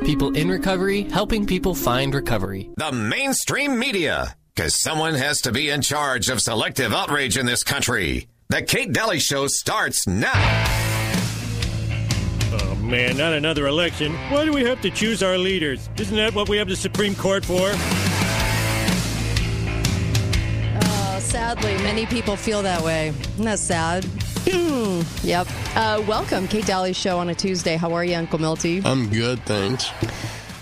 People in recovery, helping people find recovery. The mainstream media, because someone has to be in charge of selective outrage in this country. The Kate Dalley Show starts now. Oh man, not another election. Why do we have to choose our leaders? Isn't that what we have the Supreme Court for? Oh, sadly, many people feel that way. Isn't that sad? Yep. Uh, welcome, Kate Dalley Show on a Tuesday. How are you, Uncle Milty? I'm good, thanks.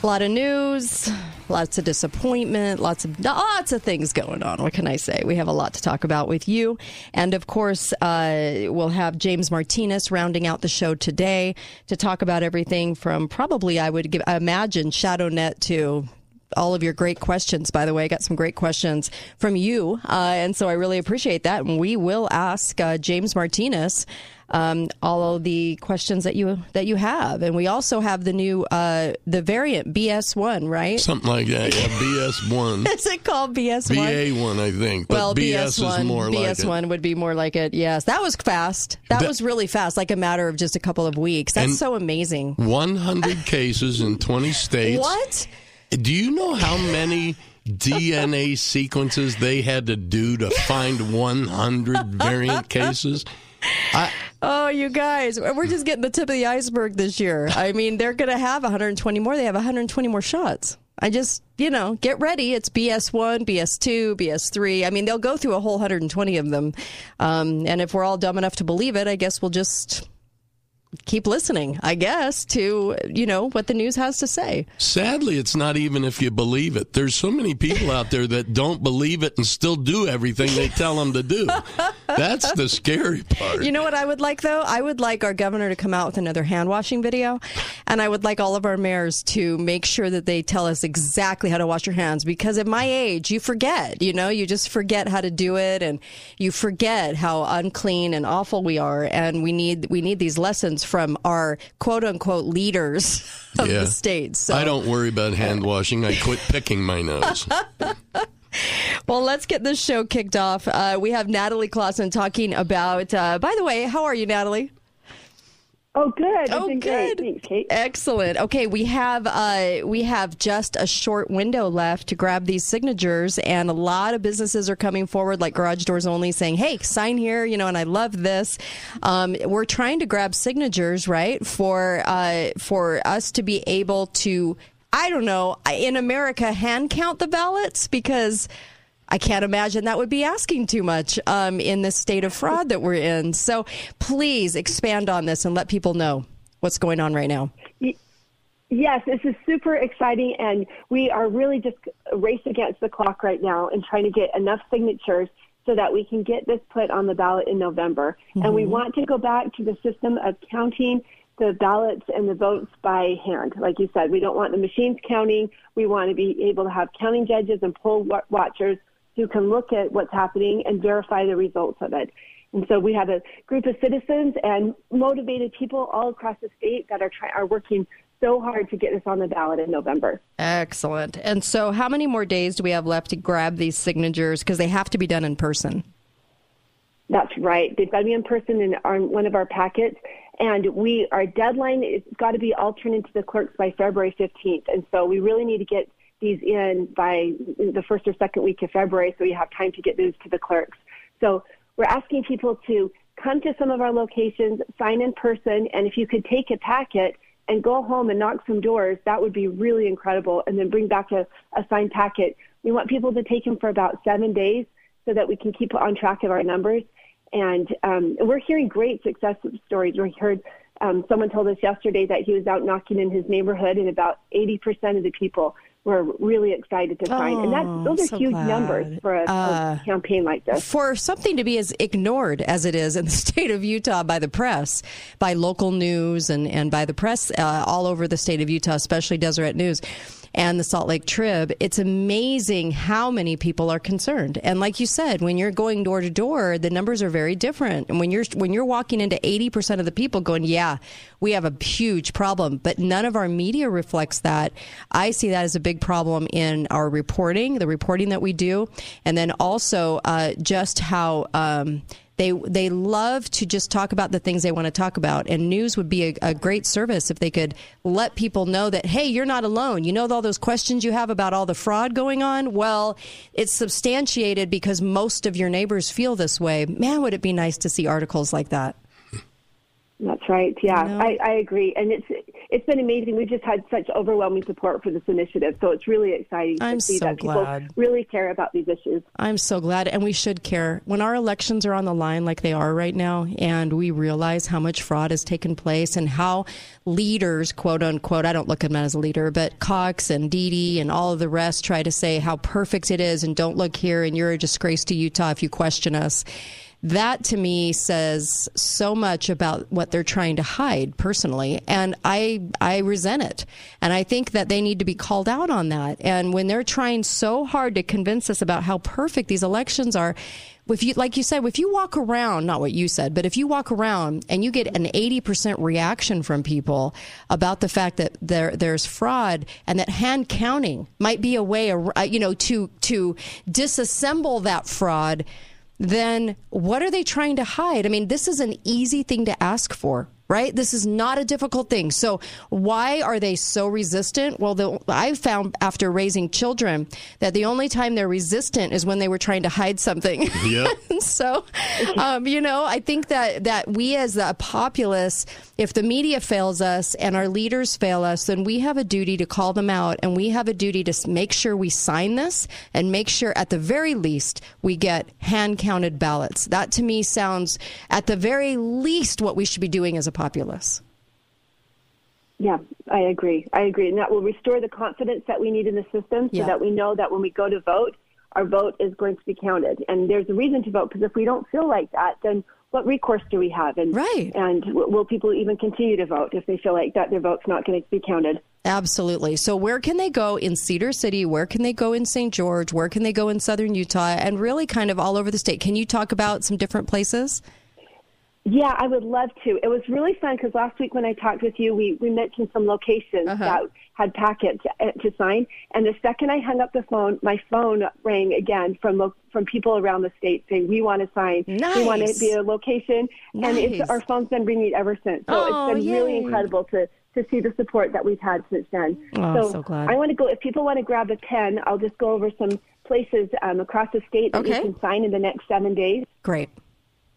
A lot of news, lots of disappointment, lots of lots of things going on. What can I say? We have a lot to talk about with you, and of course, uh, we'll have James Martinez rounding out the show today to talk about everything from probably I would give, imagine ShadowNet to all of your great questions. By the way, I got some great questions from you, uh, and so I really appreciate that. And we will ask uh, James Martinez um, all of the questions that you that you have, and we also have the new uh, the variant BS one, right? Something like that. Yeah, BS one. Is it called BS one? BA one, I think. But well, BS, one, is more BS like BS one would be more like it. Yes, that was fast. That, That- was really fast, like a matter of just a couple of weeks. That's so amazing. 100 cases in 20 states. What? Do you know how many DNA sequences they had to do to find 100 variant cases? I, Oh, you guys, we're just getting the tip of the iceberg this year. I mean, they're going to have 120 more. They have 120 more shots. I just, you know, get ready. It's BS1, BS2, BS3. I mean, they'll go through a whole 120 of them. Um, and if we're all dumb enough to believe it, I guess we'll just keep listening, I guess, to, you know, what the news has to say. sadly, it's not even if you believe it. There's so many people out there that don't believe it and still do everything they tell them to do. That's the scary part. You know what I would like though? I would like our governor to come out with another hand washing video. And I would like all of our mayors to make sure that they tell us exactly how to wash your hands because at my age, you forget, you know, you just forget how to do it and you forget how unclean and awful we are. And we need, we need these lessons from our quote unquote leaders of Yeah. the states. So, I don't worry about hand washing. I quit picking my nose. well, let's get this show kicked off. Uh, we have Natalie Clausen talking about, uh, by the way, how are you, Natalie? Oh, good. Oh, It's been great. good. Thanks, Kate. Excellent. Okay, we have uh, we have just a short window left to grab these signatures, and a lot of businesses are coming forward, like Garage Doors Only, saying, "Hey, sign here," you know. And I love this. Um, we're trying to grab signatures, right, for uh, for us to be able to, I don't know, in America, hand count the ballots because. I can't imagine that would be asking too much um, in this state of fraud that we're in. So please expand on this and let people know what's going on right now. Yes, this is super exciting, and we are really just racing against the clock right now and trying to get enough signatures so that we can get this put on the ballot in November. And we want to go back to the system of counting the ballots and the votes by hand. Like you said, we don't want the machines counting. We want to be able to have counting judges and poll watchers who can look at what's happening and verify the results of it. And so we have a group of citizens and motivated people all across the state that are try- are working so hard to get this on the ballot in November. Excellent. And so, how many more days do we have left to grab these signatures? Because they have to be done in person. That's right. They've got to be in person in our, one of our packets. And we, our deadline has got to be all turned into the clerks by February 15th. And so we really need to get these in by the first or second week of February so we have time to get those to the clerks. So we're asking people to come to some of our locations, sign in person, and if you could take a packet and go home and knock some doors, that would be really incredible. And then bring back a, a signed packet. We want people to take them for about seven days so that we can keep on track of our numbers. And um, we're hearing great success stories. We heard um, someone told us yesterday that he was out knocking in his neighborhood, and about 80% of the people were really excited to sign. and Oh, that, those are so huge glad. numbers for a, Uh, a campaign like this. For something to be as ignored as it is in the state of Utah by the press, by local news, and, and by the press uh, all over the state of Utah, especially Deseret News and the Salt Lake Trib, it's amazing how many people are concerned. And like you said, when you're going door to door, the numbers are very different. And when you're when you're walking into 80% of the people going, "Yeah, we have a huge problem," but none of our media reflects that. I see that as a big problem in our reporting, the reporting that we do, and then also uh, just how. Um, They they love to just talk about the things they want to talk about, and news would be a, a great service if they could let people know that hey, you're not alone. You know all those questions you have about all the fraud going on. Well, it's substantiated because most of your neighbors feel this way. Man, would it be nice to see articles like that? That's right. Yeah? I, I agree, and it's it's been amazing. We've just had such overwhelming support for this initiative, so it's really exciting I'm to see so that glad. people really care about these issues. I'm so glad, and we should care. When our elections are on the line like they are right now, and we realize how much fraud has taken place and how leaders, quote unquote, I don't look at them as a leader, but Cox and Didi and all of the rest try to say how perfect it is and don't look here and you're a disgrace to Utah if you question us. That to me says so much about what they're trying to hide personally, and I I resent it. And I think that they need to be called out on that. And when they're trying so hard to convince us about how perfect these elections are, if you like you said, if you walk around, not what you said, but if you walk around and you get an 80% reaction from people about the fact that there there's fraud and that hand counting might be a way, uh, you know, to to disassemble that fraud, then what are they trying to hide? I mean, this is an easy thing to ask for. Right? This is not a difficult thing. So, why are they so resistant? Well, the, I found after raising children that the only time they're resistant is when they were trying to hide something. Yep. so, um, you know, I think that that we as a populace, if the media fails us and our leaders fail us, then we have a duty to call them out, and we have a duty to make sure we sign this and make sure, at the very least, we get hand counted ballots. That to me sounds, at the very least, what we should be doing as a populace. Yeah, I agree. I agree, and that will restore the confidence that we need in the system, so Yeah. that we know that when we go to vote, our vote is going to be counted. And there's a reason to vote because if we don't feel like that, then what recourse do we have? And Right. and will people even continue to vote if they feel like that their vote's not going to be counted? Absolutely. So, where can they go in Cedar City? Where can they go in St. George? Where can they go in southern Utah? And really kind of all over the state. Can you talk about some different places? Yeah, I would love to. It was really fun because last week when I talked with you, we, we mentioned some locations Uh-huh. that had packets uh, to sign. And the second I hung up the phone, my phone rang again from from people around the state saying we want to sign, we want to be a location, and it's our phone's been ringing ever since. So Oh, it's been really incredible to to see the support that we've had since then. Oh, so glad. I want to go. If people want to grab a pen, I'll just go over some places um, across the state that Okay. you can sign in the next seven days. Great.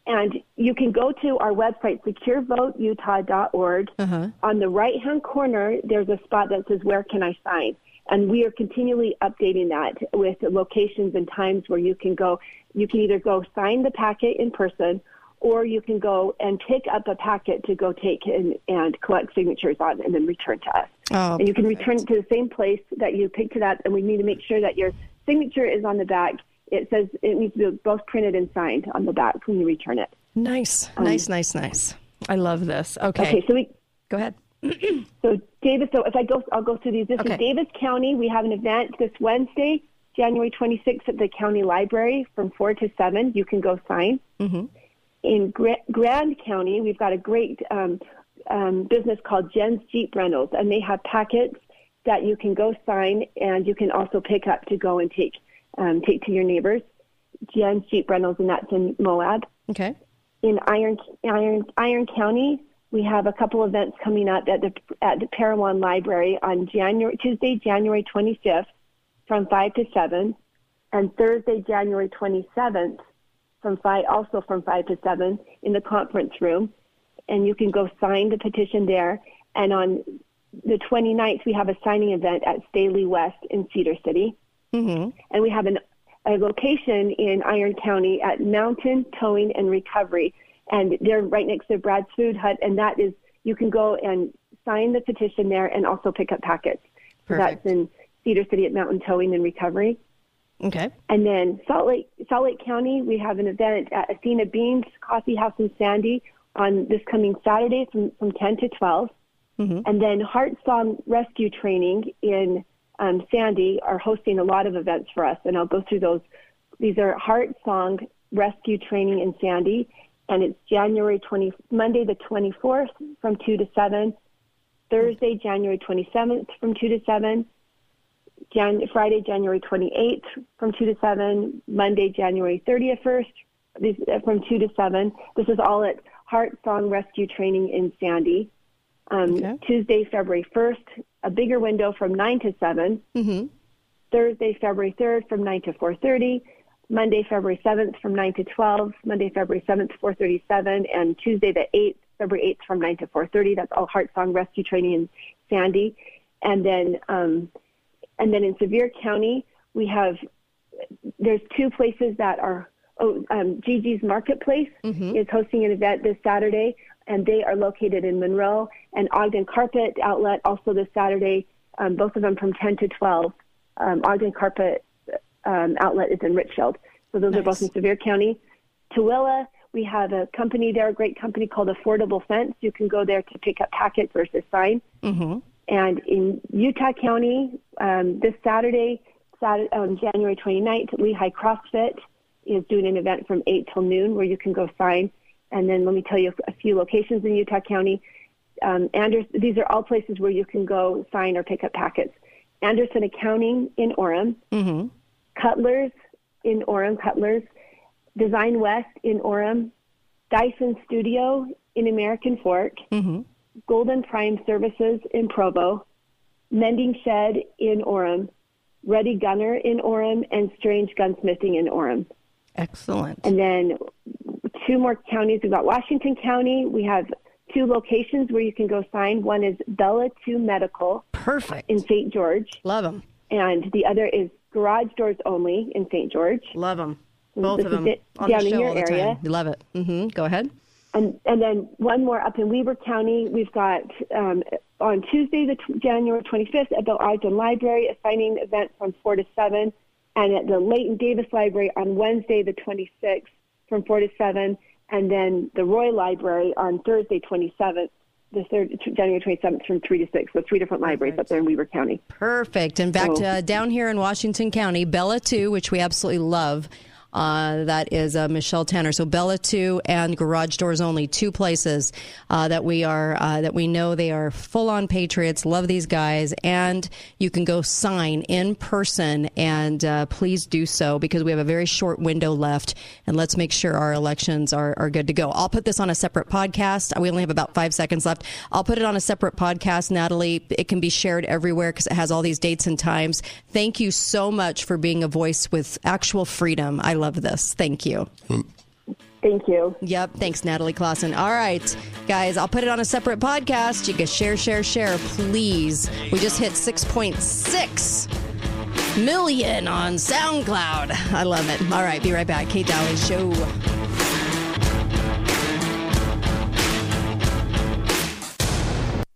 And you can go to our website, securevoteutah.org. Uh-huh. On the right hand corner, there's a spot that says, Where can I sign? And we are continually updating that with locations and times where you can go. You can either go sign the packet in person or you can go and pick up a packet to go take and, and collect signatures on and then return to us. Oh, and you can return it to the same place that you picked it up, and we need to make sure that your signature is on the back. It says it needs to be both printed and signed on the back when you return it. Nice. nice, nice, nice. I love this. Okay. Okay, so we Go ahead. so Davis. So if I go, I'll go through these. This Okay. is Davis County. We have an event this Wednesday, January 26th, at the county library from four to seven. You can go sign. Mm-hmm. In Gra- Grand County, we've got a great um, um, business called Jen's Jeep Rentals, and they have packets that you can go sign, and you can also pick up to go and take um, take to your neighbors. Jen's Jeep Rentals, and that's in Moab. Okay. In Iron Iron Iron County, we have a couple events coming up at the at the Parowan Library on January Tuesday, January 25th, from five to seven, and Thursday, January 27th, from five also from five to seven in the conference room, and you can go sign the petition there. And on the 29th, we have a signing event at Staley West in Cedar City, Mm-hmm. and we have an, a location in Iron County at Mountain Towing and Recovery, and they're right next to Brad's Food Hut, and that is you can go and sign the petition there and also pick up packets. So that's in Cedar City at Mountain Towing and Recovery. Okay. And then Salt Lake, Salt Lake County, we have an event at Athena Beans Coffee House in Sandy on this coming Saturday from, from 10 to 12. And then Heart Song Rescue Training in um, Sandy are hosting a lot of events for us, and I'll go through those. These are Heart Song Rescue Training in Sandy, and it's January 20, Monday the 24th from 2 to 7, Thursday, January 27th from 2 to 7, Jan- Friday, January 28th from 2 to 7, Monday, January 31st these, uh, from 2 to 7. This is all at Heart Song Rescue Training in Sandy. Um, Okay. Tuesday, February 1st, a bigger window from 9 to 7. Mm-hmm. Thursday, February 3rd from 9 to 4.30. Monday, February 7th from 9 to 12. Monday, February 7th, 4.37. And Tuesday, the 8th, February 8th from 9 to 4.30. That's all Heart Song Rescue Training in Sandy. And then, um, and then in Sevier County, we have, there's two places that are, oh, um, Gigi's Marketplace is hosting an event this Saturday, and they are located in Monroe. And Ogden Carpet Outlet also this Saturday, um, both of them from 10 to 12. Um, Ogden Carpet um, Outlet is in Richfield. So those are both in Sevier County. Tooele, we have a company there, a great company called Affordable Fence. You can go there to pick up packets versus sign. Mm-hmm. And in Utah County, um, this Saturday, Saturday um, January 29th, Lehi CrossFit is doing an event from 8 till noon where you can go sign. And then let me tell you a few locations in Utah County. Um, Anders, these are all places where you can go sign or pick up packets. Anderson Accounting in Orem, Mm-hmm. Cutlers in Orem, Cutlers, Design West in Orem, Dyson Studio in American Fork, Mm-hmm. Golden Prime Services in Provo, Mending Shed in Orem, Ready Gunner in Orem, and Strange Gunsmithing in Orem. Excellent. And then two more counties. We've got Washington County. We have two locations where you can go sign. One is Bella 2 Medical Perfect. in St. George, Love them. and the other is Garage Doors Only in St. George. Love them. Both This of them on down the in show your all the area. time. Love it. Mm-hmm. Go ahead. And and then one more up in Weber County. We've got um, on Tuesday, the t- January 25th, at the Ogden Library, a signing event from four to seven, and at the Leighton Davis Library on Wednesday, the 26th, from four to seven, and then the Roy Library on Thursday, 27th, the third January 27th, from three to six. So three different libraries up there in Weber County. Perfect. And back So- uh, down here in Washington County, Bella 2, which we absolutely love. Uh, that is uh, Michelle Tanner. So Bella Two and Garage Doors Only, two places uh, that we are uh, that we know they are full on patriots. Love these guys, and you can go sign in person. And uh, please do so because we have a very short window left. And let's make sure our elections are are good to go. I'll put this on a separate podcast. We only have about five seconds left. I'll put it on a separate podcast, Natalie. It can be shared everywhere because it has all these dates and times. Thank you so much for being a voice with actual freedom. I love this. Thank you. Thank you. Yep. Thanks, Natalie Clausen. All right, guys, I'll put it on a separate podcast. You can share, share, share, please. We just hit 6.6 million on SoundCloud. I love it. All right, be right back. Kate Dowling Show.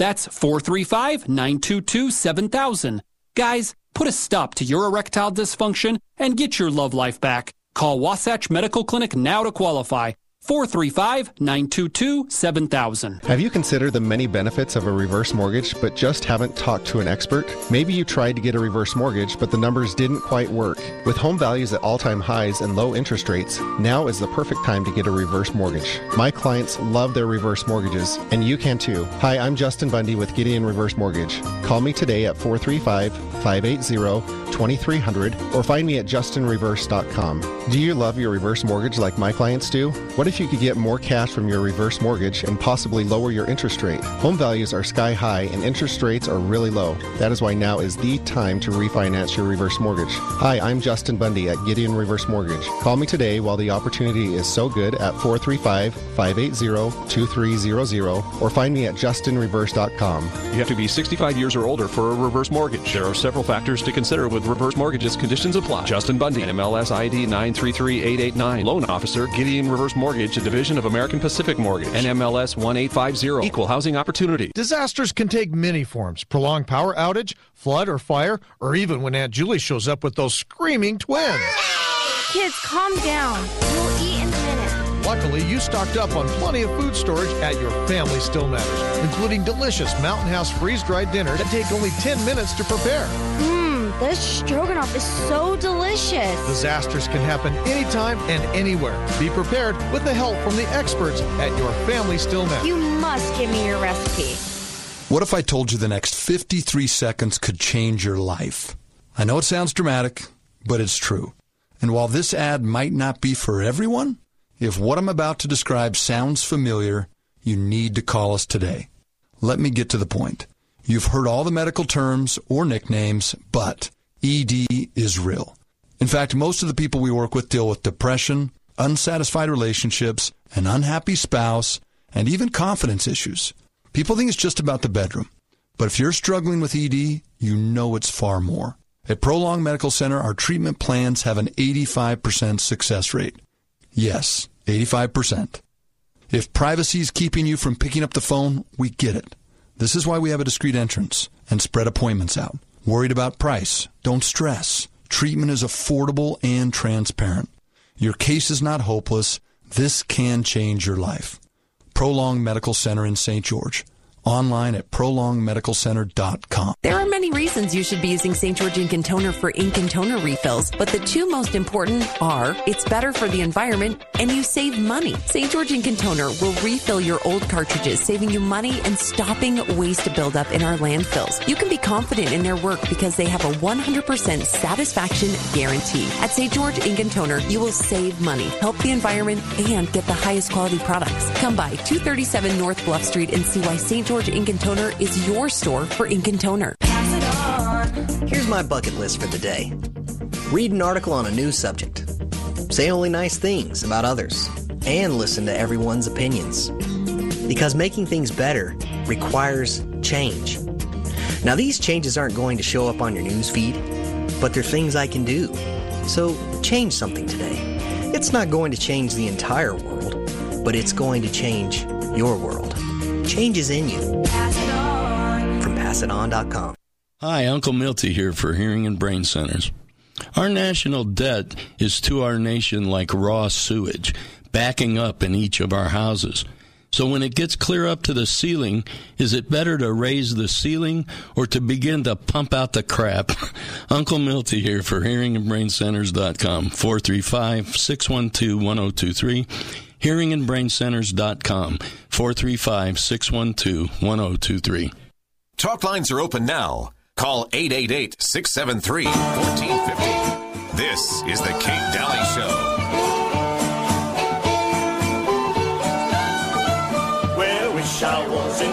That's 435 922 7000. Guys, put a stop to your erectile dysfunction and get your love life back. Call Wasatch Medical Clinic now to qualify. 435 922 7000. Have you considered the many benefits of a reverse mortgage but just haven't talked to an expert? Maybe you tried to get a reverse mortgage but the numbers didn't quite work. With home values at all time highs and low interest rates, now is the perfect time to get a reverse mortgage. My clients love their reverse mortgages, and you can too. Hi, I'm Justin Bundy with Gideon Reverse Mortgage. Call me today at 435 580 2300 or find me at justinreverse.com. Do you love your reverse mortgage like my clients do? What if you could get more cash from your reverse mortgage and possibly lower your interest rate? Home values are sky high and interest rates are really low. That is why now is the time to refinance your reverse mortgage. Hi, I'm Justin Bundy at Gideon Reverse Mortgage. Call me today while the opportunity is so good at 435 580 2300 or find me at justinreverse.com. You have to be 65 years or older for a reverse mortgage. There are several factors to consider with reverse mortgages. Conditions apply. Justin Bundy, MLS ID 933889. Loan officer, Gideon Reverse Mortgage, a division of American Pacific Mortgage. NMLS 1850. Equal housing opportunity. Disasters can take many forms prolonged power outage, flood or fire, or even when Aunt Julie shows up with those screaming twins. Kids, calm down. We'll eat in a minute. Luckily, you stocked up on plenty of food storage at your Family Still Matters, including delicious Mountain House freeze dried dinners that take only 10 minutes to prepare. Mmm, this stroganoff is so delicious. Disasters can happen anytime and anywhere. Be prepared with the help from the experts at your Family Still Matters. You must give me your recipe. What if I told you the next 53 seconds could change your life? I know it sounds dramatic, but it's true. And while this ad might not be for everyone, if what I'm about to describe sounds familiar, you need to call us today. Let me get to the point. You've heard all the medical terms or nicknames, but ED is real. In fact, most of the people we work with deal with depression, unsatisfied relationships, an unhappy spouse, and even confidence issues. People think it's just about the bedroom. But if you're struggling with ED, you know it's far more. At Prolong Medical Center, our treatment plans have an 85% success rate. Yes, 85%. If privacy is keeping you from picking up the phone, we get it. This is why we have a discreet entrance and spread appointments out. Worried about price? Don't stress. Treatment is affordable and transparent. Your case is not hopeless. This can change your life. Prolong Medical Center in St. George. Online at prolongmedicalcenter.com. There are many reasons you should be using St. George Ink and Toner for ink and toner refills, but the two most important are it's better for the environment and you save money. St. George Ink and Toner will refill your old cartridges, saving you money and stopping waste buildup in our landfills. You can be confident in their work because they have a 100% satisfaction guarantee. At St. George Ink and Toner, you will save money, help the environment, and get the highest quality products. Come by 237 North Bluff Street and see why St. George Ink and Toner is your store for ink and toner. Here's my bucket list for the day read an article on a new subject, say only nice things about others, and listen to everyone's opinions. Because making things better requires change. Now, these changes aren't going to show up on your news feed, but they're things I can do. So, change something today. It's not going to change the entire world, but it's going to change your world. Change is in you. From PassItOn.com. Hi, Uncle Milty here for Hearing and Brain Centers. Our national debt is to our nation like raw sewage, backing up in each of our houses. So when it gets clear up to the ceiling, is it better to raise the ceiling or to begin to pump out the crap? Uncle Milty here for Hearing hearingandbraincenters.com, 435-612-1023, hearingandbraincenters.com, 435-612-1023. Talk lines are open now. Call 888 673 1450. This is The Kate Dalley Show. Well, wish I was in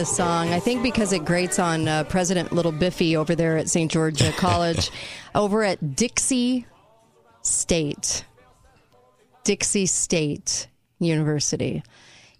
this song. I think because it grates on uh, President Little Biffy over there at St. George uh, College, over at Dixie State, Dixie State University.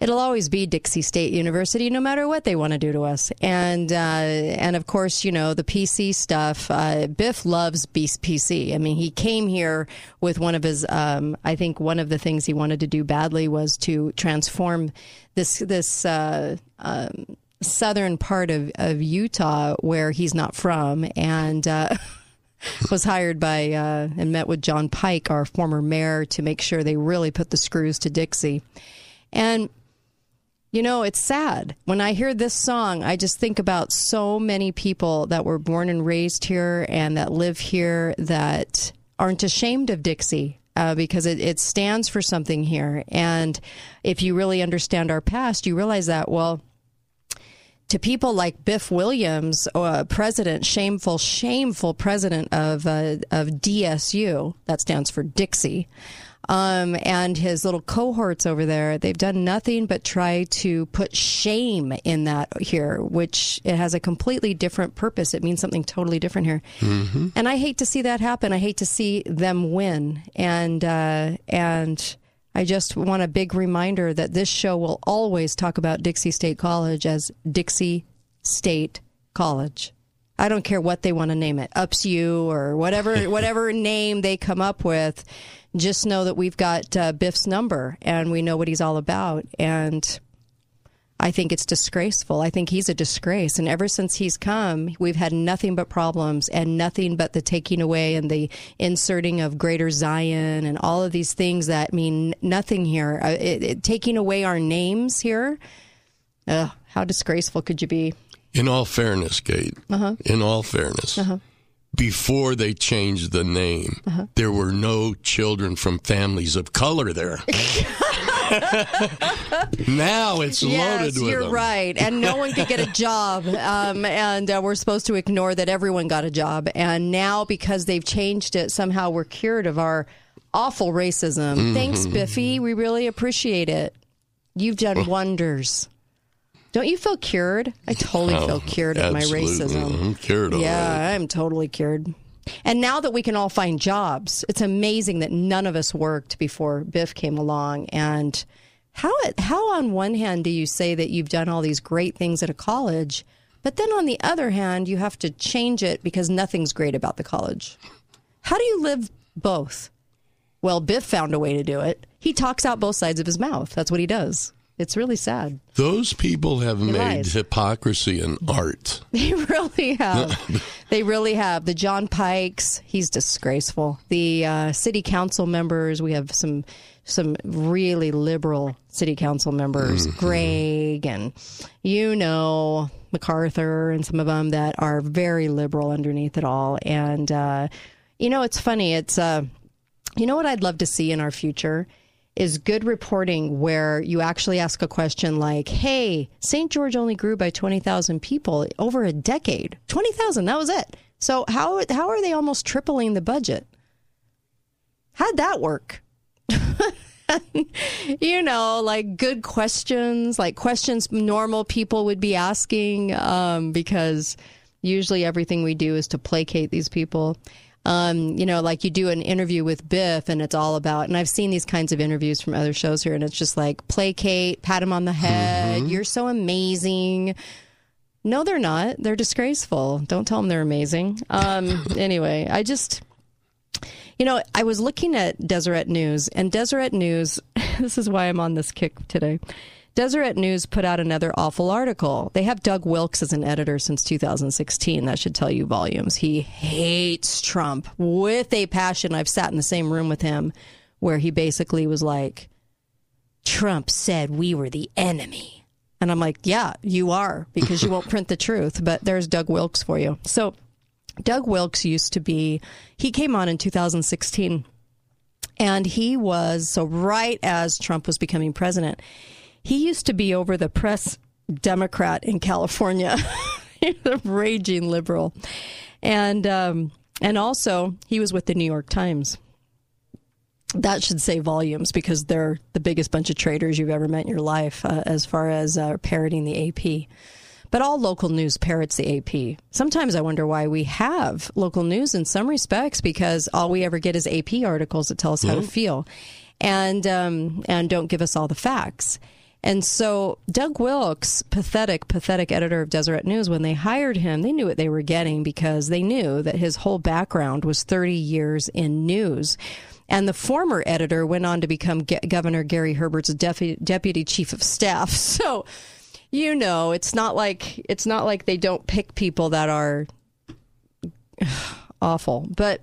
it'll always be Dixie State University, no matter what they want to do to us. And uh, and of course, you know the PC stuff. Uh, Biff loves Beast PC. I mean, he came here with one of his. Um, I think one of the things he wanted to do badly was to transform this this. Uh, um, southern part of, of Utah where he's not from and uh, was hired by uh, and met with Jon Pike, our former mayor, to make sure they really put the screws to Dixie. And you know, it's sad. When I hear this song, I just think about so many people that were born and raised here and that live here that aren't ashamed of Dixie. Uh, because it, it stands for something here. And if you really understand our past, you realize that, well, to people like Biff Williams, uh, president, shameful, shameful president of uh, of DSU, that stands for Dixie, um, and his little cohorts over there, they've done nothing but try to put shame in that here, which it has a completely different purpose. It means something totally different here, Mm-hmm. and I hate to see that happen. I hate to see them win, and uh, and. I just want a big reminder that this show will always talk about Dixie State College as Dixie State College. I don't care what they want to name it, Ups You or whatever whatever name they come up with. Just know that we've got uh, Biff's number and we know what he's all about. And I think it's disgraceful. I think he's a disgrace. And ever since he's come, we've had nothing but problems and nothing but the taking away and the inserting of Greater Zion and all of these things that mean nothing here. Uh, it, it, taking away our names here. Ugh, how disgraceful could you be? In all fairness, Kate, Uh-huh. in all fairness, Uh-huh. before they changed the name, Uh-huh. there were no children from families of color there. now it's yes, loaded with you're them. right. And no one could get a job. Um, and uh, we're supposed to ignore that everyone got a job. And now, because they've changed it, somehow we're cured of our awful racism. Thanks, Mhm. Biffy. We really appreciate it. You've done wonders. Don't you feel cured? I totally Oh, feel cured of my racism. I'm cured. Yeah, I'm totally cured. And now that we can all find jobs, it's amazing that none of us worked before Biff came along. And how how on one hand do you say that you've done all these great things at a college, but then on the other hand you have to change it because nothing's great about the college? How do you live both? Well, Biff found a way to do it. He talks out both sides of his mouth. That's what he does. It's really sad. Those people have made lies. hypocrisy an art. They really have. they really have. The Jon Pikes, he's disgraceful. The uh, city council members, we have some some really liberal city council members, Mm-hmm. Greg and you know MacArthur and some of them that are very liberal underneath it all. And uh, you know, it's funny. It's uh, you know what I'd love to see in our future is good reporting where you actually ask a question like, "Hey, St. George only grew by 20,000 people over a decade. 20,000, that was it. So how how are they almost tripling the budget? How'd that work?" you know, like good questions, like questions normal people would be asking, um, because usually everything we do is to placate these people. Um, you know, like you do an interview with Biff, and it's all about, and I've seen these kinds of interviews from other shows here, and it's just like placate, pat him on the head, you're so amazing. No, they're not. They're disgraceful. Don't tell them they're amazing. Um, anyway, I just. You know, I was looking at Deseret News, and Deseret News, this is why I'm on this kick today. Deseret News put out another awful article. They have Doug Wilks as an editor since 2016. That should tell you volumes. He hates Trump with a passion. I've sat in the same room with him where he basically was like, Trump said we were the enemy. And I'm like, yeah, you are, because you won't print the truth. But there's Doug Wilks for you. So, Doug Wilks used to be, he came on in 2016, and he was, so right as Trump was becoming president, he used to be over the press Democrat in California, a raging liberal. And, um, and also, he was with the New York Times. That should say volumes because they're the biggest bunch of traitors you've ever met in your life uh, as far as uh, parroting the AP. But all local news parrots the AP. Sometimes I wonder why we have local news in some respects because all we ever get is AP articles that tell us how to feel, and um, and don't give us all the facts. And so Doug Wilks, pathetic, pathetic editor of Deseret News, when they hired him, they knew what they were getting because they knew that his whole background was 30 years in news. And the former editor went on to become Governor Gary Herbert's defu- deputy chief of staff. So, you know, it's not like it's not like they don't pick people that are awful, but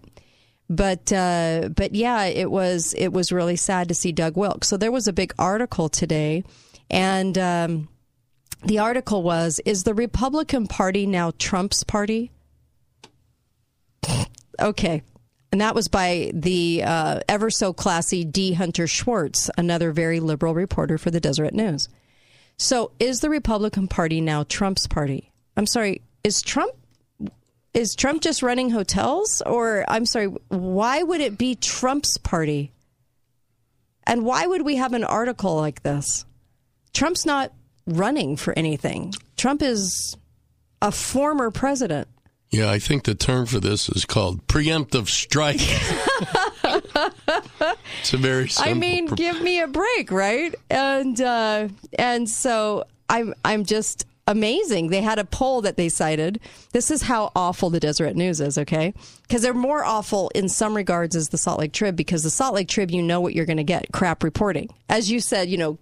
but uh, but yeah, it was it was really sad to see Doug Wilks. So there was a big article today, and um, the article was: Is the Republican Party now Trump's party? okay. And that was by the uh, ever so classy D. Hunter Schwarz, another very liberal reporter for the Deseret News. So, is the Republican Party now Trump's party? I'm sorry, is Trump is Trump just running hotels? Or, I'm sorry, why would it be Trump's party? And why would we have an article like this? Trump's not running for anything. Trump is a former president. Yeah, I think the term for this is called preemptive strike. it's a very simple. I mean, give me a break, right? And uh, and so I'm I'm just amazing. They had a poll that they cited. This is how awful the Deseret News is, okay? Because they're more awful in some regards as the Salt Lake Trib, because the Salt Lake Trib, you know what you're going to get crap reporting. As you said, you know,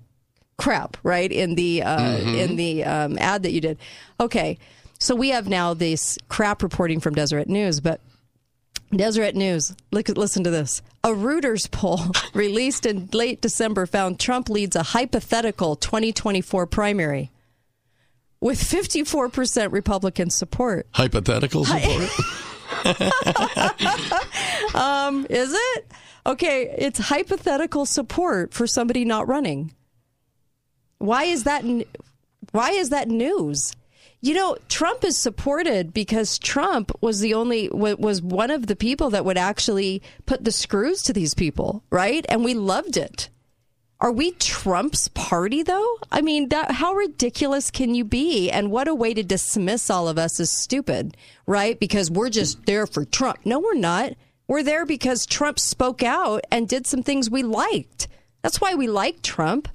crap, right? In the uh, Mhm. in the um, ad that you did. Okay, so we have now this crap reporting from Deseret News, but Deseret News, look, listen to this. A Reuters poll released in late December found Trump leads a hypothetical 2024 primary with 54% Republican support. Hypothetical support. um, is it? Okay, it's hypothetical support for somebody not running. Why is that? Why is that news? You know, Trump is supported because Trump was the only was one of the people that would actually put the screws to these people, right? And we loved it. Are we Trump's party though? I mean, that how ridiculous can you be? And what a way to dismiss all of us as stupid, right? Because we're just there for Trump. No, we're not. We're there because Trump spoke out and did some things we liked. That's why we like Trump.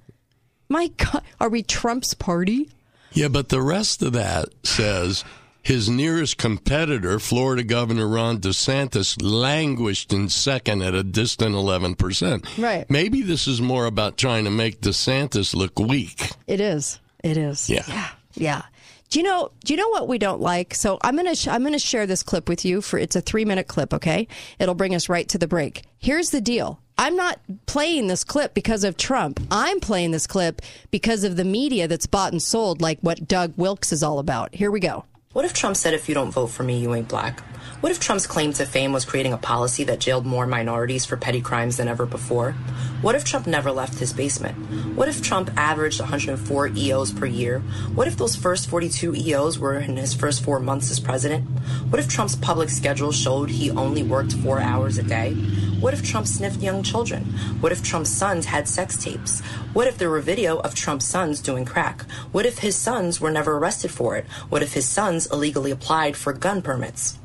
My God, are we Trump's party? Yeah, but the rest of that says his nearest competitor, Florida Governor Ron DeSantis, languished in second at a distant 11%. Right. Maybe this is more about trying to make DeSantis look weak. It is. It is. Yeah. Yeah. Yeah. Do you know? Do you know what we don't like? So I'm gonna sh- I'm gonna share this clip with you for it's a three minute clip. Okay, it'll bring us right to the break. Here's the deal. I'm not playing this clip because of Trump. I'm playing this clip because of the media that's bought and sold, like what Doug Wilks is all about. Here we go. What if Trump said, if you don't vote for me, you ain't black? What if Trump's claim to fame was creating a policy that jailed more minorities for petty crimes than ever before? What if Trump never left his basement? What if Trump averaged 104 EOs per year? What if those first 42 EOs were in his first four months as president? What if Trump's public schedule showed he only worked four hours a day? What if Trump sniffed young children? What if Trump's sons had sex tapes? What if there were video of Trump's sons doing crack? What if his sons were never arrested for it? What if his sons illegally applied for gun permits?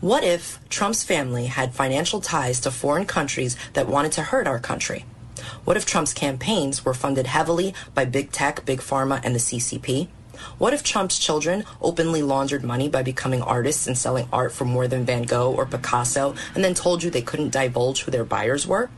What if Trump's family had financial ties to foreign countries that wanted to hurt our country? What if Trump's campaigns were funded heavily by big tech, big pharma, and the CCP? What if Trump's children openly laundered money by becoming artists and selling art for more than Van Gogh or Picasso and then told you they couldn't divulge who their buyers were?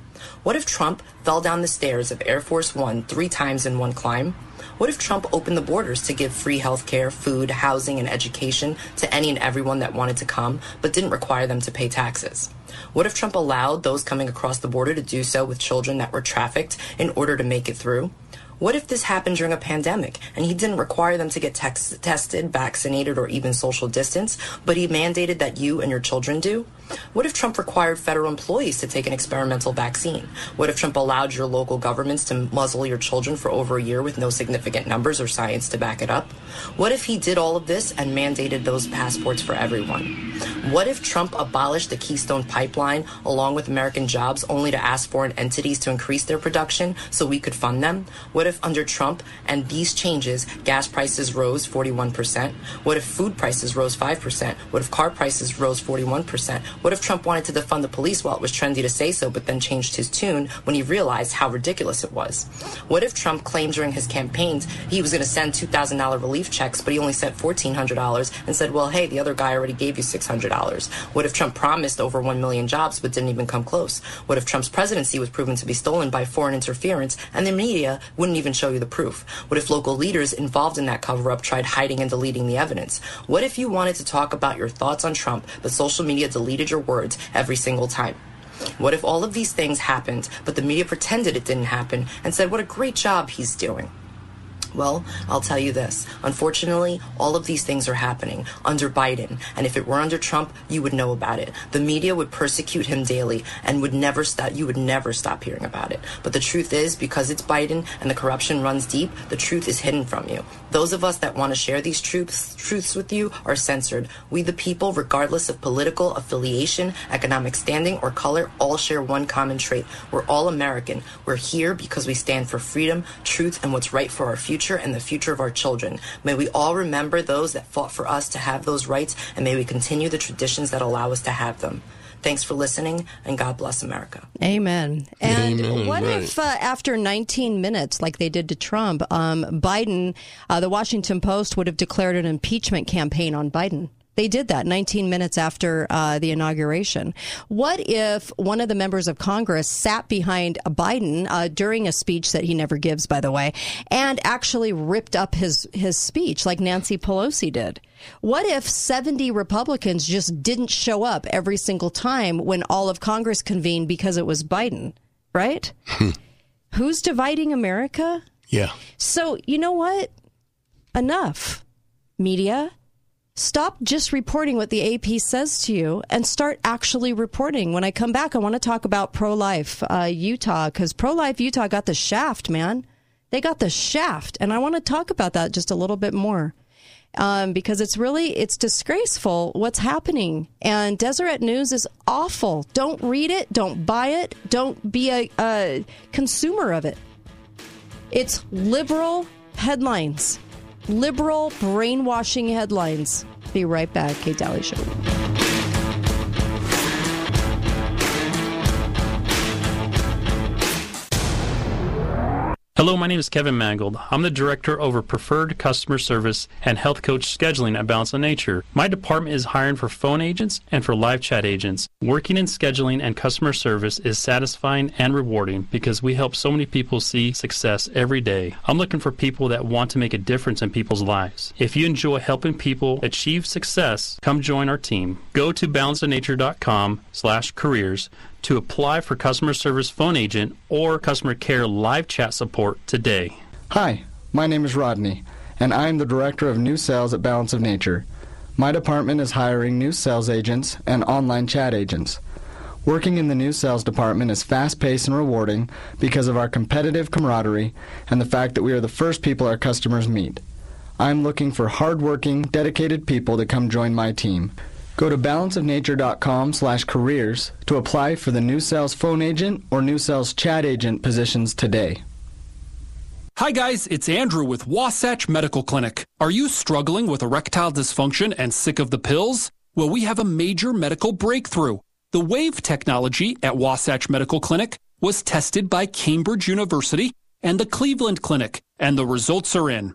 What if Trump fell down the stairs of Air Force One three times in one climb? What if Trump opened the borders to give free health care, food, housing, and education to any and everyone that wanted to come, but didn't require them to pay taxes? What if Trump allowed those coming across the border to do so with children that were trafficked in order to make it through? What if this happened during a pandemic and he didn't require them to get tex- tested, vaccinated, or even social distance, but he mandated that you and your children do? What if Trump required federal employees to take an experimental vaccine? What if Trump allowed your local governments to muzzle your children for over a year with no significant numbers or science to back it up? What if he did all of this and mandated those passports for everyone? What if Trump abolished the Keystone Pipeline along with American jobs only to ask foreign entities to increase their production so we could fund them? What if under Trump and these changes, gas prices rose 41%? What if food prices rose 5%? What if car prices rose 41%? What if Trump wanted to defund the police while it was trendy to say so, but then changed his tune when he realized how ridiculous it was? What if Trump claimed during his campaigns he was going to send $2,000 relief checks, but he only sent $1,400 and said, well, hey, the other guy already gave you $600? What if Trump promised over 1 million jobs but didn't even come close? What if Trump's presidency was proven to be stolen by foreign interference and the media wouldn't even show you the proof? What if local leaders involved in that cover up tried hiding and deleting the evidence? What if you wanted to talk about your thoughts on Trump, but social media deleted your words every single time? What if all of these things happened, but the media pretended it didn't happen and said what a great job he's doing? Well, I'll tell you this. Unfortunately, all of these things are happening under Biden. And if it were under Trump, you would know about it. The media would persecute him daily and would never stop, you would never stop hearing about it. But the truth is, because it's Biden and the corruption runs deep, the truth is hidden from you. Those of us that want to share these truths, truths with you are censored. We, the people, regardless of political affiliation, economic standing, or color, all share one common trait. We're all American. We're here because we stand for freedom, truth, and what's right for our future and the future of our children. May we all remember those that fought for us to have those rights, and may we continue the traditions that allow us to have them. Thanks for listening, and God bless America. Amen. And Amen, what right. if, uh, after 19 minutes, like they did to Trump, um, Biden, uh, the Washington Post would have declared an impeachment campaign on Biden? They did that 19 minutes after uh, the inauguration. What if one of the members of Congress sat behind Biden uh, during a speech that he never gives, by the way, and actually ripped up his, his speech like Nancy Pelosi did? What if 70 Republicans just didn't show up every single time when all of Congress convened because it was Biden, right? Who's dividing America? Yeah. So, you know what? Enough. Media, stop just reporting what the AP says to you and start actually reporting. When I come back, I want to talk about pro life uh, Utah because pro life Utah got the shaft, man. They got the shaft. And I want to talk about that just a little bit more. Um, because it's really it's disgraceful what's happening and deseret news is awful don't read it don't buy it don't be a, a consumer of it it's liberal headlines liberal brainwashing headlines. Be right back. Kate Dalley Show. Hello, my name is Kevin Mangold. I'm the Director over Preferred Customer Service and Health Coach Scheduling at Balance of Nature. My department is hiring for phone agents and for live chat agents. Working in scheduling and customer service is satisfying and rewarding because we help so many people see success every day. I'm looking for people that want to make a difference in people's lives. If you enjoy helping people achieve success, come join our team. Go to balanceofnature.com slash careers to apply for customer service phone agent or customer care live chat support today. Hi, my name is Rodney, and I am the Director of New Sales at Balance of Nature. My department is hiring new sales agents and online chat agents. Working in the new sales department is fast paced and rewarding because of our competitive camaraderie and the fact that we are the first people our customers meet. I'm looking for hardworking, dedicated people to come join my team. Go to balanceofnature.com slash careers to apply for the new sales phone agent or new sales chat agent positions today. Hi guys, it's Andrew with Wasatch Medical Clinic. Are you struggling with erectile dysfunction and sick of the pills? Well, we have a major medical breakthrough. The WAVE technology at Wasatch Medical Clinic was tested by Cambridge University and the Cleveland Clinic, and the results are in.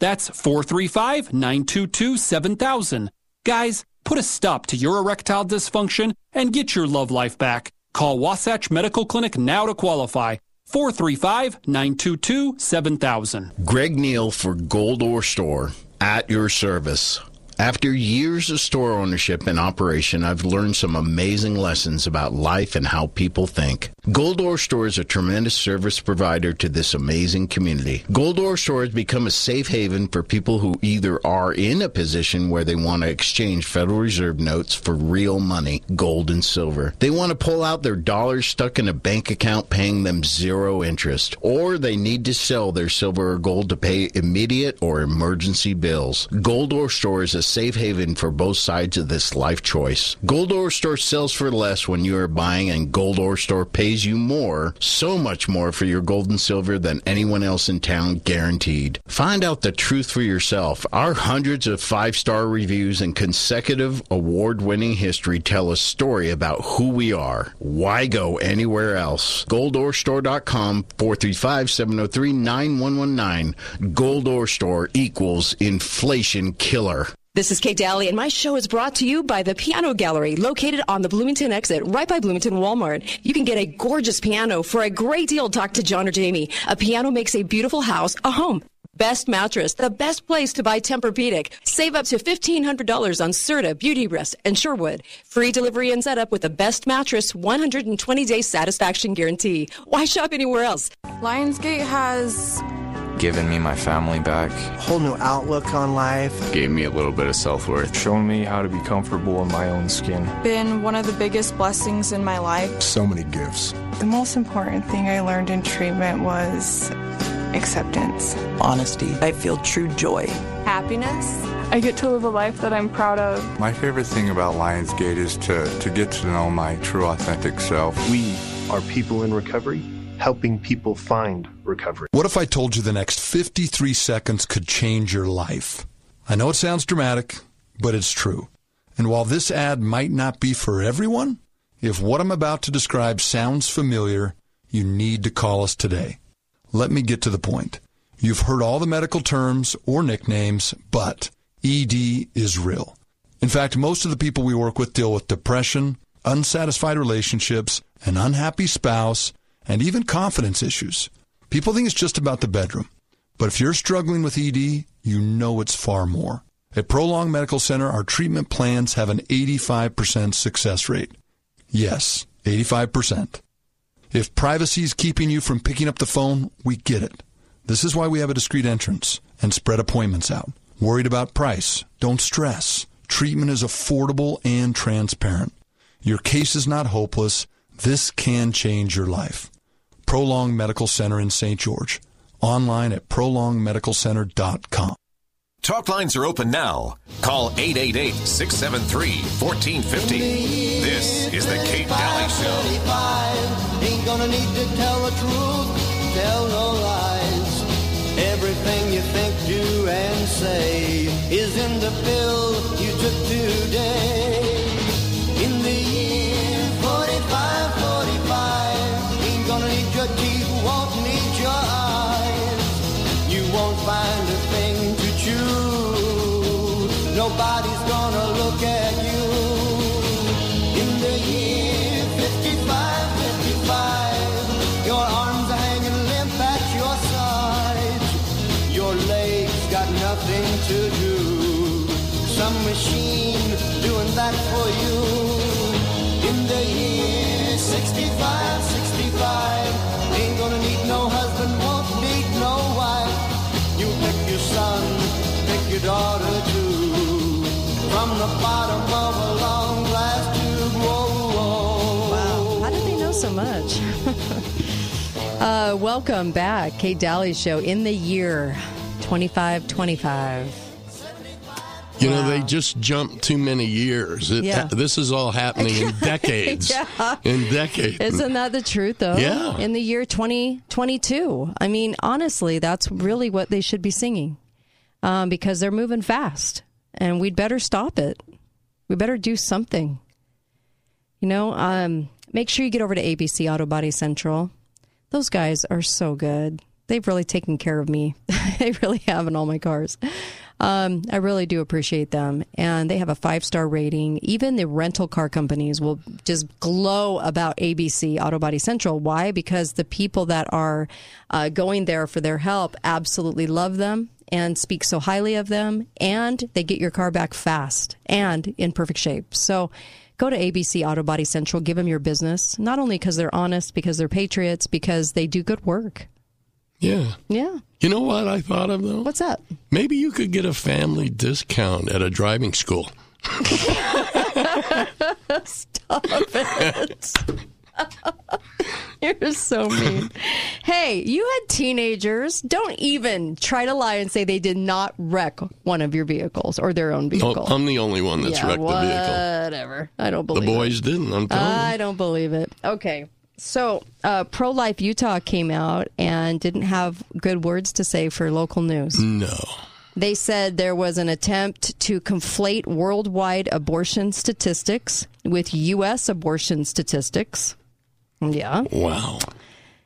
That's 435 922 7000. Guys, put a stop to your erectile dysfunction and get your love life back. Call Wasatch Medical Clinic now to qualify. 435 922 7000. Greg Neal for Gold Ore Store at your service. After years of store ownership and operation, I've learned some amazing lessons about life and how people think. Goldor Store is a tremendous service provider to this amazing community. Goldor Store has become a safe haven for people who either are in a position where they want to exchange Federal Reserve notes for real money, gold and silver. They want to pull out their dollars stuck in a bank account paying them zero interest, or they need to sell their silver or gold to pay immediate or emergency bills. Goldor Store is a safe haven for both sides of this life choice. Gold Goldor Store sells for less when you are buying, and Gold Goldor Store pays you more, so much more for your gold and silver than anyone else in town, guaranteed. Find out the truth for yourself. Our hundreds of five star reviews and consecutive award winning history tell a story about who we are. Why go anywhere else? GoldOrStore.com 435 703 9119. Gold oh Goldor Store equals inflation killer. This is Kate Dalley, and my show is brought to you by the Piano Gallery, located on the Bloomington exit, right by Bloomington Walmart. You can get a gorgeous piano for a great deal. Talk to John or Jamie. A piano makes a beautiful house a home. Best mattress, the best place to buy Tempur-Pedic. Save up to $1,500 on Serta, Beautyrest, and Sherwood. Free delivery and setup with the best mattress, 120-day satisfaction guarantee. Why shop anywhere else? Lionsgate has given me my family back. Whole new outlook on life. Gave me a little bit of self worth. Shown me how to be comfortable in my own skin. been one of the biggest blessings in my life. So many gifts. The most important thing I learned in treatment was acceptance. Honesty. I feel true joy. Happiness. I get to live a life that I'm proud of. My favorite thing about Lionsgate is to, to get to know my true, authentic self. We are people in recovery, helping people find recovery. What if I told you the next 53 seconds could change your life? I know it sounds dramatic, but it's true. And while this ad might not be for everyone, if what I'm about to describe sounds familiar, you need to call us today. Let me get to the point. You've heard all the medical terms or nicknames, but ED is real. In fact, most of the people we work with deal with depression, unsatisfied relationships, an unhappy spouse, and even confidence issues. People think it's just about the bedroom. But if you're struggling with ED, you know it's far more. At Prolong Medical Center, our treatment plans have an 85% success rate. Yes, 85%. If privacy is keeping you from picking up the phone, we get it. This is why we have a discreet entrance and spread appointments out. Worried about price? Don't stress. Treatment is affordable and transparent. Your case is not hopeless. This can change your life. Prolong Medical Center in St. George. Online at prolongmedicalcenter.com. Talk lines are open now. Call 888 673 1450. This is The Kate Dalley Show. Ain't gonna need to tell the truth, tell no lies. Everything you think, do, and say is in the pill you took today. Nobody's gonna look at you. In the year 55, 55, your arms are hanging limp at your sides. Your legs got nothing to do. Some machine doing that for you. In the year 65, 65, ain't gonna need no husband, won't need no wife. You pick your son, pick your daughter. From the bottom of a long glass tube. Whoa, whoa. Wow. How did they know so much? uh, welcome back. Kate Dalley Show in the year 2525. You know, they just jumped too many years. It, Yeah. This is all happening in decades. Yeah. In decades. Isn't that the truth, though? Yeah. In the year 2022. I mean, honestly, that's really what they should be singing um, because they're moving fast and we'd better stop it. We better do something. You know, um, make sure you get over to ABC Auto Body Central. Those guys are so good. They've really taken care of me. they really have in all my cars. Um, I really do appreciate them. And they have a five star rating. Even the rental car companies will just glow about ABC Auto Body Central. Why? Because the people that are uh, going there for their help absolutely love them and speak so highly of them, and they get your car back fast and in perfect shape. So go to ABC Auto Body Central, give them your business, not only because they're honest, because they're patriots, because they do good work. Yeah. Yeah. You know what I thought of though? What's that? Maybe you could get a family discount at a driving school. Stop it. You're so mean. hey, you had teenagers. Don't even try to lie and say they did not wreck one of your vehicles or their own vehicle. Oh, I'm the only one that's yeah, wrecked the vehicle. Whatever. I don't believe it. The boys didn't. I'm telling I don't believe it. Okay. So, uh, Pro Life Utah came out and didn't have good words to say for local news. No. They said there was an attempt to conflate worldwide abortion statistics with U.S. abortion statistics. Yeah. Wow.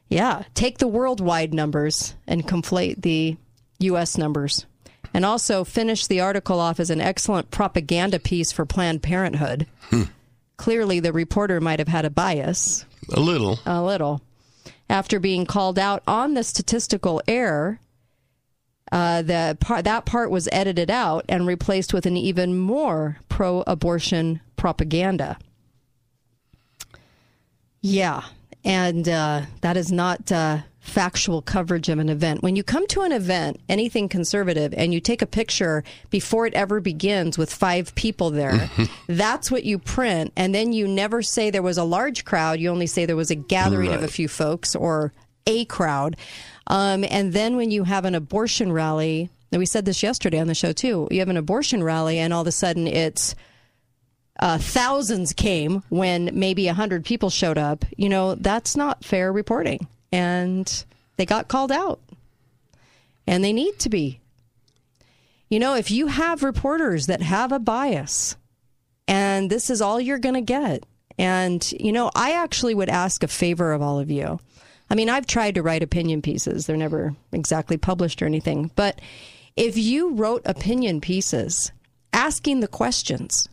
Yeah. Take the worldwide numbers and conflate the U.S. numbers. And also finish the article off as an excellent propaganda piece for Planned Parenthood. Clearly, the reporter might have had a bias. A little. A little. After being called out on the statistical error, uh, the part, that part was edited out and replaced with an even more pro abortion propaganda. Yeah. And uh, that is not uh, factual coverage of an event. When you come to an event, anything conservative, and you take a picture before it ever begins with five people there, that's what you print. And then you never say there was a large crowd. You only say there was a gathering of a few folks or a crowd. Um, and then when you have an abortion rally, and we said this yesterday on the show too, you have an abortion rally, and all of a sudden it's uh, thousands came when maybe a hundred people showed up. You know that's not fair reporting, and they got called out, and they need to be. You know, if you have reporters that have a bias, and this is all you're going to get, and you know, I actually would ask a favor of all of you. I mean, I've tried to write opinion pieces; they're never exactly published or anything, but if you wrote opinion pieces asking the questions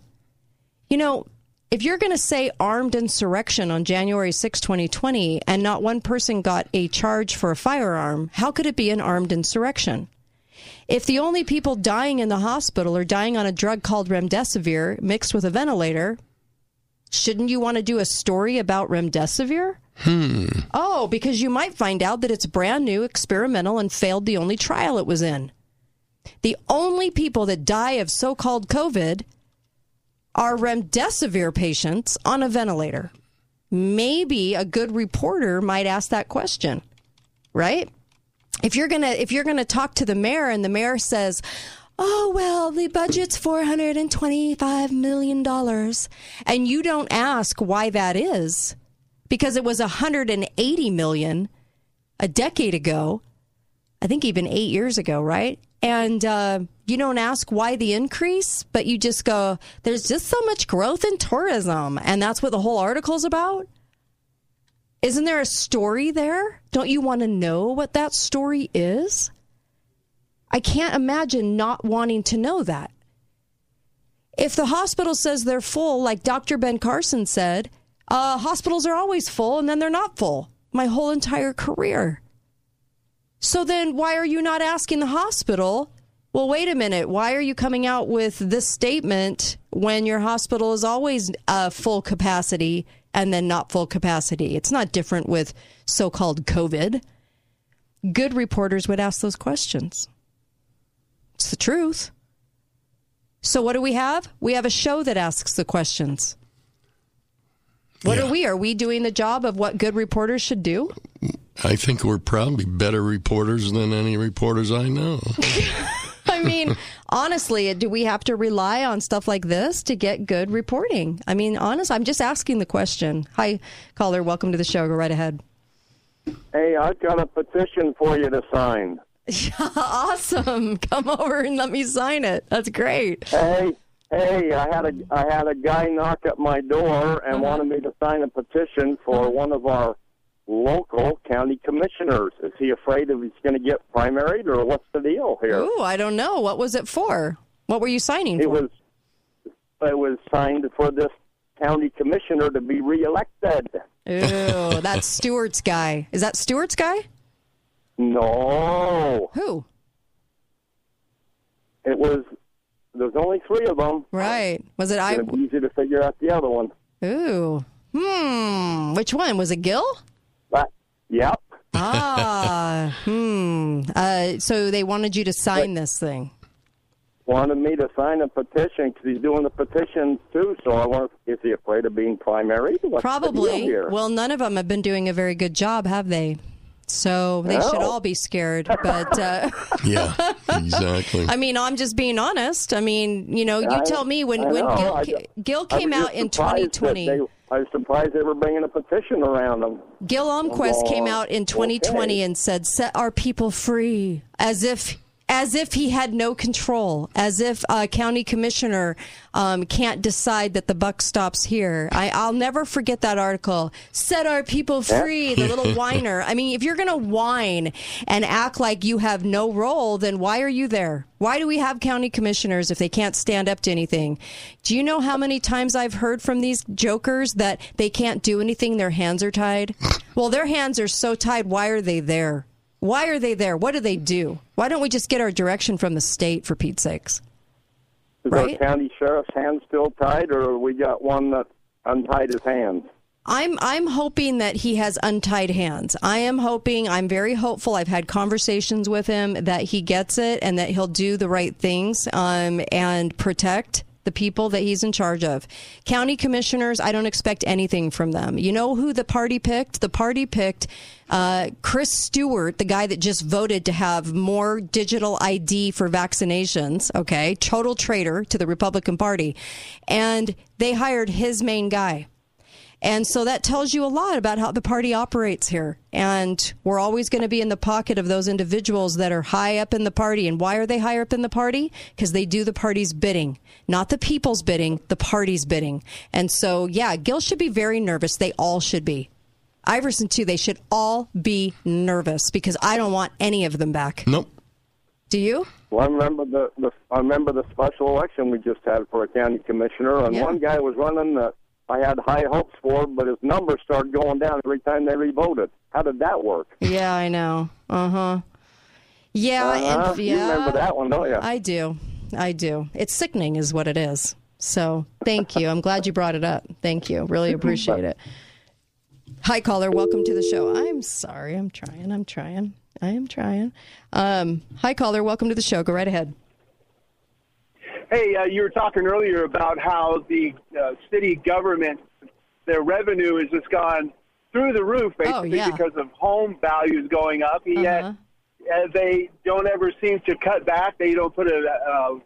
you know, if you're going to say armed insurrection on January 6, 2020, and not one person got a charge for a firearm, how could it be an armed insurrection? If the only people dying in the hospital are dying on a drug called remdesivir mixed with a ventilator, shouldn't you want to do a story about remdesivir? Hmm. Oh, because you might find out that it's brand new, experimental, and failed the only trial it was in. The only people that die of so called COVID are remdesivir patients on a ventilator. Maybe a good reporter might ask that question, right? If you're gonna if you're gonna talk to the mayor and the mayor says, "Oh well, the budget's four hundred and twenty-five million dollars," and you don't ask why that is, because it was a hundred and eighty million a decade ago, I think even eight years ago, right? And uh, you don't ask why the increase, but you just go, there's just so much growth in tourism. And that's what the whole article's about. Isn't there a story there? Don't you want to know what that story is? I can't imagine not wanting to know that. If the hospital says they're full, like Dr. Ben Carson said, uh, hospitals are always full and then they're not full my whole entire career. So then why are you not asking the hospital? Well, wait a minute. Why are you coming out with this statement when your hospital is always uh, full capacity and then not full capacity? It's not different with so called COVID. Good reporters would ask those questions. It's the truth. So, what do we have? We have a show that asks the questions. What are we? Are we doing the job of what good reporters should do? I think we're probably better reporters than any reporters I know. I mean, honestly, do we have to rely on stuff like this to get good reporting? I mean, honest, I'm just asking the question. Hi, caller. Welcome to the show. Go right ahead. Hey, I've got a petition for you to sign. awesome. Come over and let me sign it. That's great. Hey, hey, I had a I had a guy knock at my door and uh-huh. wanted me to sign a petition for uh-huh. one of our local county commissioners. Is he afraid of he's going to get primaried, or what's the deal here? Ooh, I don't know. What was it for? What were you signing It for? was it was signed for this county commissioner to be reelected. Ooh, that's Stewart's guy. Is that Stewart's guy? No, Who? It was. There's only three of them. Right. Was it I? It's easy to figure out the other one. Ooh. Hmm. Which one was it? Gil? But, yep. Ah. hmm. Uh, so they wanted you to sign this thing. Wanted me to sign a petition because he's doing the petition too. So I want. Is he afraid of being primary? What's the deal Probably. here? Well, none of them have been doing a very good job, have they? So they should No. all be scared. But uh, Yeah, exactly. I mean, I'm just being honest. I mean, you know, you I- tell me when I when know. Gil, I Gil I came was out just in surprised that 2020. They, I was surprised they were bringing a petition around them. Gil Almquist came out in 2020 okay. and said, "Set our people free," as if as if he had no control, as if a county commissioner um, can't decide that the buck stops here. I, I'll never forget that article. Set our people free, the little whiner. I mean, if you're going to whine and act like you have no role, then why are you there? Why do we have county commissioners if they can't stand up to anything? Do you know how many times I've heard from these jokers that they can't do anything, their hands are tied? Well, their hands are so tied, why are they there? Why are they there? What do they do? Why don't we just get our direction from the state, for Pete's sakes? Is Right. our county sheriff's hands still tied, or we got one that untied his hands? I'm I'm hoping that he has untied hands. I am hoping. I'm very hopeful. I've had conversations with him that he gets it and that he'll do the right things um, and protect the people that he's in charge of. County commissioners, I don't expect anything from them. You know who the party picked? The party picked uh, Chris Stewart, the guy that just voted to have more digital ID for vaccinations. Okay, total traitor to the Republican Party, and they hired his main guy. And so that tells you a lot about how the party operates here. And we're always going to be in the pocket of those individuals that are high up in the party. And why are they higher up in the party? Because they do the party's bidding, not the people's bidding, the party's bidding. And so, yeah, Gil should be very nervous. They all should be. Iverson, too, they should all be nervous because I don't want any of them back. Nope. Do you? Well, I remember the, the I remember the special election we just had for a county commissioner, and Yeah. one guy was running that I had high hopes for, but his numbers started going down every time they revoted. How did that work? Yeah, I know. Uh huh. Yeah, Uh-huh. and You remember that one, don't you? I do. I do. It's sickening, is what it is. So thank you. I'm glad you brought it up. Thank you. Really appreciate it. Hi, caller. Welcome to the show. I'm sorry. I'm trying. I'm trying. I am trying. Um, hi, caller. Welcome to the show. Go right ahead. Hey, uh, you were talking earlier about how the uh, city government, their revenue has just gone through the roof, basically yeah. because of home values going up. And Yet uh, they don't ever seem to cut back. They don't put a, uh,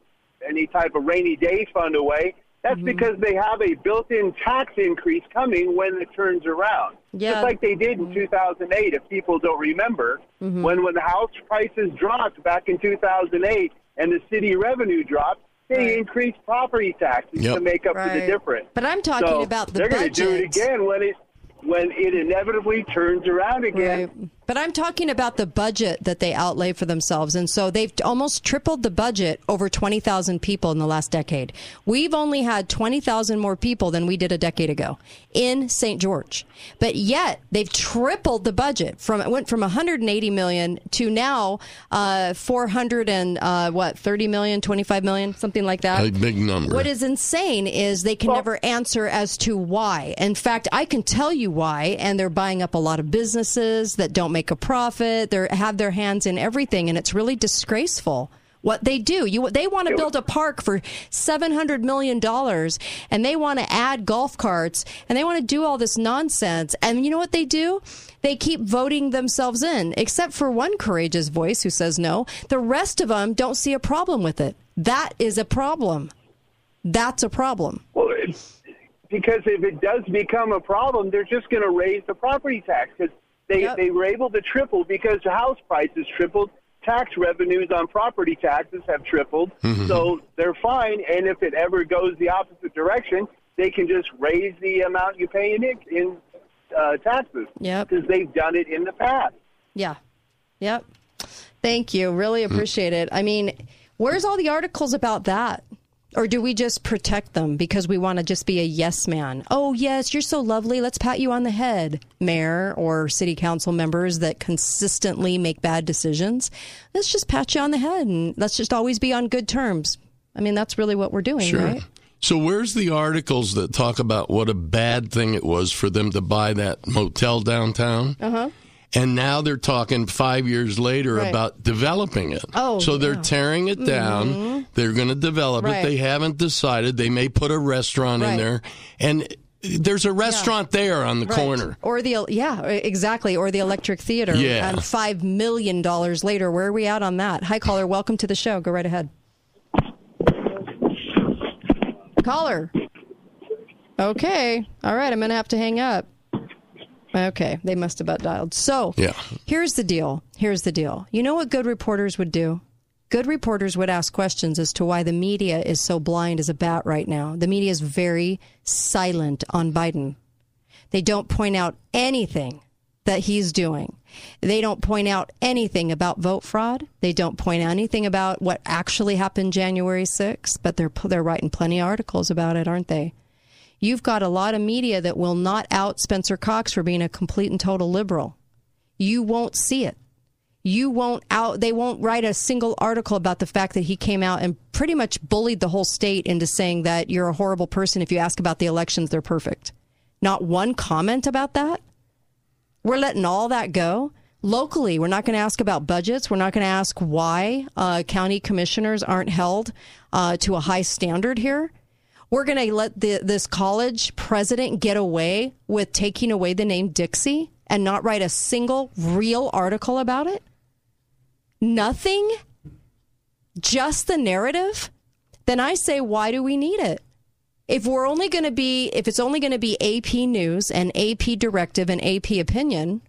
any type of rainy day fund away. That's because they have a built-in tax increase coming when it turns around. Yeah. Just like they did in 2008, if people don't remember, Mhm. when when the house prices dropped back in 2008 and the city revenue dropped, they increased property taxes Yep. to make up for the difference. But I'm talking So about the they're gonna do it again when it when it inevitably turns around again. But I'm talking about the budget that they outlay for themselves. And so they've almost tripled the budget over 20,000 people in the last decade. We've only had 20,000 more people than we did a decade ago in St. George. But yet they've tripled the budget from, it went from 180 million to now, uh, 400 and, uh, what, 30 million, 25 million, something like that. A big number. What is insane is they can never answer as to why. In fact, I can tell you why, and they're buying up a lot of businesses that don't make a profit. They have their hands in everything, and it's really disgraceful. What they do, you they want to build a park for seven hundred million dollars, and they want to add golf carts, and they want to do all this nonsense. And you know what they do? They keep voting themselves in, except for one courageous voice who says no. The rest of them don't see a problem with it. That is a problem. That's a problem. Well, because if it does become a problem, they're just going to raise the property tax because they they were able to triple because house prices tripled. Tax revenues on property taxes have tripled, Mm-hmm. so they're fine. And if it ever goes the opposite direction, they can just raise the amount you pay in it, in uh, taxes. Yep. because they've done it in the past. Yeah. Yep. Thank you. Really appreciate it. I mean, where's all the articles about that? Or do we just protect them because we want to just be a yes man? Oh, yes, you're so lovely. Let's pat you on the head, mayor or city council members that consistently make bad decisions. Let's just pat you on the head and let's just always be on good terms. I mean, that's really what we're doing, Sure. right? So where's the articles that talk about what a bad thing it was for them to buy that motel downtown? Uh huh. And now they're talking five years later Right. about developing it. Oh, so they're yeah. tearing it down. Mhm. They're going to develop Right. it. They haven't decided. They may put a restaurant Right. in there, and there's a restaurant there on the Right. corner. Or the yeah, exactly, or the Electric Theater. Yeah. And five million dollars later, where are we at on that? Hi, caller. Welcome to the show. Go right ahead. Caller. Okay. All right. I'm going to have to hang up. Okay. They must have butt dialed. So Yeah. here's the deal. Here's the deal. You know what good reporters would do? Good reporters would ask questions as to why the media is so blind as a bat right now. The media is very silent on Biden. They don't point out anything that he's doing. They don't point out anything about vote fraud. They don't point out anything about what actually happened January 6th, but they're they're writing plenty of articles about it, aren't they? You've got a lot of media that will not out Spencer Cox for being a complete and total liberal. You won't see it. You won't out they won't write a single article about the fact that he came out and pretty much bullied the whole state into saying that you're a horrible person if you ask about the elections they're perfect. Not one comment about that. We're letting all that go. Locally, we're not going to ask about budgets. We're not going to ask why uh, county commissioners aren't held uh, to a high standard here. We're going to let the, this college president get away with taking away the name Dixie and not write a single real article about it? Nothing? Just the narrative? Then I say, why do we need it? if we're only going to be if it's only going to be AP news and AP directive and AP opinion,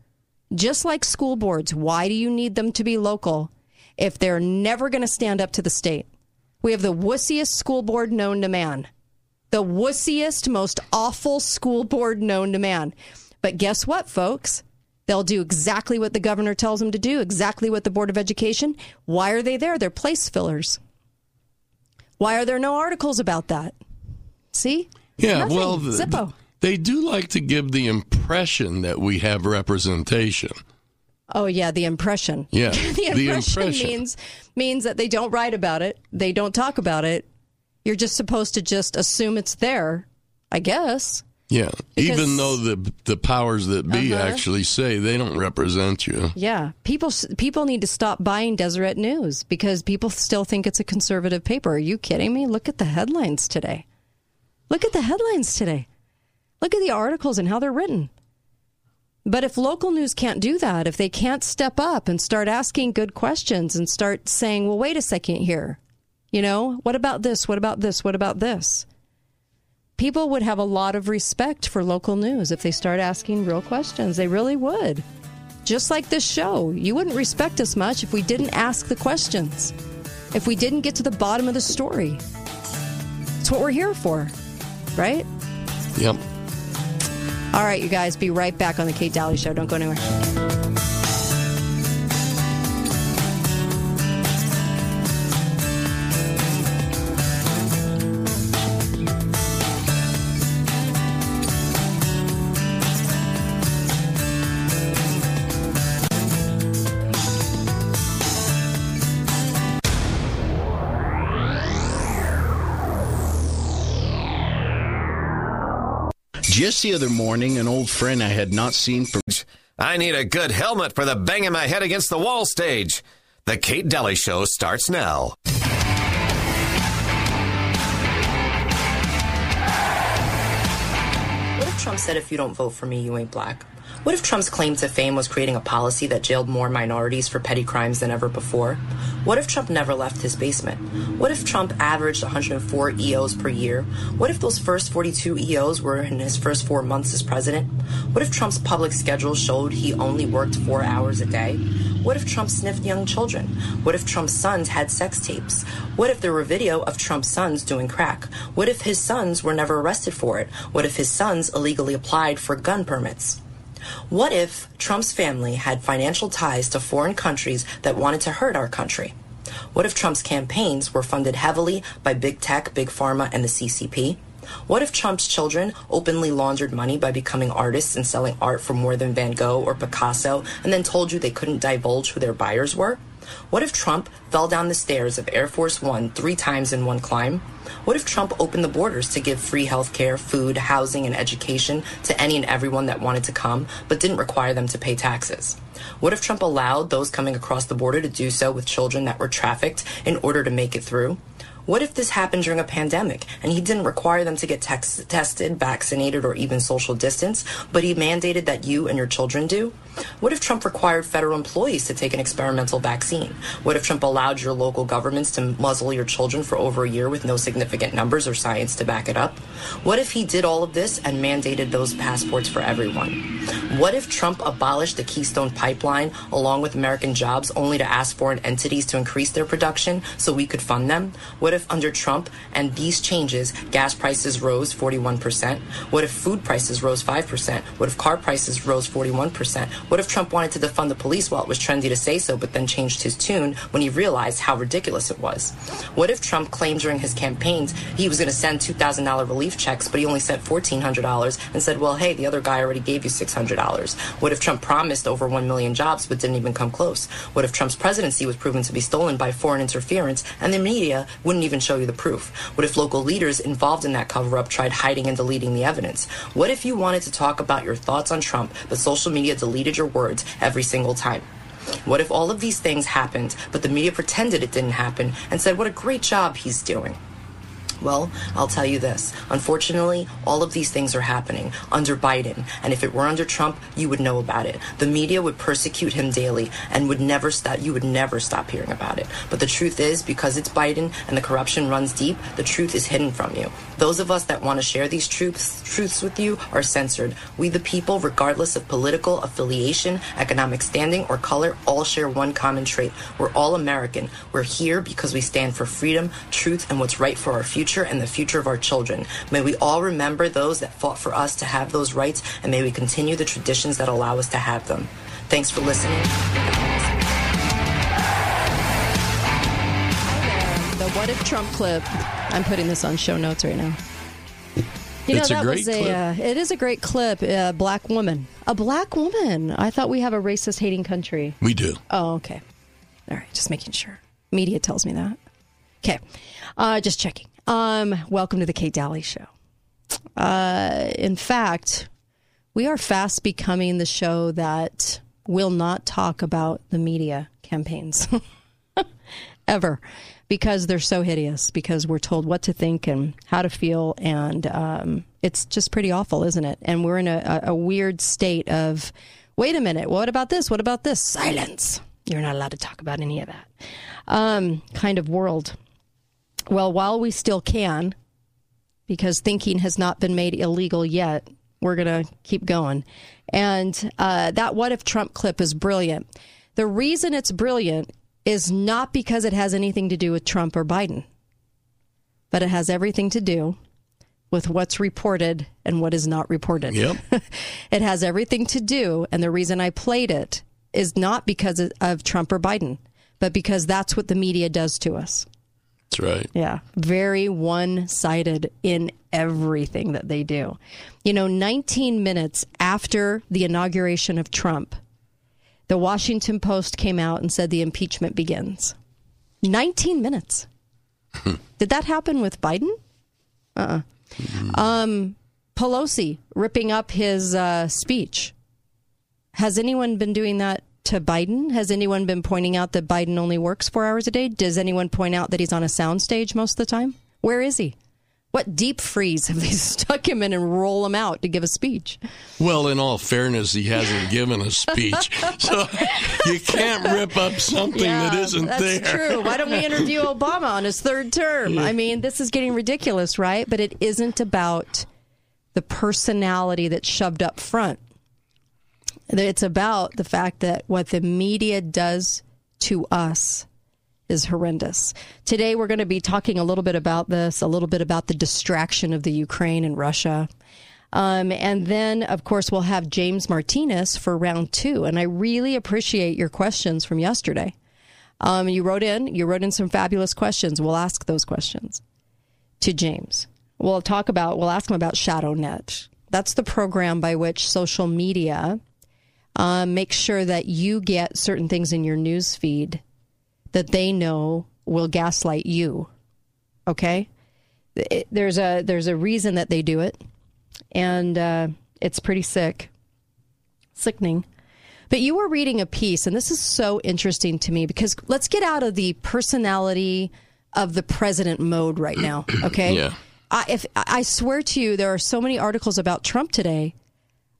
just like school boards, why do you need them to be local if they're never going to stand up to the state? We have the wussiest school board known to man. The wussiest, most awful school board known to man. But guess what, folks? They'll do exactly what the governor tells them to do, exactly what the Board of Education. Why are they there? They're place fillers. Why are there no articles about that? See? Yeah, Nothing. well, th- Zippo. they do like to give the impression that we have representation. Oh yeah, the impression. Yeah, the the impression, impression. means means that they don't write about it. They don't talk about it. You're just supposed to just assume it's there, I guess. Yeah, Because- even though the the powers that be Uh-huh. actually say they don't represent you. Yeah, people people need to stop buying Deseret News because people still think it's a conservative paper. Are you kidding me? Look at the headlines today. Look at the headlines today. Look at the articles and how they're written. But if local news can't do that, if they can't step up and start asking good questions and start saying, well, wait a second here, you know, what about this? What about this? What about this? People would have a lot of respect for local news if they start asking real questions. They really would. Just like this show, you wouldn't respect us much if we didn't ask the questions, if we didn't get to the bottom of the story. It's what we're here for, right? Yep. All right, you guys, be right back on the Kate Dalley Show. Don't go anywhere. Just the other morning, an old friend I had not seen for. I need a good helmet for the banging my head against the wall stage. The Kate Dalley Show starts now. What if Trump said, if you don't vote for me, you ain't black? What if Trump's claim to fame was creating a policy that jailed more minorities for petty crimes than ever before? What if Trump never left his basement? What if Trump averaged 104 EOs per year? What if those first 42 EOs were in his first four months as president? What if Trump's public schedule showed he only worked four hours a day? What if Trump sniffed young children? What if Trump's sons had sex tapes? What if there were video of Trump's sons doing crack? What if his sons were never arrested for it? What if his sons illegally applied for gun permits? What if Trump's family had financial ties to foreign countries that wanted to hurt our country? What if Trump's campaigns were funded heavily by big tech, big pharma, and the CCP? What if Trump's children openly laundered money by becoming artists and selling art for more than Van Gogh or Picasso and then told you they couldn't divulge who their buyers were? What if Trump fell down the stairs of Air Force One three times in one climb? What if Trump opened the borders to give free health care, food, housing, and education to any and everyone that wanted to come, but didn't require them to pay taxes? What if Trump allowed those coming across the border to do so with children that were trafficked in order to make it through? What if this happened during a pandemic and he didn't require them to get tex- tested, vaccinated, or even social distance, but he mandated that you and your children do? What if Trump required federal employees to take an experimental vaccine? What if Trump allowed your local governments to muzzle your children for over a year with no significant numbers or science to back it up? What if he did all of this and mandated those passports for everyone? What if Trump abolished the Keystone Pipeline along with American jobs only to ask foreign entities to increase their production so we could fund them? What if under Trump and these changes, gas prices rose 41%? What if food prices rose 5%? What if car prices rose 41%? What if Trump wanted to defund the police while it was trendy to say so, but then changed his tune when he realized how ridiculous it was? What if Trump claimed during his campaigns he was going to send $2,000 relief checks, but he only sent $1,400 and said, well, hey, the other guy already gave you $600? What if Trump promised over 1 million jobs, but didn't even come close? What if Trump's presidency was proven to be stolen by foreign interference and the media wouldn't even show you the proof? What if local leaders involved in that cover up tried hiding and deleting the evidence? What if you wanted to talk about your thoughts on Trump, but social media deleted your words every single time? What if all of these things happened, but the media pretended it didn't happen and said, what a great job he's doing? Well, I'll tell you this. Unfortunately, all of these things are happening under Biden. And if it were under Trump, you would know about it. The media would persecute him daily and would never stop, you would never stop hearing about it. But the truth is, because it's Biden and the corruption runs deep, the truth is hidden from you. Those of us that want to share these truths, truths with you are censored. We, the people, regardless of political affiliation, economic standing, or color, all share one common trait. We're all American. We're here because we stand for freedom, truth, and what's right for our future and the future of our children. May we all remember those that fought for us to have those rights, and may we continue the traditions that allow us to have them. Thanks for listening. The What If Trump clip. I'm putting this on show notes right now. You know, It's a great was a, clip. uh, it is a great clip. A black woman. A black woman. I thought we have a racist hating country. We do. Oh, okay. All right, just making sure. Media tells me that. Okay, uh, just checking. Um, welcome to the Kate Dalley Show. Uh, in fact, we are fast becoming the show that will not talk about the media campaigns ever because they're so hideous. Because we're told what to think and how to feel, and um, it's just pretty awful, isn't it? And we're in a, a, weird state of, wait a minute, what about this? What about this? Silence. You're not allowed to talk about any of that um, kind of world. Well, while we still can, because thinking has not been made illegal yet, we're going to keep going. And uh, that What If Trump clip is brilliant. The reason it's brilliant is not because it has anything to do with Trump or Biden, but it has everything to do with what's reported and what is not reported. Yep. it has everything to do, and the reason I played it is not because of- of Trump or Biden, but because that's what the media does to us. That's right. Yeah, very one sided in everything that they do. You know, 19 minutes after the inauguration of Trump, the Washington Post came out and said the impeachment begins. 19 minutes. Did that happen with Biden? Uh uh Um, Pelosi ripping up his uh, speech. Has anyone been doing that to Biden? Has anyone been pointing out that Biden only works four hours a day? Does anyone point out that he's on a soundstage most of the time? Where is he? What deep freeze have they stuck him in and roll him out to give a speech? Well, in all fairness, he hasn't given a speech, so you can't rip up something that isn't there. that's there. true. Why don't we interview Obama on his third term? I mean, this is getting ridiculous, right? But it isn't about the personality that's shoved up front. It's about the fact that what the media does to us is horrendous. Today, we're going to be talking a little bit about this, a little bit about the distraction of the Ukraine and Russia. Um, and then, of course, we'll have James Martinez for round two. And I really appreciate your questions from yesterday. Um, you wrote in. You wrote in some fabulous questions. We'll ask those questions to James. We'll talk about. We'll ask him about ShadowNet. That's the program by which social media uh, makes sure that you get certain things in your news feed that they know will gaslight you. Okay, It- there's a there's a reason that they do it, and uh, it's pretty sick, sickening. But you were reading a piece, and this is so interesting to me because let's get out of the personality of the president mode right now. Okay. Yeah. I, if I swear to you, there are so many articles about Trump today.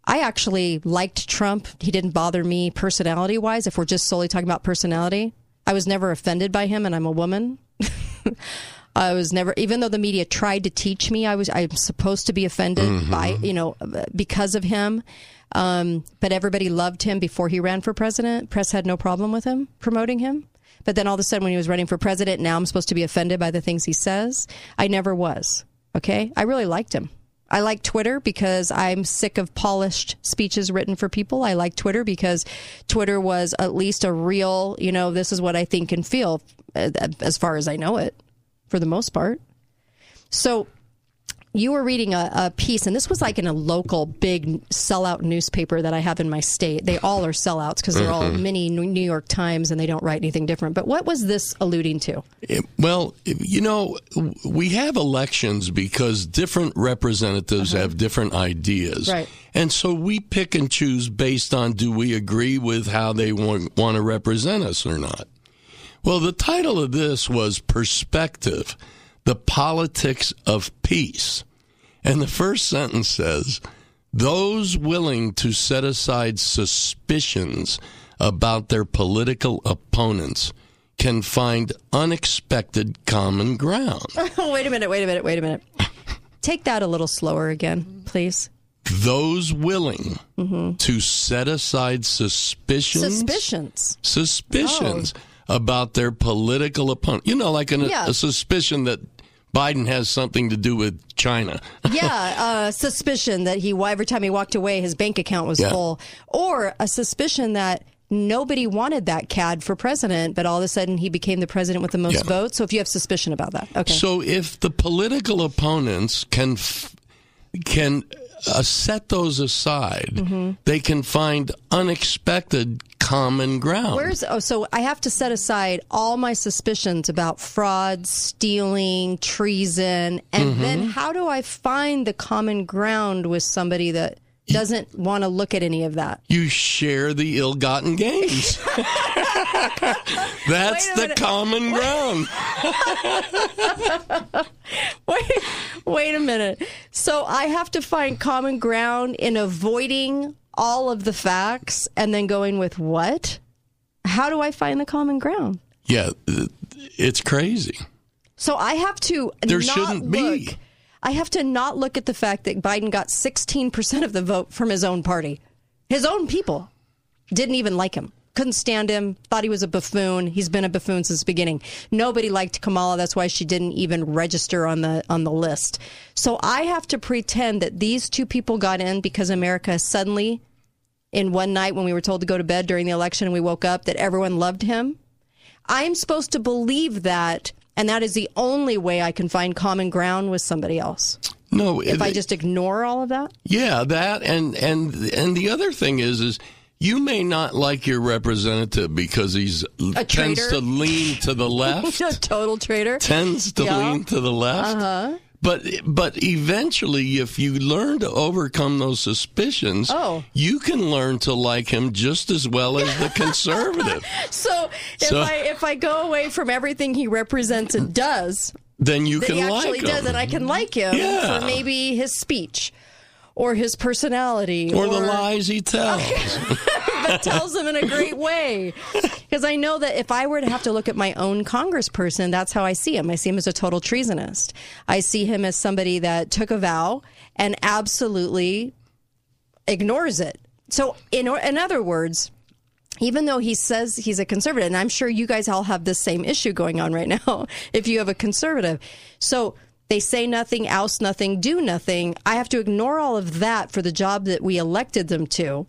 I actually liked Trump. He didn't bother me personality wise. If we're just solely talking about personality, I was never offended by him, and I'm a woman. I was never, even though the media tried to teach me, I was, I'm supposed to be offended Mhm. by, you know, because of him. Um, but everybody loved him before he ran for president. Press had no problem with him promoting him. But then all of a sudden, when he was running for president, now I'm supposed to be offended by the things he says. I never was. Okay. I really liked him. I like Twitter because I'm sick of polished speeches written for people. I like Twitter because Twitter was at least a real, you know, this is what I think and feel uh, as far as I know it for the most part. So you were reading a, a piece, and this was like in a local big sellout newspaper that I have in my state. They all are sellouts because they're all Mhm. mini New York Times and they don't write anything different. But what was this alluding to? It- Well, you know, we have elections because different representatives have different ideas. Right. And so we pick and choose based on do we agree with how they want, want to represent us or not. Well, the title of this was Perspective The Politics of Peace. And the first sentence says, those willing to set aside suspicions about their political opponents can find unexpected common ground. wait a minute, wait a minute, wait a minute. Take that a little slower again, please. Those willing Mhm. to set aside suspicions, Suspicions. suspicions about their political opponent. You know, like an, Yeah. a suspicion that Biden has something to do with China. yeah, uh, suspicion that he every time he walked away, his bank account was Yeah. full, or a suspicion that nobody wanted that cad for president, but all of a sudden he became the president with the most Yeah. votes. So if you have suspicion about that, okay. So if the political opponents can f- can uh, set those aside, Mhm. they can find unexpected common ground. Where's oh so I have to set aside all my suspicions about fraud, stealing, treason, and Mhm. then how do I find the common ground with somebody that doesn't want to look at any of that? you share the ill-gotten gains. That's the common ground. wait, wait a minute. So I have to find common ground in avoiding all of the facts and then going with what? How do I find the common ground? Yeah, it's crazy. So I have to There not shouldn't be. I have to not look at the fact that Biden got 16% of the vote from his own party. His own people didn't even like him. Couldn't stand him, thought he was a buffoon. He's been a buffoon since the beginning. Nobody liked Kamala, that's why she didn't even register on the on the list. So I have to pretend that these two people got in because America suddenly in one night when we were told to go to bed during the election and we woke up that everyone loved him. I'm supposed to believe that, and that is the only way I can find common ground with somebody else. No, If I just ignore all of that? Yeah, that and and and the other thing is is you may not like your representative because he's A tends traitor? to lean to the left, a total traitor. tends to Yeah. lean to the left. Uh-huh. But but eventually, if you learn to overcome those suspicions, Oh. you can learn to like him just as well as the conservative. So if I if I go away from everything he represents and does, Then you can he like actually him. does, and I can like him Yeah. for maybe his speech or his personality or the lies he tells. but tells them in a great way. Because I know that if I were to have to look at my own congressperson, that's how I see him. I see him as a total treasonist. I see him as somebody that took a vow and absolutely ignores it. So, in, in other words, even though he says he's a conservative, and I'm sure you guys all have this same issue going on right now, if you have a conservative. So they say nothing, oust nothing, do nothing. I have to ignore all of that for the job that we elected them to.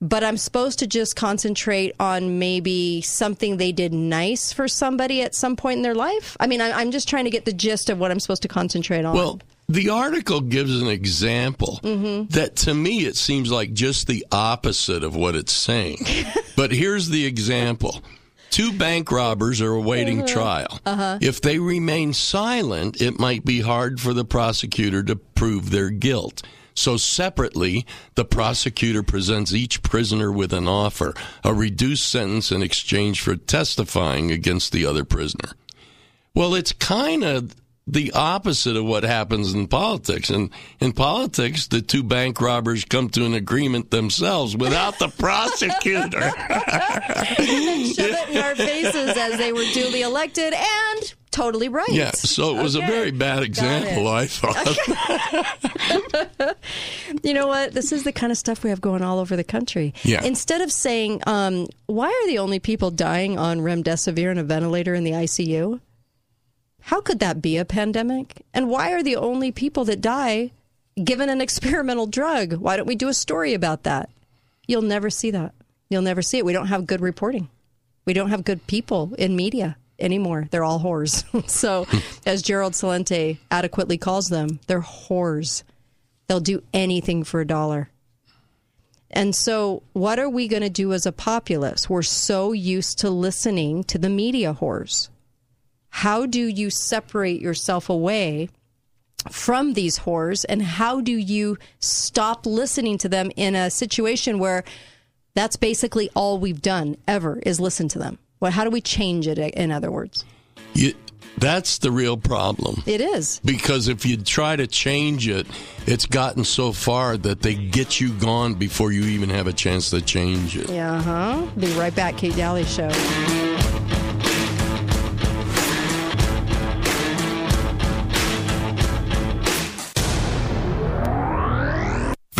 But I'm supposed to just concentrate on maybe something they did nice for somebody at some point in their life? I mean, I- I'm just trying to get the gist of what I'm supposed to concentrate on. Well, the article gives an example Mhm. that to me it seems like just the opposite of what it's saying. but here's the example. Two bank robbers are awaiting Uh-huh. trial. Uh-huh. If they remain silent, it might be hard for the prosecutor to prove their guilt. So separately, the prosecutor presents each prisoner with an offer, a reduced sentence in exchange for testifying against the other prisoner. Well, it's kind of the opposite of what happens in politics. And in politics, the two bank robbers come to an agreement themselves without the prosecutor. and shove it in our faces as they were duly elected and totally right. Yeah, so it was a very bad example, I thought. You know what? This is the kind of stuff we have going all over the country. Yeah. Instead of saying, um, why are the only people dying on remdesivir and a ventilator in the ICU? How could that be a pandemic? And why are the only people that die given an experimental drug? Why don't we do a story about that? You'll never see that. You'll never see it. We don't have good reporting. We don't have good people in media anymore. They're all whores. so, as Gerald Celente adequately calls them, they're whores. They'll do anything for a dollar. And so, what are we going to do as a populace? We're so used to listening to the media whores. How do you separate yourself away from these whores? And how do you stop listening to them in a situation where that's basically all we've done ever is listen to them? Well, how do we change it, in other words? You, that's the real problem. It is. Because if you try to change it, it's gotten so far that they get you gone before you even have a chance to change it. Yeah, huh? Be right back, Kate Dalley Show.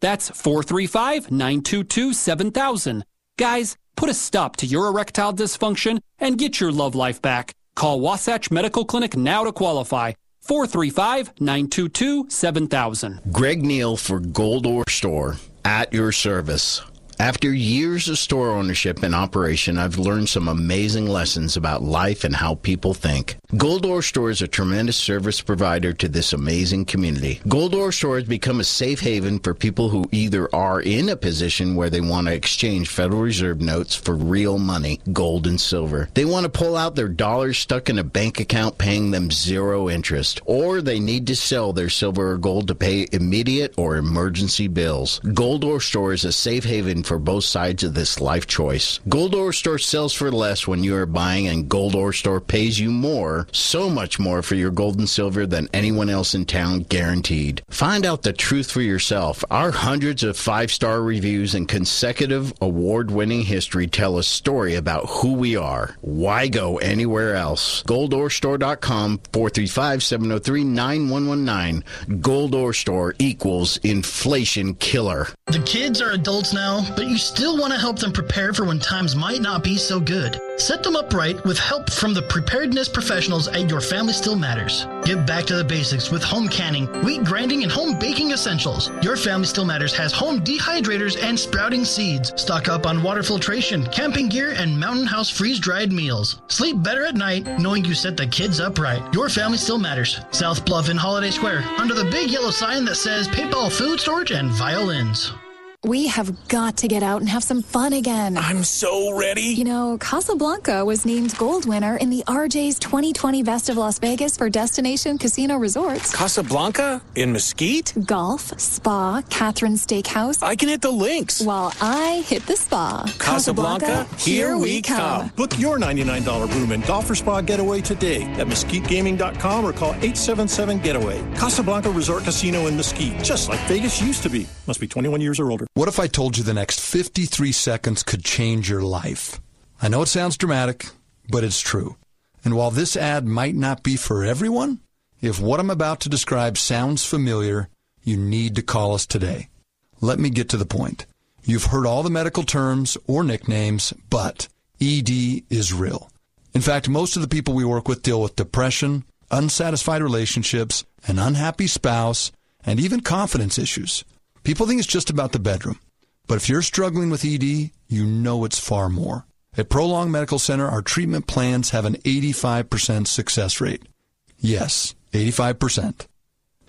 That's 435 922 7000. Guys, put a stop to your erectile dysfunction and get your love life back. Call Wasatch Medical Clinic now to qualify. 435 922 7000. Greg Neal for Gold Goldor Store at your service. After years of store ownership and operation, I've learned some amazing lessons about life and how people think. Gold Goldor Store is a tremendous service provider to this amazing community. Gold Goldor Store has become a safe haven for people who either are in a position where they want to exchange Federal Reserve notes for real money, gold and silver. They want to pull out their dollars stuck in a bank account paying them zero interest, or they need to sell their silver or gold to pay immediate or emergency bills. Gold Goldor Store is a safe haven for both sides of this life choice. Goldor Store sells for less when you are buying, and Goldor Store pays you more, so much more for your gold and silver than anyone else in town, guaranteed. Find out the truth for yourself. Our hundreds of five star reviews and consecutive award winning history tell a story about who we are. Why go anywhere else? GoldOrStore.com 435 703 9119. Goldor Store equals inflation killer. The kids are adults now, but you still want to help them prepare for when times might not be so good. Set them up right with help from the preparedness professionals at Your Family Still Matters. Get back to the basics with home canning, wheat grinding, and home baking essentials. Your Family Still Matters has home dehydrators and sprouting seeds. Stock up on water filtration, camping gear, and Mountain House freeze dried meals. Sleep better at night knowing you set the kids up right. Your Family Still Matters. South Bluff in Holiday Square, under the big yellow sign that says paintball food storage and violins. We have got to get out and have some fun again. I'm so ready. You know, Casablanca was named gold winner in the RJ's 2020 Best of Las Vegas for Destination Casino Resorts. Casablanca? In Mesquite? Golf, spa, Catherine Steakhouse. I can hit the links. While I hit the spa. Casablanca, here we come. Book your $99 room and golf or spa getaway today at mesquitegaming.com or call 877 Getaway. Casablanca Resort Casino in Mesquite, just like Vegas used to be. Must be 21 years or older. What if I told you the next 53 seconds could change your life? I know it sounds dramatic, but it's true. And while this ad might not be for everyone, if what I'm about to describe sounds familiar, you need to call us today. Let me get to the point. You've heard all the medical terms or nicknames, but ED is real. In fact, most of the people we work with deal with depression, unsatisfied relationships, an unhappy spouse, and even confidence issues. People think it's just about the bedroom. But if you're struggling with ED, you know it's far more. At Prolong Medical Center, our treatment plans have an 85% success rate. Yes, 85%.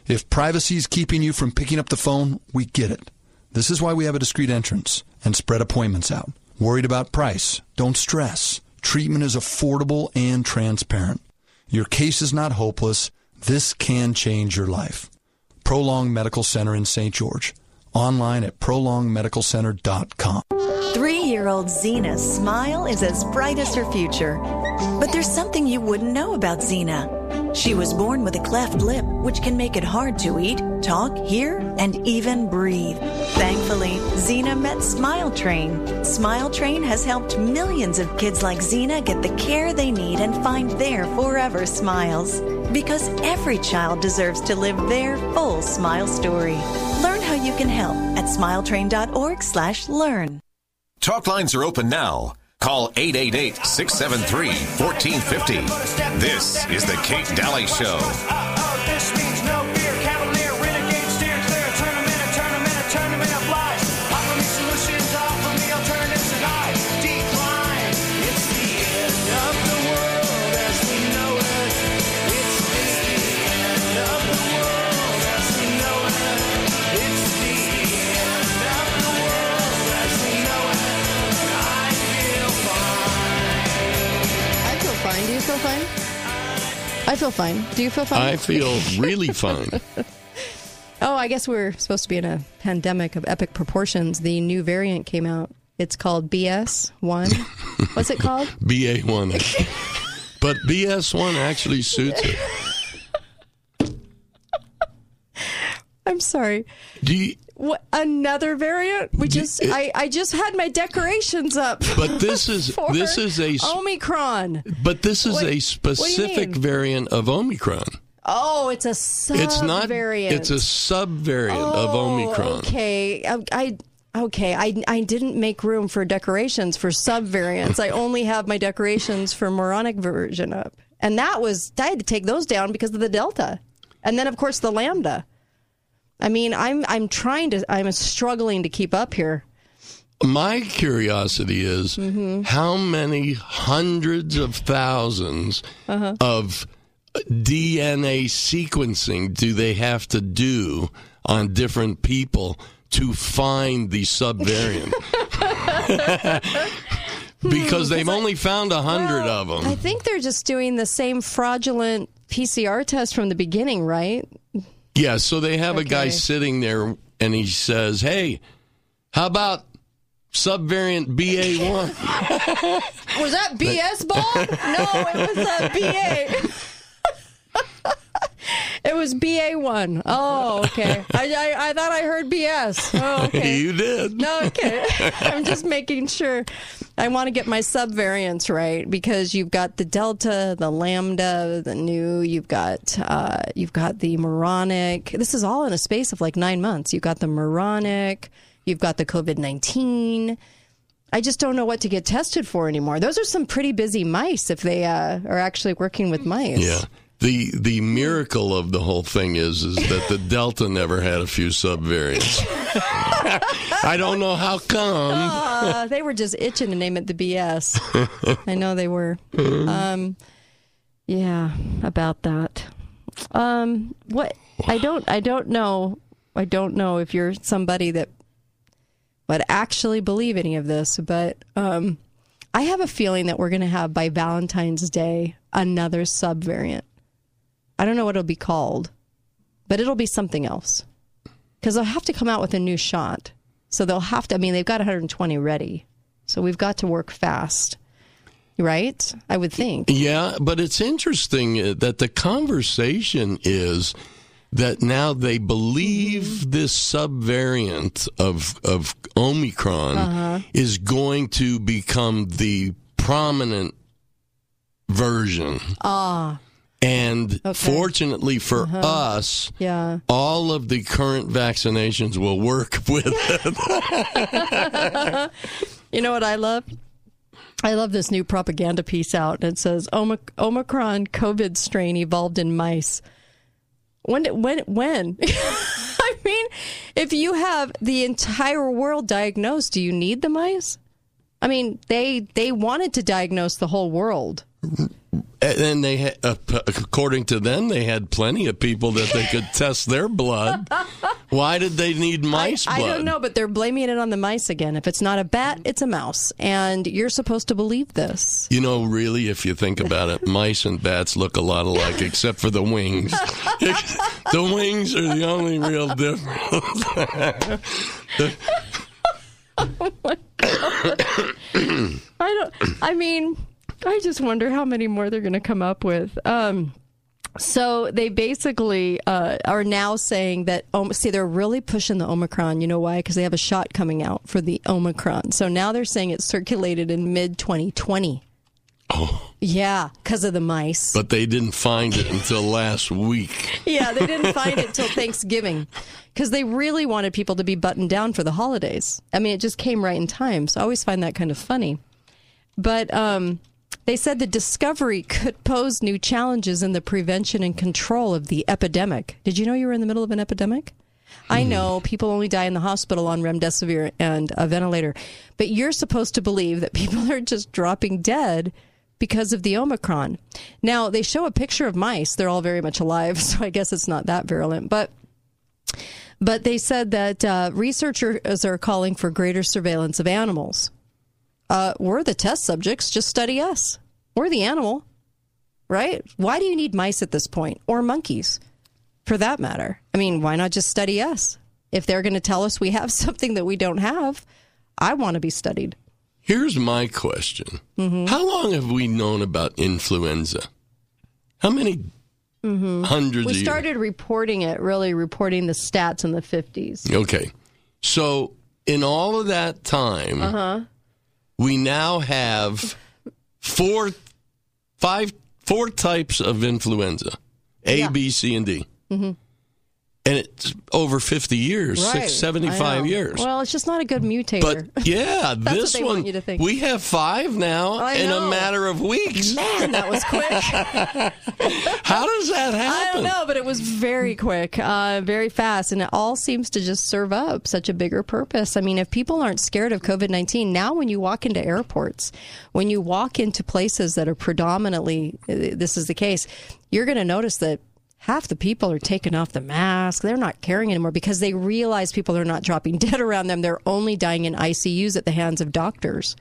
If privacy is keeping you from picking up the phone, we get it. This is why we have a discreet entrance and spread appointments out. Worried about price? Don't stress. Treatment is affordable and transparent. Your case is not hopeless. This can change your life. Prolong Medical Center in St. George. Online at prolongmedicalcenter.com. Three year old Zena's smile is as bright as her future. But there's something you wouldn't know about Zena. She was born with a cleft lip, which can make it hard to eat, talk, hear, and even breathe. Thankfully, Zena met Smile Train. Smile Train has helped millions of kids like Zena get the care they need and find their forever smiles. Because every child deserves to live their full smile story. Learn how you can help at smiletrain.org slash learn. Talk lines are open now. Call 888 673 1450. This is The Kate Dalley Show. Feel fine? I feel fine. Do you feel fine? I feel really fine. Oh, I guess we're supposed to be in a pandemic of epic proportions. The new variant came out. It's called BS1. What's it called? BA1. but BS1 actually suits it. I'm sorry. Do you, What another variant? We just I, I just had my decorations up. But this is- this is a Omicron. but this is What- a specific variant of Omicron. Oh, it's a sub it's not variant. It's a subvariant of Oh, Omicron. Okay, I, I okay. I I didn't make room for decorations for sub variants. I only have my decorations for moronic version up, and that was I had to take those down because of the delta, and then of course the lambda. I mean, I'm I'm trying to I'm struggling to keep up here. My curiosity is Mm-hmm. how many hundreds of thousands Uh-huh. of DNA sequencing do they have to do on different people to find the subvariant? because they've only found a hundred of them. I think they're just doing the same fraudulent PCR test from the beginning, right? Yeah, so they have a guy sitting there and he says, Hey, how about subvariant BA1? Was that BS ball? no, it was uh, BA. It was BA one. Oh, okay. I, I I thought I heard BS. Oh, okay. you did. No, okay. I'm just making sure. I want to get my subvariants right because you've got the Delta, the Lambda, the new. You've got uh, you've got the Moronic. This is all in a space of like nine months. You've got the Moronic. You've got the COVID 19. I just don't know what to get tested for anymore. Those are some pretty busy mice if they uh, are actually working with mice. Yeah. The the miracle of the whole thing is is that the Delta never had a few subvariants. I don't know how come. Uh, they were just itching to name it the BS. I know they were. Um, yeah, about that. Um, what I don't I don't know I don't know if you're somebody that would actually believe any of this, but um, I have a feeling that we're going to have by Valentine's Day another subvariant. I don't know what it'll be called, but it'll be something else because they'll have to come out with a new shot. So they'll have to. I mean, they've got 120 ready, so we've got to work fast, right? I would think. Yeah, but it's interesting uh, that the conversation is that now they believe this subvariant of of Omicron Uh-huh. is going to become the prominent version. Ah, And Okay. fortunately for Uh-huh. us, yeah. all of the current vaccinations will work with it. you know what I love? I love this new propaganda piece out. It says Omic- Omicron COVID strain evolved in mice. When? When? When? I mean, if you have the entire world diagnosed, do you need the mice? I mean, they they wanted to diagnose the whole world. And then they, had, uh, according to them, they had plenty of people that they could test their blood. Why did they need mice I blood? don't know, but they're blaming it on the mice again. If it's not a bat, it's a mouse, and you're supposed to believe this. You know, really, if you think about it, mice and bats look a lot alike, except for the wings. the wings are the only real difference. I don't. I mean, I just wonder how many more they're going to come up with. Um, so they basically uh, are now saying that. Um, see, they're really pushing the Omicron. You know why? Because they have a shot coming out for the Omicron. So now they're saying it circulated in mid 2020. Oh, Yeah, because of the mice. but they didn't find it until last week. yeah, they didn't find it till Thanksgiving because they really wanted people to be buttoned down for the holidays. I mean, it just came right in time. So I always find that kind of funny. But um, they said the discovery could pose new challenges in the prevention and control of the epidemic. Did you know you were in the middle of an epidemic? I know people only die in the hospital on remdesivir and a ventilator, but you're supposed to believe that people are just dropping dead because of the Omicron. Now, they show a picture of mice. They're all very much alive, so I guess it's not that virulent. But but they said that uh, researchers are calling for greater surveillance of animals. Uh, we're the test subjects. Just study us. We're the animal, right? Why do you need mice at this point or monkeys, for that matter? I mean, why not just study us? If they're going to tell us we have something that we don't have, I want to be studied. Here's my question Mm-hmm. How long have we known about influenza? How many Mm-hmm. hundreds We started reporting it, really reporting the stats in the 50s. Okay. So, in all of that time, Uh huh. We now have four, five, four types of influenza A, B, C, Yeah. and D. hmm And it's over 50 years, Right. six, 75 years. Well, it's just not a good mutator. But yeah, That's this what they one, want you to think. we have five now in a matter of weeks. Man, that was quick. How does that happen? I don't know, but it was very quick, uh, very fast, and it all seems to just serve up such a bigger purpose. I mean, if people aren't scared of COVID 19, now when you walk into airports, when you walk into places that are predominantly, uh, this is the case, you're going to notice that half the people are taking off the mask. They're not caring anymore because they realize people are not dropping dead around them. They're only dying in ICUs at the hands of doctors.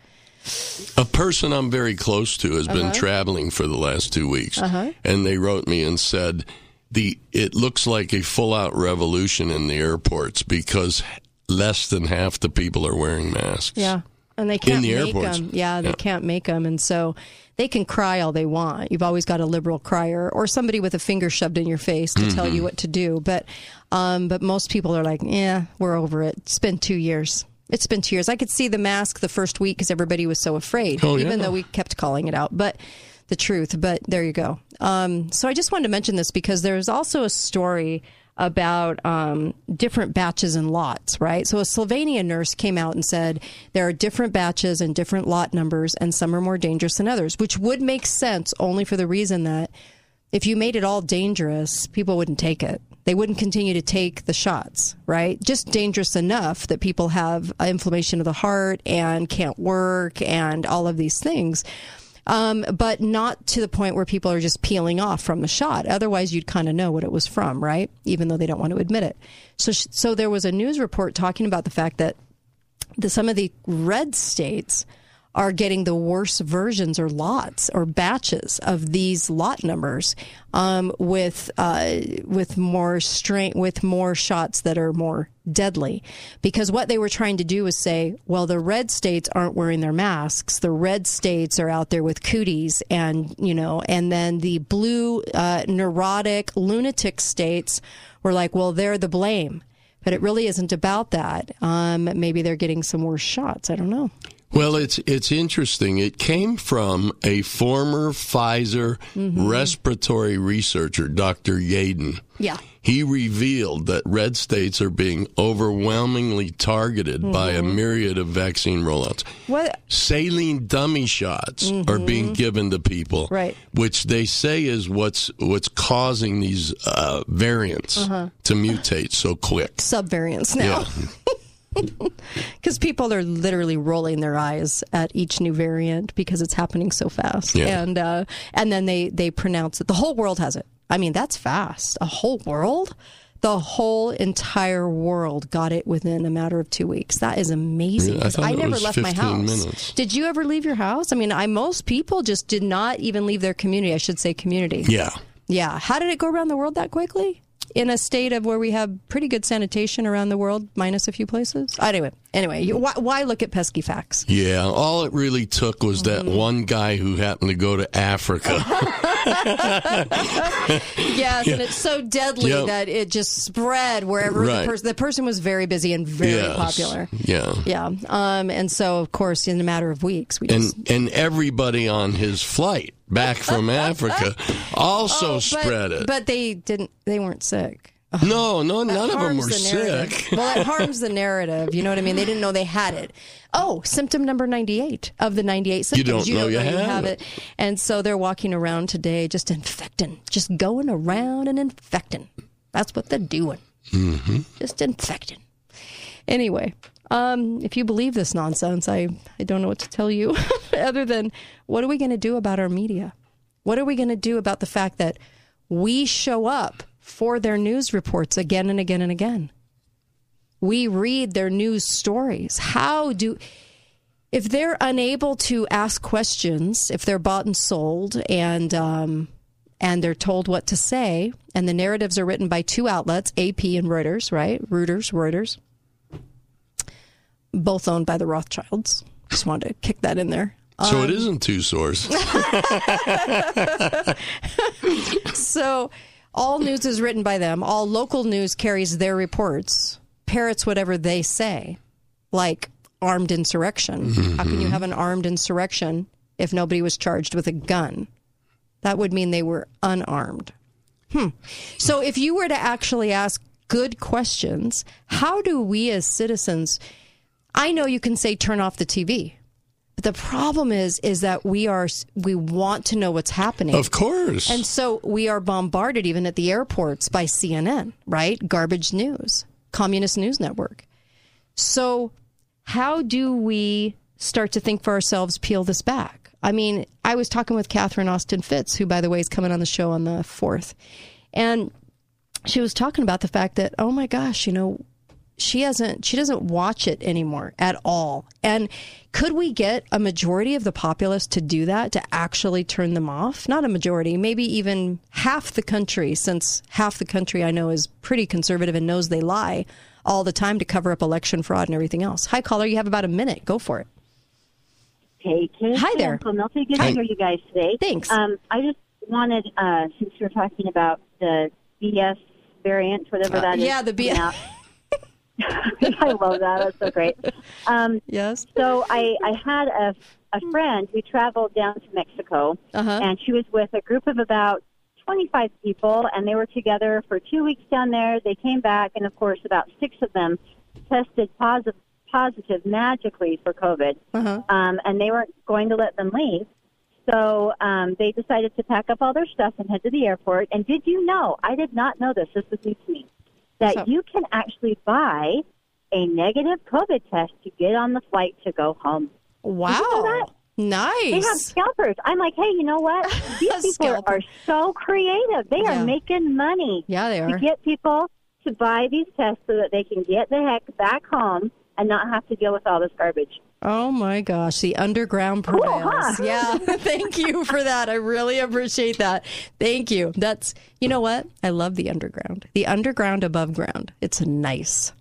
A person I'm very close to has been Uh-huh. traveling for the last two weeks, Uh-huh. and they wrote me and said the it looks like a full out revolution in the airports because less than half the people are wearing masks. Yeah. And they can't the make airports. them. Yeah, they Yeah. can't make them. And so they can cry all they want. You've always got a liberal crier or somebody with a finger shoved in your face to tell Mhm. you what to do. But, um, but most people are like, yeah, we're over it. It's been two years. It's been two years. I could see the mask the first week because everybody was so afraid, Oh, even yeah. though we kept calling it out. But the truth. But there you go. Um, so I just wanted to mention this because there's also a story about um, different batches and lots, right? So a Slovenian nurse came out and said there are different batches and different lot numbers, and some are more dangerous than others, which would make sense only for the reason that if you made it all dangerous, people wouldn't take it. They wouldn't continue to take the shots, right? Just dangerous enough that people have inflammation of the heart and can't work and all of these things um, but not to the point where people are just peeling off from the shot. Otherwise, you'd kind of know what it was from, right? Even though they don't want to admit it. So, so there was a news report talking about the fact that the, some of the red states are getting the worst versions or lots or batches of these lot numbers um, with uh, with more strength with more shots that are more deadly. Because what they were trying to do was say well the red states aren't wearing their masks. The red states are out there with cooties and you know and then the blue uh, neurotic lunatic states were like well they're the blame. But it really isn't about that. Um, maybe they're getting some worse shots. I don't know well, it's it's interesting. It came from a former Pfizer mm-hmm. respiratory researcher, Dr. Yeadon. Yeah. He revealed that red states are being overwhelmingly targeted mm-hmm. by a myriad of vaccine rollouts. What saline dummy shots mm-hmm. are being given to people, right? Which they say is what's what's causing these uh, variants uh-huh. to mutate so quick. Subvariants now. Yeah. Because people are literally rolling their eyes at each new variant because it's happening so fast, yeah. and uh, and then they they pronounce it. The whole world has it. I mean, that's fast. A whole world. The whole entire world got it within a matter of two weeks. That is amazing. Yeah, I, I never left my house. Minutes. Did you ever leave your house? I mean, I most people just did not even leave their community. I should say community. Yeah. Yeah. How did it go around the world that quickly? In a state of where we have pretty good sanitation around the world, minus a few places. Anyway, anyway, why, why, look at pesky facts? Yeah, all it really took was that mm-hmm. one guy who happened to go to Africa. yes, yeah. and it's so deadly yep. that it just spread wherever right. the person. The person was very busy and very yes. popular. Yeah, yeah, um, and so of course, in a matter of weeks, we just... and and everybody on his flight back from Africa also oh, spread it. But they didn't. They weren't sick. No, no, none of them were the sick. well, it harms the narrative. You know what I mean? They didn't know they had it. Oh, symptom number 98 of the 98 symptoms. You don't, you know, don't you, know have, you have it. it. And so they're walking around today just infecting, just going around and infecting. That's what they're doing. Mm-hmm. Just infecting. Anyway, um, if you believe this nonsense, I, I don't know what to tell you other than what are we going to do about our media? What are we going to do about the fact that we show up for their news reports again and again and again. We read their news stories. How do, if they're unable to ask questions, if they're bought and sold and, um, and they're told what to say, and the narratives are written by two outlets, AP and Reuters, right? Reuters, Reuters, both owned by the Rothschilds. Just wanted to kick that in there. So um, it isn't two sources. so all news is written by them. All local news carries their reports, parrots whatever they say, like armed insurrection. Mm-hmm. How can you have an armed insurrection if nobody was charged with a gun? That would mean they were unarmed. Hmm. So if you were to actually ask good questions, how do we as citizens? I know you can say turn off the TV. But the problem is, is that we are we want to know what's happening. Of course. And so we are bombarded even at the airports by CNN, right? Garbage news, communist news network. So how do we start to think for ourselves, peel this back? I mean, I was talking with Catherine Austin Fitts, who, by the way, is coming on the show on the 4th. And she was talking about the fact that, oh my gosh, you know, she hasn't she doesn't watch it anymore at all. And could we get a majority of the populace to do that to actually turn them off? Not a majority maybe even half the country since half the country i know is pretty conservative and knows they lie all the time to cover up election fraud and everything else. Hi caller you have about a minute. Go for it. Hey Kate, hi there. Uncle Milty. good to hear you guys today. Thanks. Um, i just wanted uh, since you're talking about the bs variant whatever uh, that is yeah the bs I love that. That's so great. Um, yes. So I, I had a, a friend. We traveled down to Mexico, uh-huh. and she was with a group of about 25 people, and they were together for two weeks down there. They came back, and of course, about six of them tested positive, positive magically for COVID, uh-huh. um, and they weren't going to let them leave. So um, they decided to pack up all their stuff and head to the airport. And did you know? I did not know this. This was new to me. That So- you can actually buy a negative COVID test to get on the flight to go home. Did you know Wow. Nice. They have scalpers. I'm like, hey, you know what? These people are so creative. They Yeah. are making money. Yeah, they are. To get people to buy these tests so that they can get the heck back home and not have to deal with all this garbage. Oh my gosh, the underground prevails. huh? Yeah, thank you for that. I really appreciate that. Thank you. That's, you know what? I love the underground. The underground above ground. It's nice.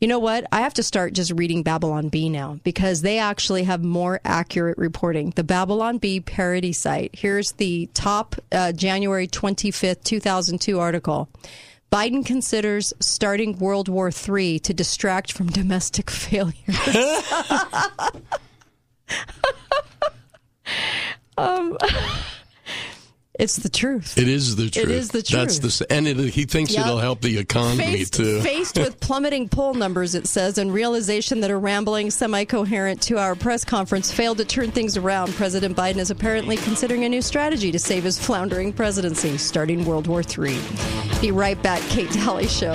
You know what? I have to start just reading Babylon Bee now because they actually have more accurate reporting. The Babylon Bee parody site. Here's the top uh, January 25th, 2002 article. Biden considers starting World War III to distract from domestic failures. um, it's the truth. It is the truth. It is the truth. That's the and it, he thinks Yep. it'll help the economy Faced, too. faced with plummeting poll numbers, it says, and realization that a rambling, semi coherent two hour press conference failed to turn things around, President Biden is apparently considering a new strategy to save his floundering presidency, starting World War III. Be right back, Kate Dalley Show.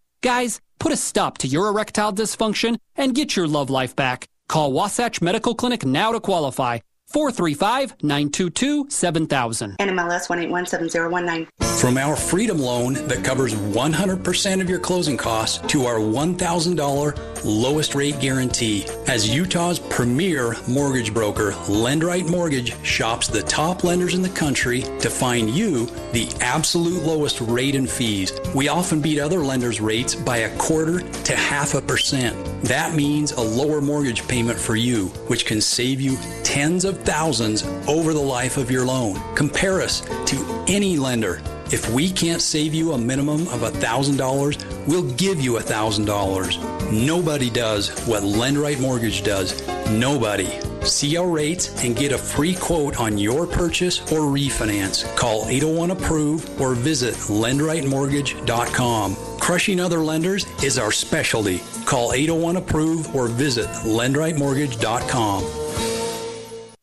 Guys, put a stop to your erectile dysfunction and get your love life back. Call Wasatch Medical Clinic now to qualify. 435 922 7000. NMLS 1817019. From our Freedom Loan that covers 100% of your closing costs to our $1,000 lowest rate guarantee. As Utah's premier mortgage broker, Lendrite Mortgage shops the top lenders in the country to find you the absolute lowest rate and fees. We often beat other lenders' rates by a quarter to half a percent. That means a lower mortgage payment for you, which can save you tens of thousands over the life of your loan. Compare us to any lender. If we can't save you a minimum of $1,000, we'll give you $1,000. Nobody does what Lendrite Mortgage does. Nobody. See our rates and get a free quote on your purchase or refinance. Call 801 Approve or visit lendrightemortgage.com. Crushing other lenders is our specialty. Call 801 Approve or visit lendrightemortgage.com.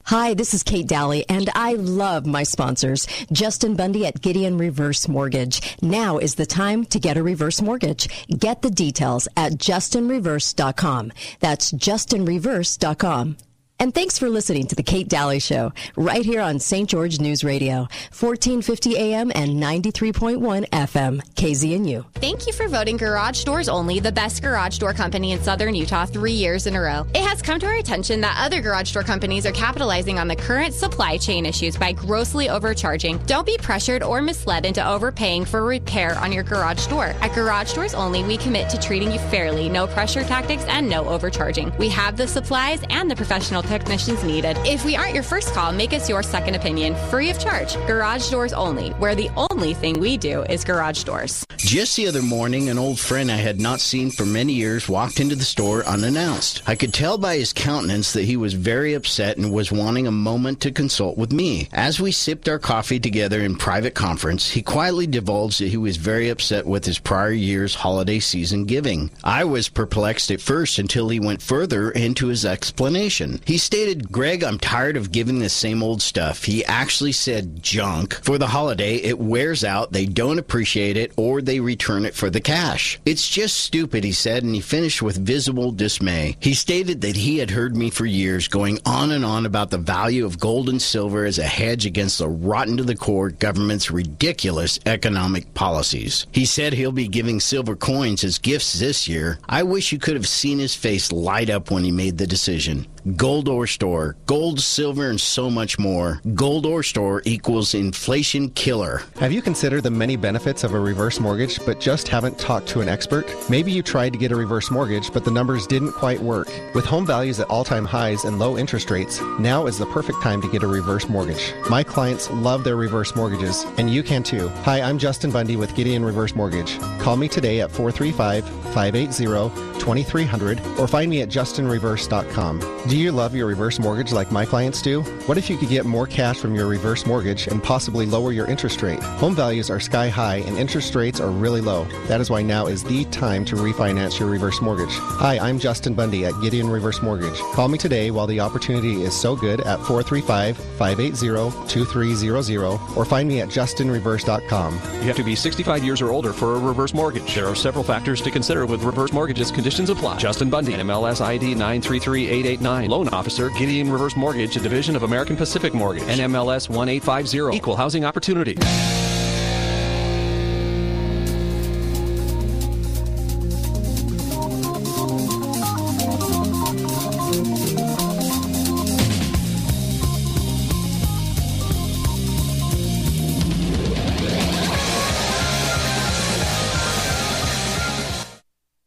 Hi, this is Kate Dalley, and I love my sponsors. Justin Bundy at Gideon Reverse Mortgage. Now is the time to get a reverse mortgage. Get the details at justinreverse.com. That's justinreverse.com. And thanks for listening to the Kate Dalley Show, right here on St. George News Radio, 1450 AM and 93.1 FM, KZNU. Thank you for voting Garage Doors Only the best garage door company in southern Utah three years in a row. It has come to our attention that other garage door companies are capitalizing on the current supply chain issues by grossly overcharging. Don't be pressured or misled into overpaying for repair on your garage door. At Garage Doors Only, we commit to treating you fairly, no pressure tactics, and no overcharging. We have the supplies and the professional technicians needed. If we aren't your first call, make us your second opinion, free of charge. Garage Doors Only, where the only thing we do is garage doors. Just the other morning, an old friend I had not seen for many years walked into the store unannounced. I could tell by his countenance that he was very upset and was wanting a moment to consult with me. As we sipped our coffee together in private conference, he quietly divulged that he was very upset with his prior year's holiday season giving. I was perplexed at first until he went further into his explanation. He He stated, Greg, I'm tired of giving the same old stuff. He actually said junk. For the holiday, it wears out, they don't appreciate it, or they return it for the cash. It's just stupid, he said, and he finished with visible dismay. He stated that he had heard me for years going on and on about the value of gold and silver as a hedge against the rotten to the core government's ridiculous economic policies. He said he'll be giving silver coins as gifts this year. I wish you could have seen his face light up when he made the decision. Gold Ore Store. Gold, silver, and so much more. Gold Ore Store equals inflation killer. Have you considered the many benefits of a reverse mortgage but just haven't talked to an expert? Maybe you tried to get a reverse mortgage but the numbers didn't quite work. With home values at all time highs and low interest rates, now is the perfect time to get a reverse mortgage. My clients love their reverse mortgages, and you can too. Hi, I'm Justin Bundy with Gideon Reverse Mortgage. Call me today at 435 580 2300 or find me at justinreverse.com. Do you love your reverse mortgage like my clients do? What if you could get more cash from your reverse mortgage and possibly lower your interest rate? Home values are sky high and interest rates are really low. That is why now is the time to refinance your reverse mortgage. Hi, I'm Justin Bundy at Gideon Reverse Mortgage. Call me today while the opportunity is so good at 435 580 2300 or find me at justinreverse.com. You have to be 65 years or older for a reverse mortgage. There are several factors to consider with reverse mortgages. Conditions apply. Justin Bundy, MLS ID 933889. Loan Officer, Gideon Reverse Mortgage, a division of American Pacific Mortgage. NMLS 1850. Equal Housing Opportunity.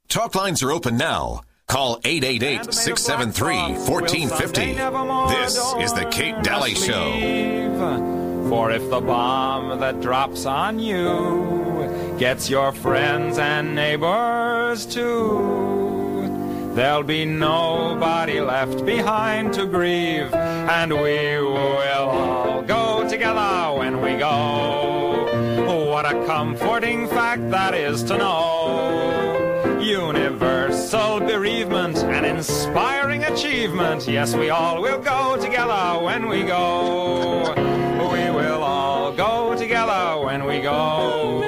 Talk lines are open now. Call 888 673 1450. This is The Kate Dalley Show. For if the bomb that drops on you gets your friends and neighbors too, there'll be nobody left behind to grieve, and we will all go together when we go. What a comforting fact that is to know. Universal bereavement, an inspiring achievement. Yes, we all will go together when we go. We will all go together when we go.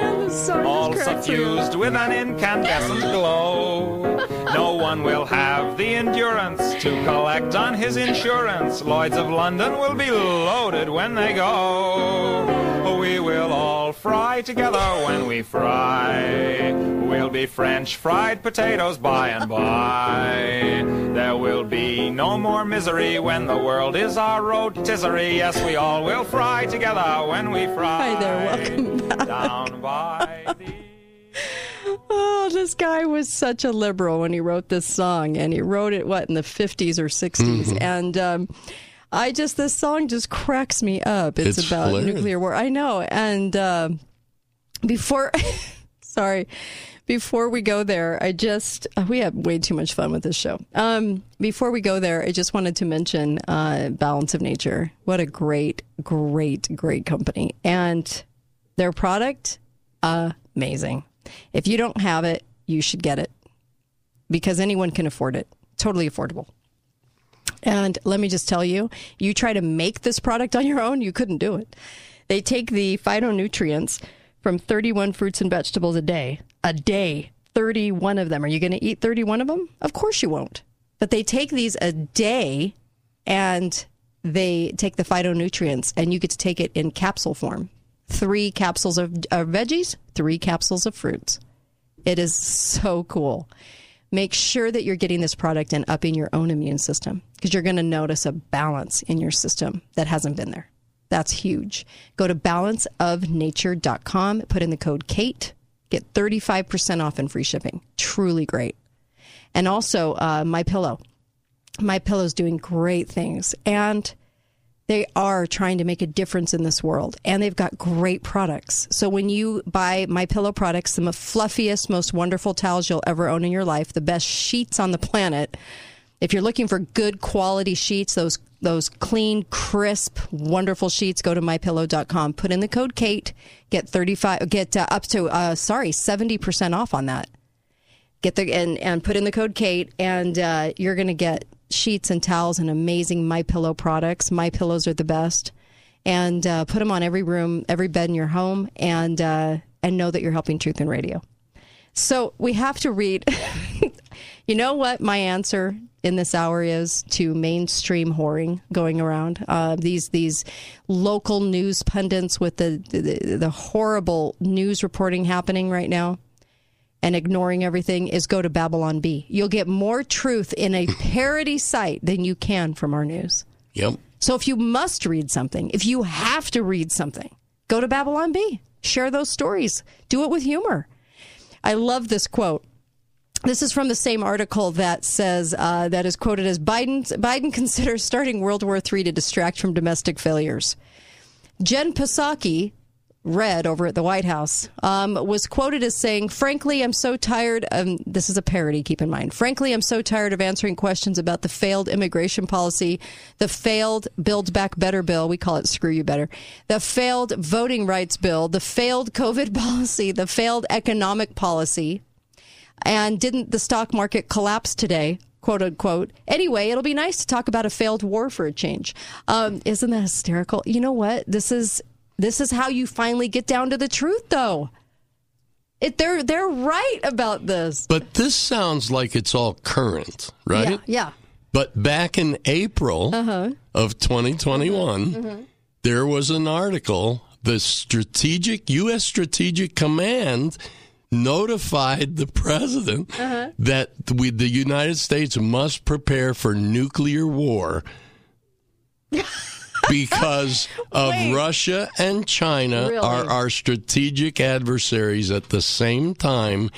all suffused with an incandescent glow. No one will have the endurance to collect on his insurance. Lloyds of London will be loaded when they go. We will all fry together when we fry. We'll be French fried potatoes by and by. There will be no more misery when the world is our rotisserie. Yes, we all will fry together when we fry. Hi there, welcome back. Down by the Oh, this guy was such a liberal when he wrote this song, and he wrote it what in the fifties or 60s Mhm. and. Um, I just this song just cracks me up. It's, It's about hilarious. nuclear war. I know. And uh, before, sorry, before we go there, I just we have way too much fun with this show. Um, before we go there, I just wanted to mention uh, Balance of Nature. What a great, great, great company, and their product amazing. If you don't have it, you should get it because anyone can afford it. Totally affordable. And let me just tell you, you try to make this product on your own, you couldn't do it. They take the phytonutrients from 31 fruits and vegetables a day, a day, 31 of them. Are you going to eat 31 of them? Of course you won't. But they take these a day and they take the phytonutrients and you get to take it in capsule form. Three capsules of, of veggies, three capsules of fruits. It is so cool. Make sure that you're getting this product and upping your own immune system because you're going to notice a balance in your system that hasn't been there. That's huge. Go to balanceofnature.com, put in the code KATE, get 35% off and free shipping. Truly great. And also, uh, My Pillow. My pillow is doing great things. And they are trying to make a difference in this world and they've got great products. So when you buy my pillow products, the fluffiest, most wonderful towels you'll ever own in your life, the best sheets on the planet. If you're looking for good quality sheets, those those clean, crisp, wonderful sheets, go to mypillow.com. Put in the code Kate, get 35 get uh, up to uh sorry, 70% off on that. Get the and and put in the code Kate and uh, you're going to get sheets and towels and amazing My Pillow products. My Pillows are the best, and uh, put them on every room, every bed in your home, and uh, and know that you're helping Truth and Radio. So we have to read. you know what my answer in this hour is to mainstream whoring going around. Uh, these these local news pundits with the, the the horrible news reporting happening right now and ignoring everything is go to Babylon Bee. You'll get more truth in a parody site than you can from our news. Yep. So if you must read something, if you have to read something, go to Babylon Bee. Share those stories. Do it with humor. I love this quote. This is from the same article that says uh, that is quoted as Biden. Biden considers starting World War III to distract from domestic failures. Jen Psaki, read over at the White House, um, was quoted as saying, Frankly, I'm so tired. Um, this is a parody, keep in mind. Frankly, I'm so tired of answering questions about the failed immigration policy, the failed Build Back Better bill. We call it Screw You Better. The failed voting rights bill, the failed COVID policy, the failed economic policy. And didn't the stock market collapse today? quote unquote. Anyway, it'll be nice to talk about a failed war for a change. Um, isn't that hysterical? You know what? This is this is how you finally get down to the truth, though. It, they're they're right about this. But this sounds like it's all current, right? Yeah. yeah. But back in April Uh-huh. of 2021, Mhm. there was an article. The strategic U.S. Strategic Command notified the president Uh-huh. that we, the United States must prepare for nuclear war because of Wait. Russia and China Really? are our strategic adversaries at the same time,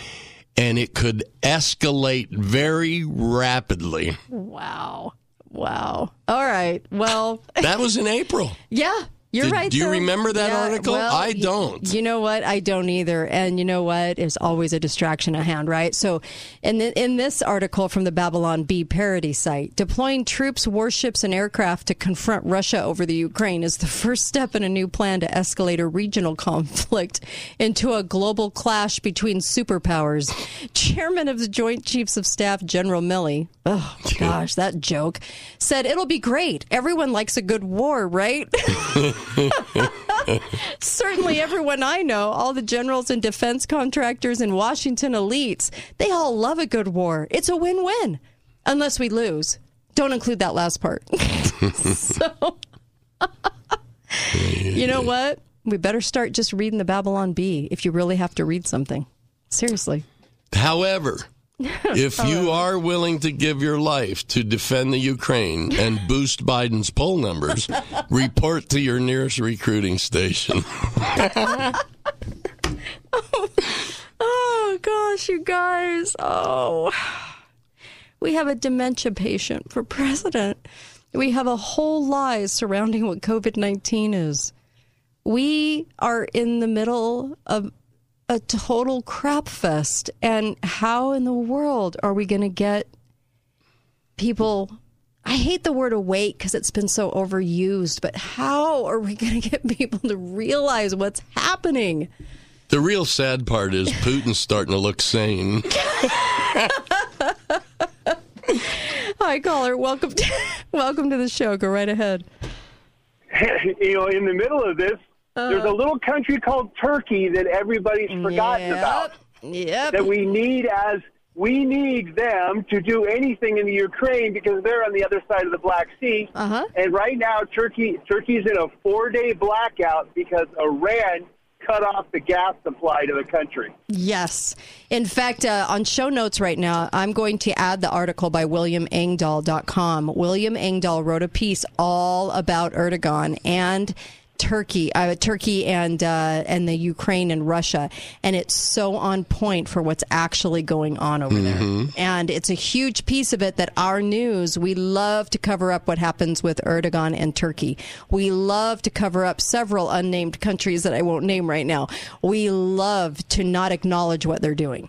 and it could escalate very rapidly. Wow. Wow. All right. Well, That was in April. yeah. You're Did- right. do you though. remember that Yeah, article? well, I don't. You know what? I don't either. And you know what? It's always a distraction at hand, right? So, in the, in this article from the Babylon Bee parody site, deploying troops, warships, and aircraft to confront Russia over the Ukraine is the first step in a new plan to escalate a regional conflict into a global clash between superpowers. Chairman of the Joint Chiefs of Staff, General Milley, oh gosh, that joke, said it'll be great. Everyone likes a good war, right? Certainly, everyone I know, all the generals and defense contractors and Washington elites, they all love a good war. It's a win win, unless we lose. Don't include that last part. so, you know what? We better start just reading the Babylon Bee if you really have to read something. Seriously. However, if you are willing to give your life to defend the Ukraine and boost Biden's poll numbers, report to your nearest recruiting station. Oh, gosh, you guys. Oh. We have a dementia patient for president. We have a whole lie surrounding what COVID 19 is. We are in the middle of a total crap fest. And how in the world are we going to get people? I hate the word awake because it's been so overused, but how are we going to get people to realize what's happening? The real sad part is Putin's starting to look sane. Hi, caller. Welcome to, welcome to the show. Go right ahead. you know, in the middle of this, there's a little country called Turkey that everybody's forgotten Yep. about. Yep. That we need as we need them to do anything in the Ukraine because they're on the other side of the Black Sea. Uh-huh. And right now, Turkey Turkey's in a four-day blackout because Iran cut off the gas supply to the country. Yes. In fact, uh, on show notes right now, I'm going to add the article by William WilliamEngdahl.com. William Engdahl wrote a piece all about Erdogan and Turkey, uh, Turkey and uh, and the Ukraine and Russia, and it's so on point for what's actually going on over there. And it's a huge piece of it that our news we love to cover up what happens with Erdogan and Turkey. We love to cover up several unnamed countries that I won't name right now. We love to not acknowledge what they're doing.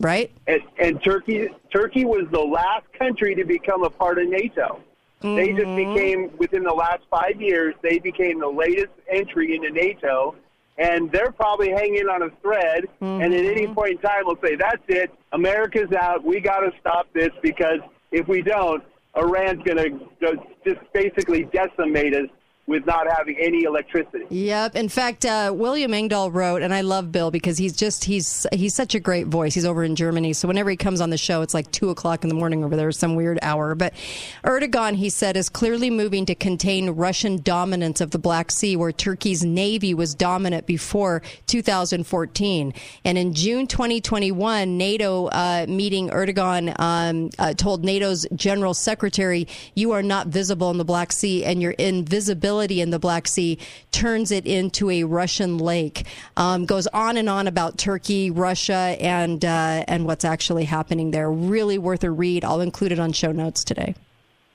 Right? And, and Turkey Turkey was the last country to become a part of NATO. They just mm-hmm. became within the last five years. They became the latest entry into NATO, and they're probably hanging on a thread. And at any mm-hmm. point in time, will say, "That's it. America's out. We got to stop this because if we don't, Iran's going to just basically decimate us with not having any electricity. Yep. In fact, uh, William Engdahl wrote, and I love Bill because he's just he's he's such a great voice. He's over in Germany, so whenever he comes on the show, it's like two o'clock in the morning over there, some weird hour. But Erdogan, he said, is clearly moving to contain Russian dominance of the Black Sea, where Turkey's navy was dominant before 2014. And in June 2021, NATO uh, meeting, Erdogan um, uh, told NATO's general secretary, "You are not visible in the Black Sea, and your invisibility." In the Black Sea turns it into a Russian lake. Um, goes on and on about Turkey, Russia, and uh, and what's actually happening there. Really worth a read. I'll include it on show notes today.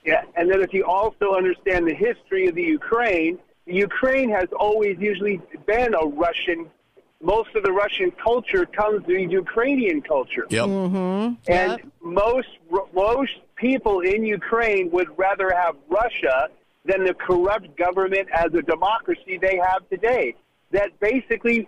Yeah, and then if you also understand the history of the Ukraine, the Ukraine has always usually been a Russian. Most of the Russian culture comes to Ukrainian culture. Yep. Mm-hmm. And most most people in Ukraine would rather have Russia than the corrupt government as a democracy they have today. That basically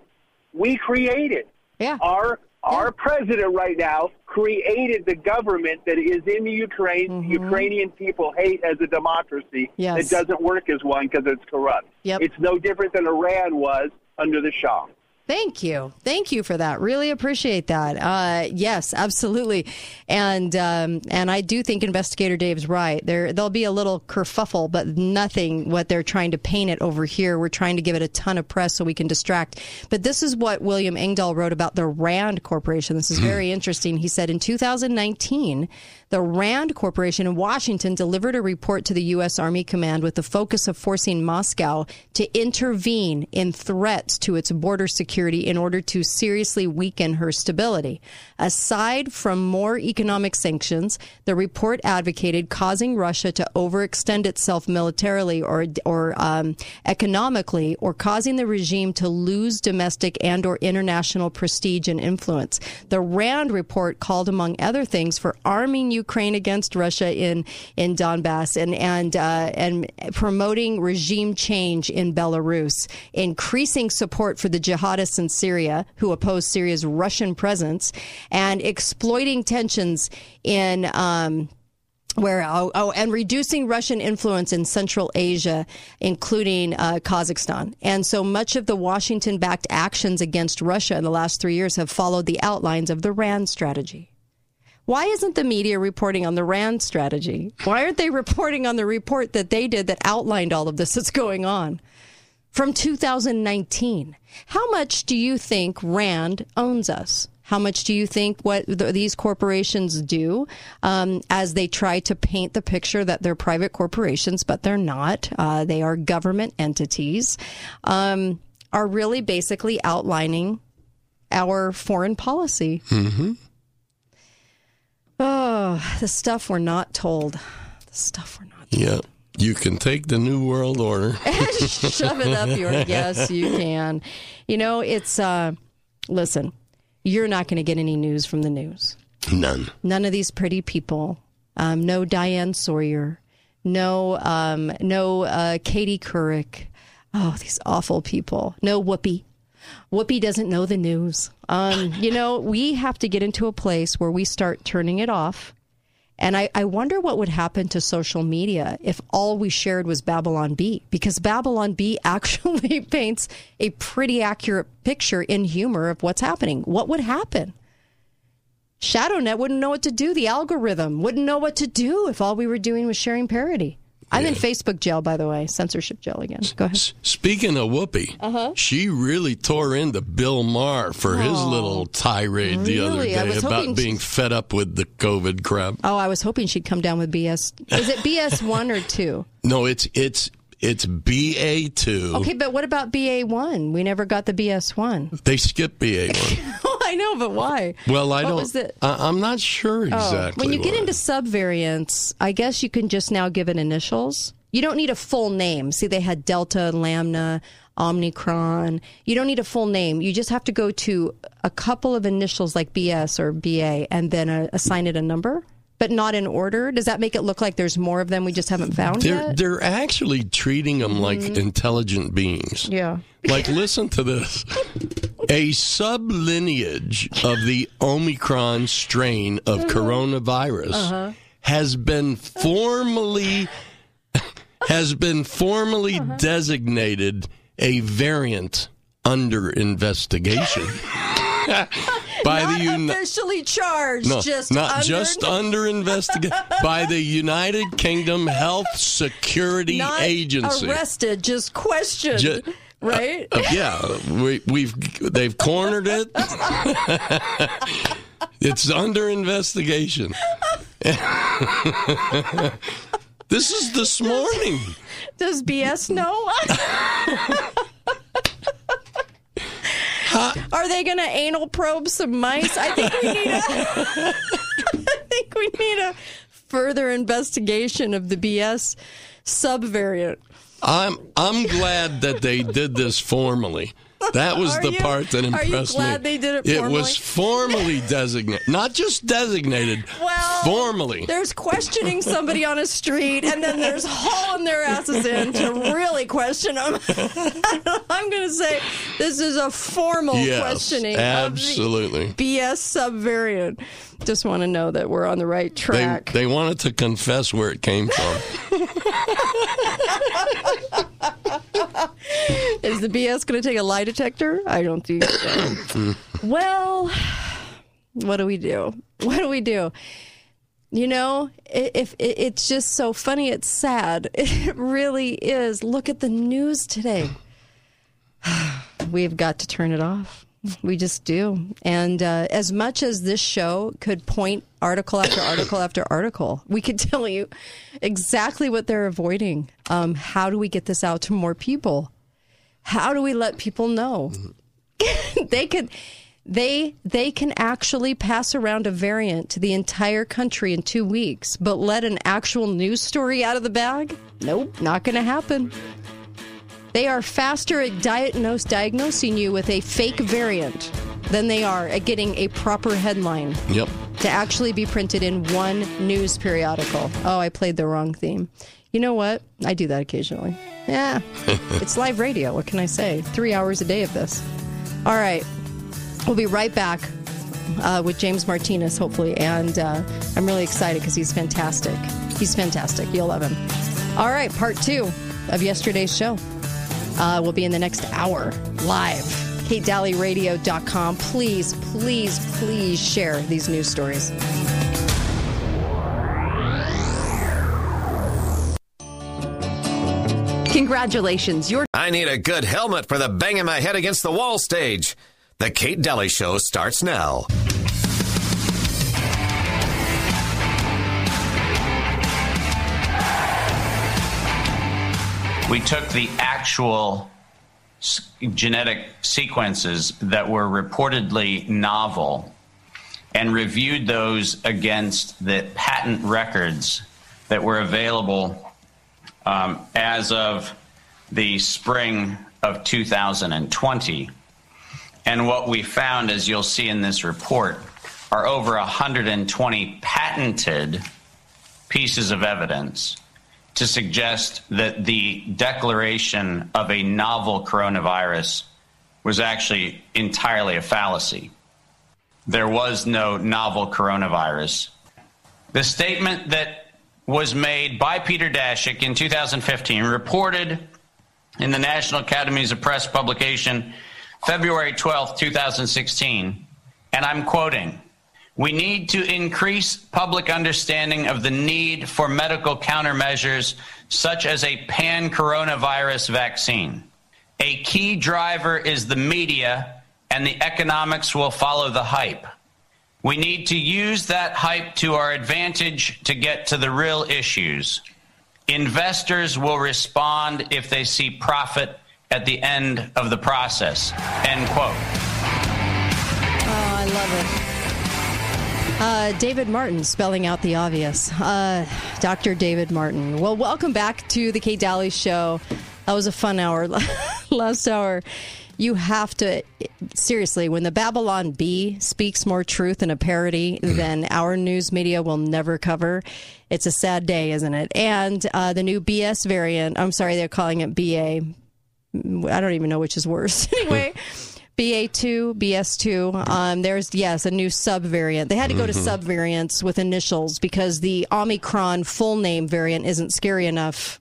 we created. Yeah. Our our president right now created the government that is in the Ukraine. Mm-hmm. Ukrainian people hate as a democracy. Yes. It doesn't work as one because it's corrupt. Yep. It's no different than Iran was under the Shah. Thank you. Thank you for that. Really appreciate that. Uh, yes, absolutely. And um, and I do think investigator Dave's right. There there'll be a little kerfuffle, but nothing what they're trying to paint it over here. We're trying to give it a ton of press so we can distract. But this is what William Engdahl wrote about the Rand Corporation. This is very interesting. He said in 2019, the Rand Corporation in Washington delivered a report to the U.S. Army Command with the focus of forcing Moscow to intervene in threats to its border security in order to seriously weaken her stability. Aside from more economic sanctions, the report advocated causing Russia to overextend itself militarily or or um, economically, or causing the regime to lose domestic and or international prestige and influence. The Rand report called, among other things, for arming Ukraine against Russia in in Donbass and and uh, and promoting regime change in Belarus, increasing support for the jihadists in Syria who oppose Syria's Russian presence, and exploiting tensions in. Um, where oh, oh, and reducing Russian influence in Central Asia, including uh, Kazakhstan. And so much of the Washington-backed actions against Russia in the last three years have followed the outlines of the RAND strategy. Why isn't the media reporting on the RAND strategy? Why aren't they reporting on the report that they did that outlined all of this that's going on? From 2019. How much do you think RAND owns us? How much do you think what th- these corporations do um, as they try to paint the picture that they're private corporations, but they're not? Uh, they are government entities, um, are really basically outlining our foreign policy. Mm-hmm. Oh, the stuff we're not told. The stuff we're not. Yeah. You can take the New World Order. Shove it up your. Yes, you can. You know, it's. Uh, listen, you're not going to get any news from the news. None. None of these pretty people. Um, no Diane Sawyer. No, um, no uh, Katie Couric. Oh, these awful people. No Whoopi. Whoopi doesn't know the news. Um, you know, we have to get into a place where we start turning it off. And I, I wonder what would happen to social media if all we shared was Babylon Bee, because Babylon Bee actually paints a pretty accurate picture in humor of what's happening. What would happen? ShadowNet wouldn't know what to do. The algorithm wouldn't know what to do if all we were doing was sharing parody. I'm in Facebook jail, by the way, censorship jail again. Go ahead. Speaking of Whoopi, Uh-huh. she really tore into Bill Maher for his Oh, little tirade the other day about being fed up with the COVID crap. Oh, I was hoping she'd come down with BS. Is it BS one or two? No, it's it's it's BA two. Okay, but what about BA one? We never got the BS one. They skipped BA one. Oh, I know, but why? Well, I What don't. I, I'm not sure Oh, exactly. when you get into subvariants, I guess you can just now give it initials. You don't need a full name. See, they had Delta, Lambda, Omicron. You don't need a full name. You just have to go to a couple of initials like BS or BA and then uh, assign it a number, but not in order. Does that make it look like there's more of them we just haven't found they're yet? Mm-hmm. they're actually treating them like intelligent beings. Yeah. Like, listen to this. A sublineage of the Omicron strain of coronavirus Uh-huh. has been formally has been formally Uh-huh. designated a variant under investigation by not the Uni- officially charged, no, just not under, just under investigation by the United Kingdom Health Security not Agency. arrested, just questioned, Ju- right? Uh, yeah, we, we've they've cornered it. it's under investigation. this is this morning. Does BS know? Are they going to anal probe some mice? I think we need a. I think we need a further investigation of the BS subvariant. I'm I'm glad that they did this formally. That was the you- part that are you impressed glad me. they did it It was formally? designated, not just designated. Well, formally. There's questioning somebody on a street, and then there's hauling their asses in to really question them. I'm going to say this is a formal Yes, questioning absolutely. of the BS subvariant. Just want to know that we're on the right They, track. they wanted to confess where it came from. is the BS going to take a lie detector? I don't think so. well, what do we do? What do we do? You know, if it, it's just so funny, it's sad. It really is. Look at the news today. We've got to turn it off. We just do. And uh, as much as this show could point article after article after article, we could tell you exactly what they're avoiding. Um, how do we get this out to more people? How do we let people know? they could they they can actually pass around a variant to the entire country in 2 weeks, but let an actual news story out of the bag? Nope, not going to happen. They are faster at diagnose, diagnosing you with a fake variant than they are at getting a proper headline Yep. to actually be printed in one news periodical. Oh, I played the wrong theme. You know what? I do that occasionally. Yeah. it's live radio. What can I say? Three hours a day of this. All right. We'll be right back uh, with James Martinez, hopefully. And uh, I'm really excited because he's fantastic. He's fantastic. You'll love him. All right. Part two of yesterday's show uh, will be in the next hour live. KateDalleyRadio.com. Please, please, please share these news stories. Congratulations, you're I need a good helmet for the banging my head against the wall stage. The Kate Dalley Show starts now. We took the actual genetic sequences that were reportedly novel and reviewed those against the patent records that were available um, as of the spring of 2020. And what we found, as you'll see in this report, are over 120 patented pieces of evidence to suggest that the declaration of a novel coronavirus was actually entirely a fallacy. There was no novel coronavirus. The statement that was made by Peter Daszak in 2015, reported in the National Academies of Press publication February 12, 2016, and I'm quoting We need to increase public understanding of the need for medical countermeasures such as a pan coronavirus vaccine. A key driver is the media, and the economics will follow the hype. We need to use that hype to our advantage to get to the real issues. Investors will respond if they see profit at the end of the process. End quote. Oh, I love it. Uh, David Martin spelling out the obvious. Uh, Dr. David Martin. Well, welcome back to the Kate Dalley Show. That was a fun hour last hour. You have to, seriously, when the Babylon Bee speaks more truth in a parody than our news media will never cover, it's a sad day, isn't it? And uh, the new BS variant, I'm sorry, they're calling it BA. I don't even know which is worse. anyway, BA2, BS2. Um, there's, yes, a new subvariant. They had to go to Mhm. subvariants with initials because the Omicron full name variant isn't scary enough.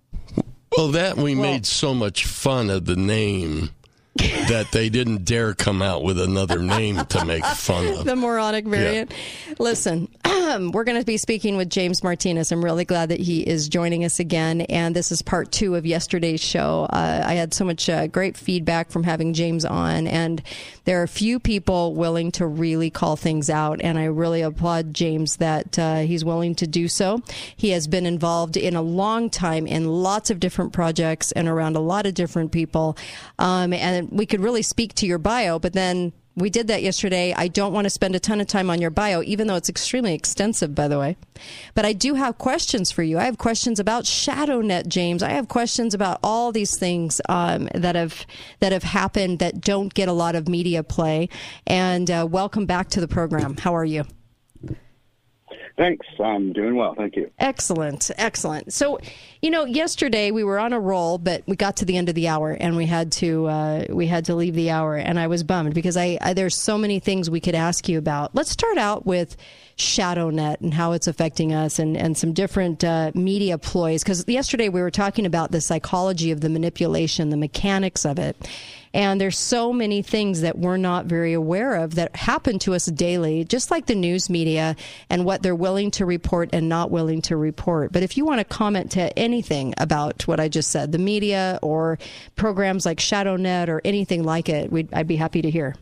Well, that we made so much fun of the name that they didn't dare come out with another name to make fun of. the moronic variant. Listen, we're going to be speaking with James Martinez. I'm really glad that he is joining us again. And this is part two of yesterday's show. Uh, I had so much uh, great feedback from having James on, and there are few people willing to really call things out. And I really applaud James that uh, he's willing to do so. He has been involved in a long time in lots of different projects and around a lot of different people. Um, and we could really speak to your bio, but then we did that yesterday. I don't want to spend a ton of time on your bio, even though it's extremely extensive, by the way. But I do have questions for you. I have questions about ShadowNet, James. I have questions about all these things um, that have that have happened that don't get a lot of media play. And uh, welcome back to the program. How are you? Thanks. I'm doing well. Thank you. Excellent, excellent. So, you know, yesterday we were on a roll, but we got to the end of the hour and we had to uh, we had to leave the hour, and I was bummed because I, I there's so many things we could ask you about. Let's start out with ShadowNet and how it's affecting us, and and some different uh, media ploys. Because yesterday we were talking about the psychology of the manipulation, the mechanics of it. And there's so many things that we're not very aware of that happen to us daily, just like the news media and what they're willing to report and not willing to report. But if you want to comment to anything about what I just said, the media or programs like ShadowNet or anything like it, we'd, I'd be happy to hear.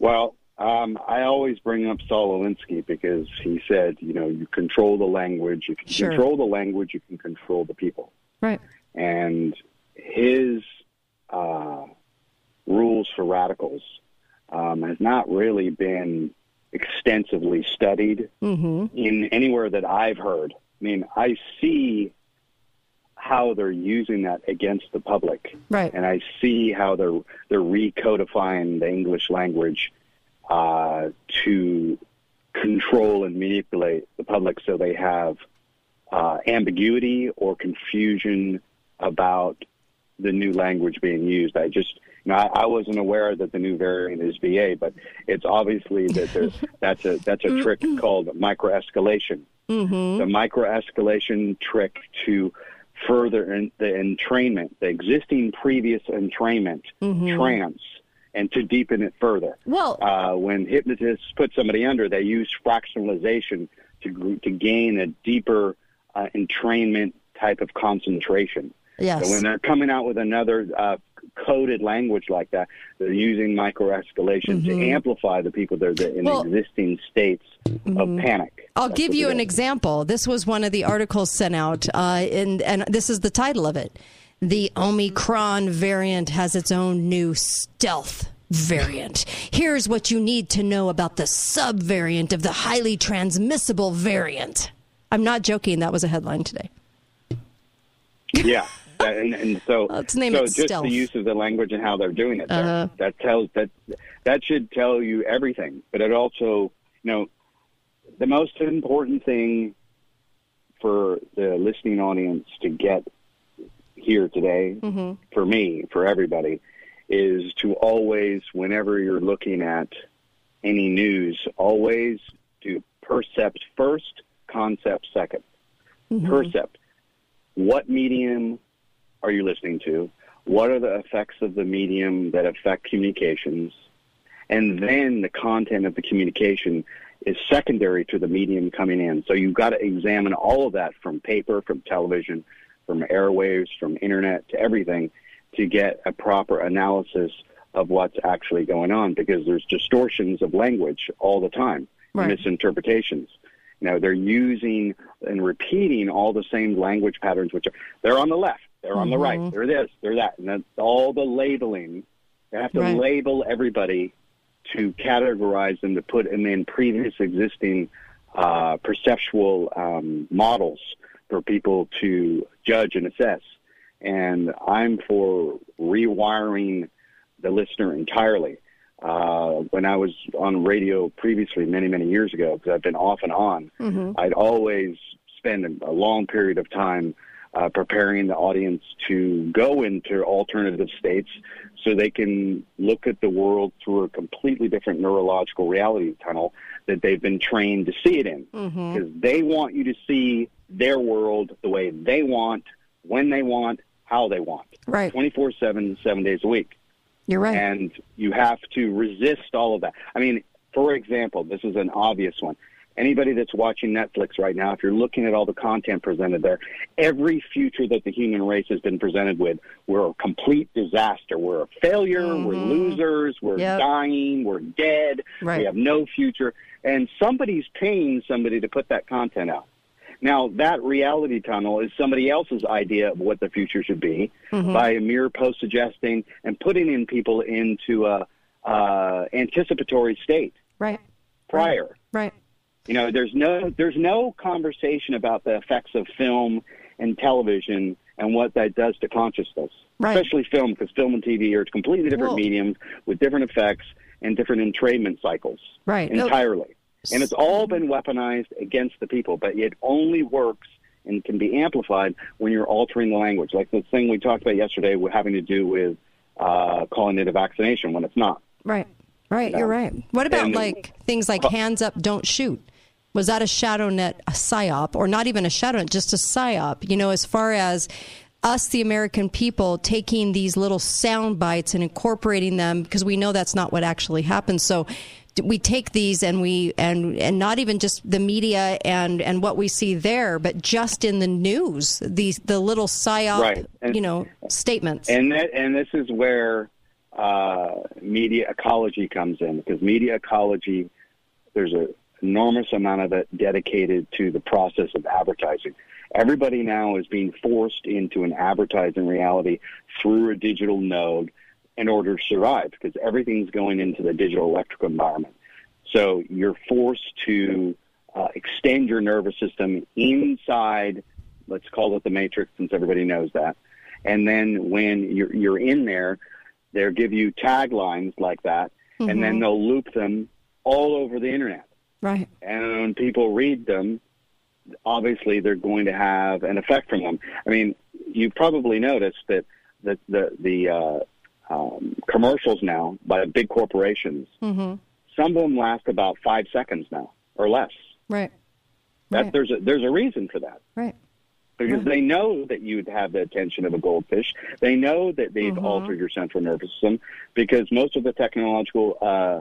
Well, um, I always bring up Saul Alinsky because he said, you know, you control the language. If you Sure. control the language, you can control the people. Right. And his uh, rules for radicals um, has not really been extensively studied Mm-hmm. in anywhere that I've heard. I mean, I see how they're using that against the public, Right. and I see how they're they're recodifying the English language uh, to control and manipulate the public, so they have uh, ambiguity or confusion about the new language being used. I just, you know, I, I wasn't aware that the new variant is VA, but it's obviously that there's that's a that's a trick called microescalation. Mm-hmm. The microescalation trick to further in, the entrainment, the existing previous entrainment Mhm. trance, and to deepen it further. Well, Uh, when hypnotists put somebody under, they use fractionalization to to gain a deeper uh, entrainment type of concentration. Yes. So when they're coming out with another uh, coded language like that, they're using microescalation to Mhm. amplify the people that are in Well- existing states of panic. I'll That's give you an example. This was one of the articles sent out, uh, and, and this is the title of it. The Omicron variant has its own new stealth variant. Here's what you need to know about the subvariant of the highly transmissible variant. I'm not joking. That was a headline today. yeah. That- and, and so, Let's name so it just stealth. the use of the language and how they're doing it. Uh-huh. That tells that that should tell you everything. But it also, you know, the most important thing for the listening audience to get here today, Mm-hmm. for me, for everybody, is to always, whenever you're looking at any news, always do percept first, concept 2nd Mm-hmm. Percept. What medium are you listening to? What are the effects of the medium that affect communications? And then the content of the communication is secondary to the medium coming in. So you've got to examine all of that from paper, from television, from airwaves, from internet to everything to get a proper analysis of what's actually going on because there's distortions of language all the time, Right. misinterpretations. You know, they're using and repeating all the same language patterns, which are they're on the left, they're on the right, Mhm. they're this, they're that, and that's all the labeling. They have to Right. label everybody to categorize them to put them in previous existing uh, perceptual um, models for people to judge and assess. And I'm for rewiring the listener entirely. Uh, when I was on radio previously, many, many years ago, because I've been off and on, Mm-hmm. I'd always spend a long period of time uh, preparing the audience to go into alternative states so they can look at the world through a completely different neurological reality tunnel that they've been trained to see it in. Mm-hmm. Because they want you to see their world the way they want, when they want, how they want. Right. 24 7, seven days a week. You're right. And you have to resist all of that. I mean, for example, this is an obvious one. Anybody that's watching Netflix right now, if you're looking at all the content presented there, every future that the human race has been presented with, we're a complete disaster. We're a failure. We're losers. We're Yep. dying. We're dead. Right. We have no future. And somebody's paying somebody to put that content out. Now, that reality tunnel is somebody else's idea of what the future should be Mhm. by a mere post suggesting and putting in people into a uh, anticipatory state Right. prior. Right. You know, there's no there's no conversation about the effects of film and television and what that does to consciousness, Right. especially film, because film and TV are completely different Well- mediums with different effects and different entrainment cycles Right. Entirely. And it's all been weaponized against the people, but it only works and can be amplified when you're altering the language. Like the thing we talked about yesterday, with having to do with uh, calling it a vaccination when it's not. Right. Right. You're right. What about And- like things like hands up, don't shoot? Was that a shadow net, a psyop, or not even a shadow net, just a psyop? You know, as far as us, the American people, taking these little sound bites and incorporating them because we know that's not what actually happens. So we take these and we and and not even just the media and and what we see there, but just in the news, these the little psyop, Right. And- you know, statements. And that, and this is where uh, media ecology comes in because media ecology, there's an enormous amount of it dedicated to the process of advertising. Everybody now is being forced into an advertising reality through a digital node in order to survive because everything's going into the digital electrical environment. So you're forced to uh, extend your nervous system inside, let's call it the matrix since everybody knows that. And then when you're, you're in there, they'll give you taglines like that, and then Mhm. they'll loop them all over the internet. Right. And when people read them, obviously they're going to have an effect from them. I mean, you probably noticed that the the, the uh, um, commercials now by big corporations, Mm-hmm. some of them last about five seconds now or less. Right. That Right. there's a there's a reason for that Right. because they know that you'd have the attention of a goldfish. They know that they've Mhm. altered your central nervous system because most of the technological uh,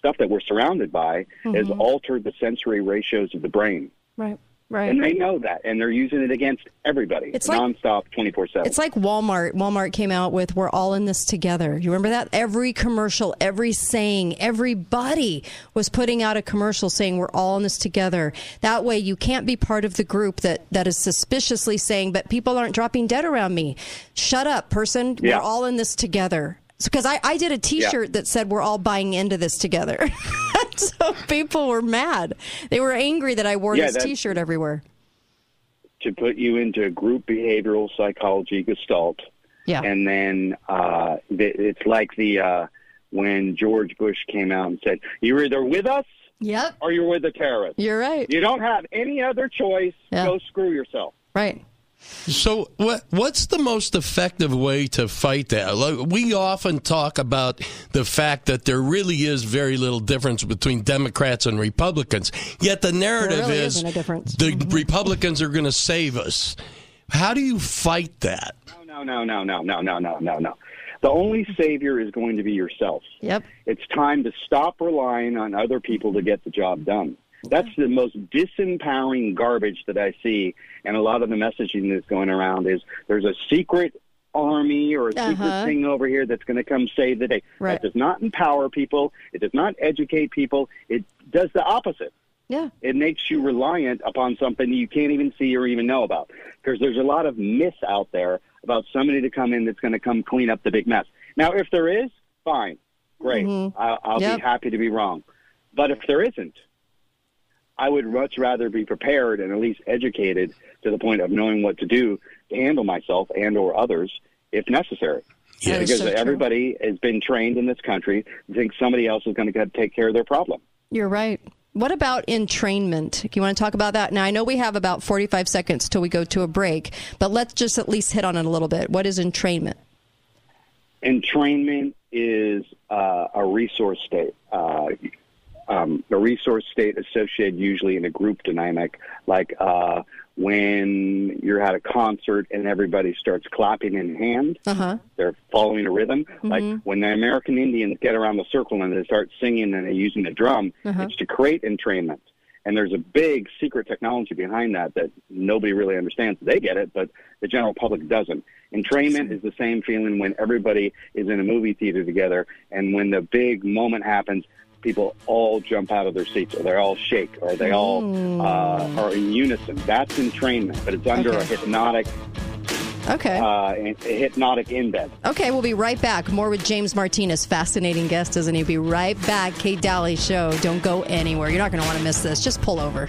stuff that we're surrounded by has Mhm. altered the sensory ratios of the brain. Right. Right. And they know that, and they're using it against everybody, It's like- nonstop, twenty four seven. It's like Walmart. Walmart came out with "We're all in this together." You remember that? Every commercial, every saying, everybody was putting out a commercial saying "We're all in this together." That way, you can't be part of the group that that is suspiciously saying, "But people aren't dropping dead around me." Shut up, person. Yeah. We're all in this together. Because I, I did a T-shirt that said "We're all buying into this together," so people were mad. They were angry that I wore Yeah, this T-shirt everywhere. to put you into group behavioral psychology gestalt. Yeah. And then uh, it's like the uh, when George Bush came out and said, "You're either with us, Yep. or you're with the terrorists. You're right. You don't have any other choice. Yeah. Go screw yourself." Right. So, what what's the most effective way to fight that? Like, we often talk about the fact that there really is very little difference between Democrats and Republicans. Yet the narrative really is isn't a difference. the mm-hmm. Republicans are going to save us. How do you fight that? No, no, no, no, no, no, no, no, no. The only savior is going to be yourself. Yep. It's time to stop relying on other people to get the job done. That's the most disempowering garbage that I see, and a lot of the messaging that's going around is there's a secret army or a Uh-huh. secret thing over here that's going to come save the day. Right. That does not empower people. It does not educate people. It does the opposite. Yeah. It makes you reliant upon something you can't even see or even know about. Because there's a lot of myths out there about somebody to come in that's going to come clean up the big mess. Now, if there is, fine, great. Mhm. I'll, I'll Yep. be happy to be wrong. But if there isn't, I would much rather be prepared and at least educated to the point of knowing what to do to handle myself and or others if necessary. Yes. Because so true. everybody has been trained in this country to think somebody else is going to take care of their problem. You're right. What about entrainment? Do you want to talk about that? Now, I know we have about 45 seconds till we go to a break, but let's just at least hit on it a little bit. What is entrainment? Entrainment is uh, a resource state. Uh, um, a resource state associated usually in a group dynamic, like uh, when you're at a concert and everybody starts clapping in hand. Uh-huh. They're following a rhythm. Like Mhm. when the American Indians get around the circle and they start singing and they're using the drum, Uh-huh. it's to create entrainment. And there's a big secret technology behind that that nobody really understands. They get it, but the general public doesn't. Entrainment is the same feeling when everybody is in a movie theater together and when the big moment happens, people all jump out of their seats or they all shake or they all uh, are in unison. That's entrainment, but it's under a hypnotic Okay. uh, a hypnotic embed. Okay, we'll be right back. More with James Martinez. Fascinating guest, isn't he? Be right back. Kate Dalley Show. Don't go anywhere. You're not going to want to miss this. Just pull over.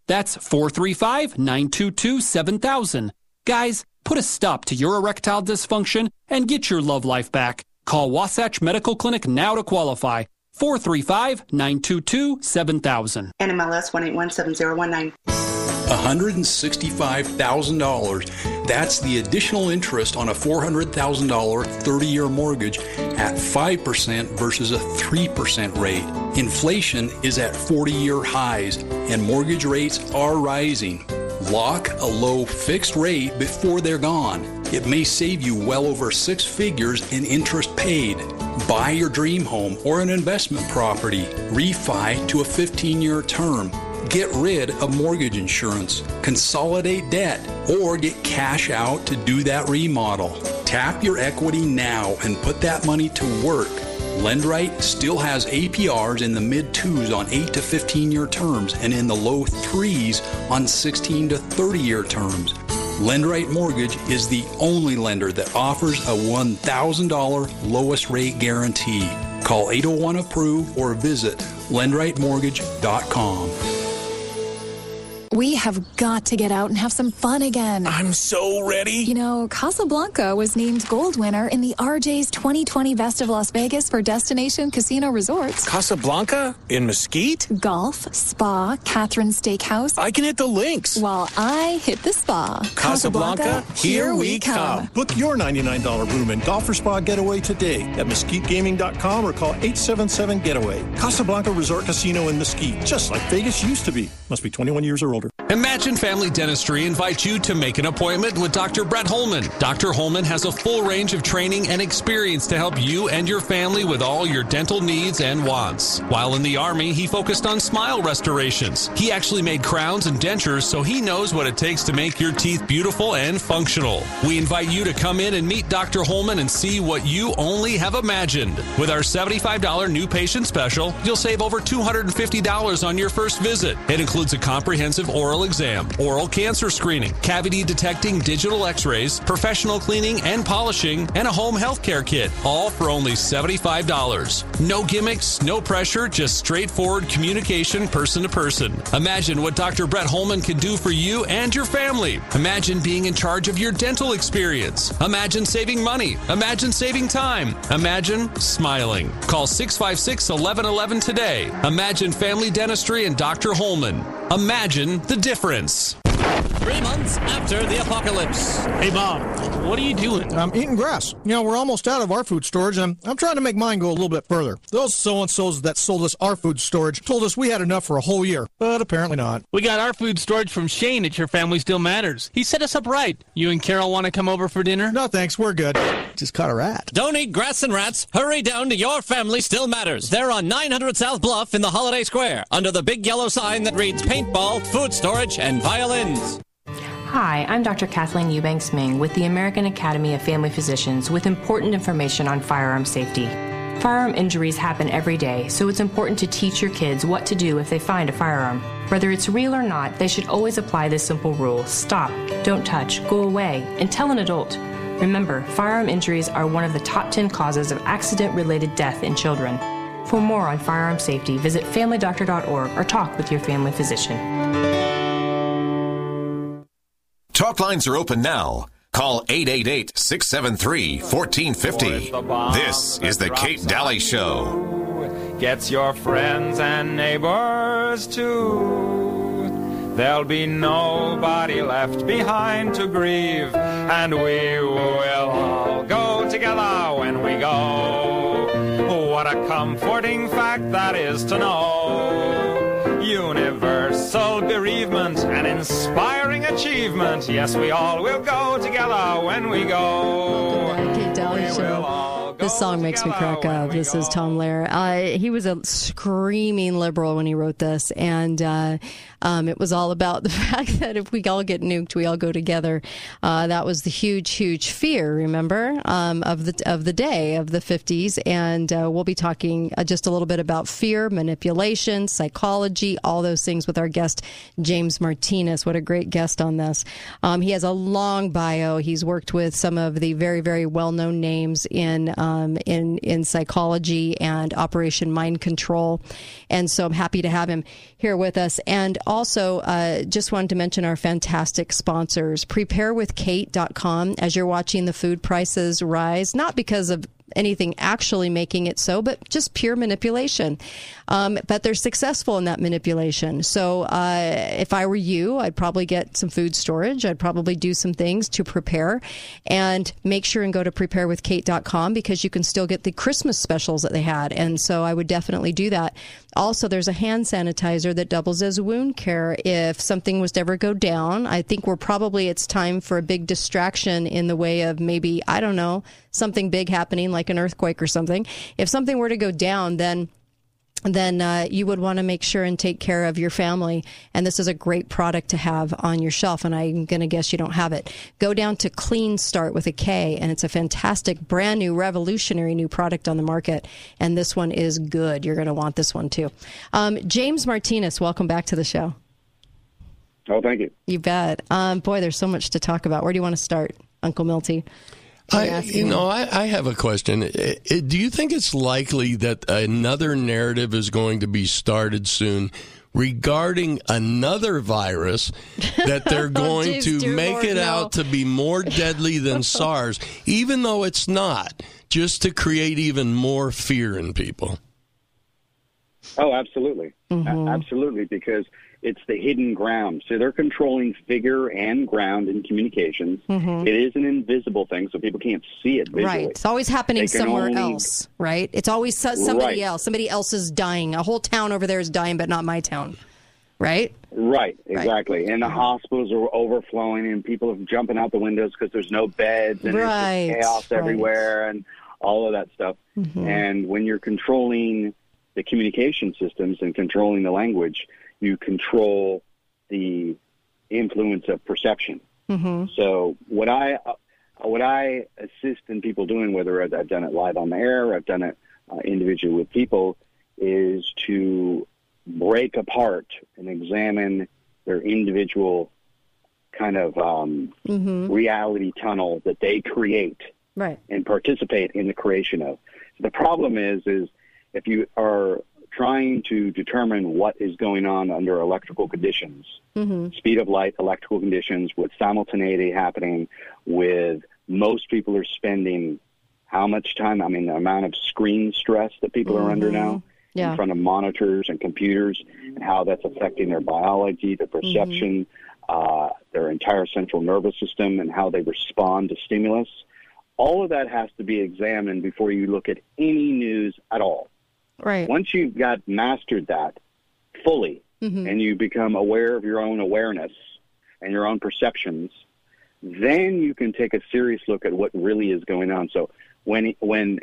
That's 435 922 7000. Guys, put a stop to your erectile dysfunction and get your love life back. Call Wasatch Medical Clinic now to qualify. 435 922 7000. NMLS 1817019. $165,000. That's the additional interest on a $400,000 30 year mortgage at 5% versus a 3% rate. Inflation is at 40 year highs and mortgage rates are rising. Lock a low fixed rate before they're gone. It may save you well over six figures in interest paid. Buy your dream home or an investment property. Refi to a 15 year term. Get rid of mortgage insurance, consolidate debt, or get cash out to do that remodel. Tap your equity now and put that money to work. Lendrite still has APRs in the mid twos on 8 to 15 year terms and in the low threes on 16 to 30 year terms. Lendrite Mortgage is the only lender that offers a $1,000 lowest rate guarantee. Call 801 Approve or visit lendritemortgage.com. We have got to get out and have some fun again. I'm so ready. You know, Casablanca was named gold winner in the RJ's 2020 Best of Las Vegas for Destination Casino Resorts. Casablanca? In Mesquite? Golf, spa, Catherine Steakhouse. I can hit the links. While I hit the spa. Casablanca, here we come. Book your $99 room and golf or spa getaway today at mesquitegaming.com or call 877-GETAWAY. Casablanca Resort Casino in Mesquite, just like Vegas used to be. Must be 21 years or older. Imagine Family Dentistry invites you to make an appointment with Dr. Brett Holman. Dr. Holman has a full range of training and experience to help you and your family with all your dental needs and wants. While in the Army, he focused on smile restorations. He actually made crowns and dentures, so he knows what it takes to make your teeth beautiful and functional. We invite you to come in and meet Dr. Holman and see what you only have imagined. With our $75 new patient special, you'll save over $250 on your first visit. It includes a comprehensive oral exam, oral cancer screening, cavity detecting digital x rays, professional cleaning and polishing, and a home health care kit, all for only $75. No gimmicks, no pressure, just straightforward communication person to person. Imagine what Dr. Brett Holman can do for you and your family. Imagine being in charge of your dental experience. Imagine saving money. Imagine saving time. Imagine smiling. Call 656 1111 today. Imagine Family Dentistry and Dr. Holman. Imagine the difference. Three months after the apocalypse. Hey, Bob, what are you doing? I'm eating grass. You know, we're almost out of our food storage, and I'm trying to make mine go a little bit further. Those so and so's that sold us our food storage told us we had enough for a whole year, but apparently not. We got our food storage from Shane at Your Family Still Matters. He set us up right. You and Carol want to come over for dinner? No, thanks. We're good. Just caught a rat. Don't eat grass and rats. Hurry down to Your Family Still Matters. They're on 900 South Bluff in the Holiday Square, under the big yellow sign that reads paintball, food storage, and violins. Hi, I'm Dr. Kathleen Eubanks Ming with the American Academy of Family Physicians with important information on firearm safety. Firearm injuries happen every day, so it's important to teach your kids what to do if they find a firearm. Whether it's real or not, they should always apply this simple rule stop, don't touch, go away, and tell an adult. Remember, firearm injuries are one of the top 10 causes of accident related death in children. For more on firearm safety, visit familydoctor.org or talk with your family physician. Talk lines are open now. Call 888 673 1450. This is The Kate Dalley Show. Gets your friends and neighbors too. There'll be nobody left behind to grieve, and we will all go together when we go. What a comforting fact that is to know. Universal bereavement, an inspiring achievement. Yes, we all will go together when we go. Kate Dalley Show. This song makes me crack up. This is Tom Lehrer. Uh, he was a screaming liberal when he wrote this, and uh, um, it was all about the fact that if we all get nuked, we all go together. Uh, that was the huge, huge fear. Remember um, of the of the day of the 50s, and uh, we'll be talking uh, just a little bit about fear, manipulation, psychology, all those things with our guest James Martinez. What a great guest on this. Um, he has a long bio. He's worked with some of the very, very well known names in um, in in psychology and Operation Mind Control, and so I'm happy to have him here with us. And also, uh, just wanted to mention our fantastic sponsors, preparewithkate.com. As you're watching the food prices rise, not because of anything actually making it so, but just pure manipulation. Um, but they're successful in that manipulation. So uh, if I were you, I'd probably get some food storage. I'd probably do some things to prepare and make sure and go to preparewithkate.com because you can still get the Christmas specials that they had. And so I would definitely do that. Also, there's a hand sanitizer that doubles as wound care if something was to ever go down. I think we're probably, it's time for a big distraction in the way of maybe, I don't know, something big happening like an earthquake or something. If something were to go down, then then uh, you would want to make sure and take care of your family. And this is a great product to have on your shelf. And I'm going to guess you don't have it. Go down to Clean Start with a K, and it's a fantastic, brand new, revolutionary new product on the market. And this one is good. You're going to want this one too. Um, James Martinez, welcome back to the show. Oh, thank you. You bet. Um, boy, there's so much to talk about. Where do you want to start, Uncle Milty? I, you know, I, I, have a question. It, it, do you think it's likely that another narrative is going to be started soon regarding another virus that they're going oh, geez, to make Lord, it no. out to be more deadly than SARS, even though it's not, just to create even more fear in people? Oh, absolutely. Mm-hmm. A- absolutely, because it's the hidden ground. So they're controlling figure and ground in communications. Mhm. It is an invisible thing, so people can't see it visually. Right. It's always happening somewhere only- else, right? It's always so- somebody Right. else. Somebody else is dying. A whole town over there is dying, but not my town, right? Right, exactly. And the hospitals are overflowing, and people are jumping out the windows because there's no beds, and Right, it's chaos right. everywhere, and all of that stuff. Mhm. And when you're controlling the communication systems and controlling the language, you control the influence of perception. Mm-hmm. So what I uh, what I assist in people doing, whether I've I've done it live on the air, or I've done it uh, individually with people, is to break apart and examine their individual kind of um, Mm-hmm. reality tunnel that they create Right. and participate in the creation of. The problem is, is if you are trying to determine what is going on under electrical conditions, Mm-hmm. speed of light, electrical conditions, with simultaneity happening, with most people are spending how much time? I mean, the amount of screen stress that people are under now Yeah. in front of monitors and computers, and how that's affecting their biology, their perception. uh, their entire central nervous system, and how they respond to stimulus. All of that has to be examined before you look at any news at all. Right. Once you've got mastered that fully, Mhm. and you become aware of your own awareness and your own perceptions, then you can take a serious look at what really is going on. So when when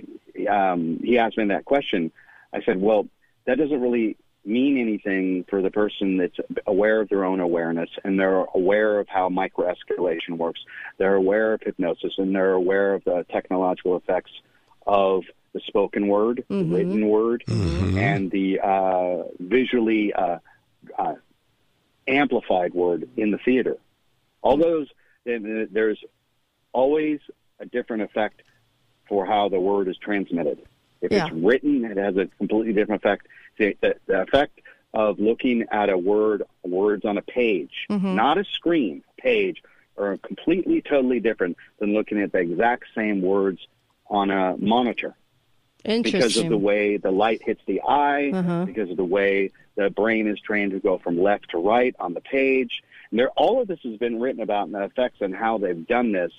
um, he asked me that question, I said, well, that doesn't really mean anything for the person that's aware of their own awareness and they're aware of how microescalation works. They're aware of hypnosis and they're aware of the technological effects of the spoken word, the written word, and the uh, visually uh, uh, amplified word in the theater. All those, there's always a different effect for how the word is transmitted. If Yeah. it's written, it has a completely different effect. The, the, the effect of looking at a word, words on a page, Mhm. not a screen, page, are completely, totally different than looking at the exact same words on a monitor because of the way the light hits the eye, Uh-huh. because of the way the brain is trained to go from left to right on the page. And there, all of this has been written about and the effects and how they've done this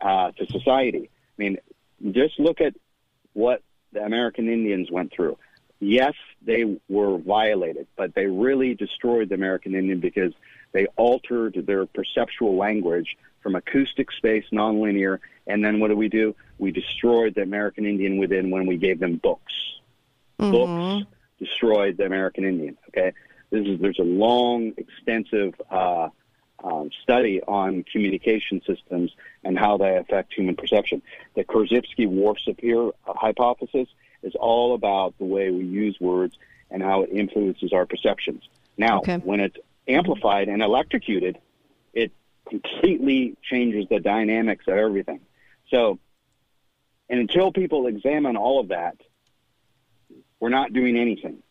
uh, to society. I mean, just look at what the American Indians went through. Yes, they were violated, but they really destroyed the American Indian because they altered their perceptual language from acoustic space, nonlinear, and then what do we do? We destroyed the American Indian within when we gave them books. Books destroyed the American Indian. Okay, this is there's a long, extensive uh, um, study on communication systems and how they affect human perception. The Korzybski-Whorf-Sapir hypothesis is all about the way we use words and how it influences our perceptions. Now, Okay. when it's amplified and electrocuted, completely changes the dynamics of everything. So, and until people examine all of that, we're not doing anything.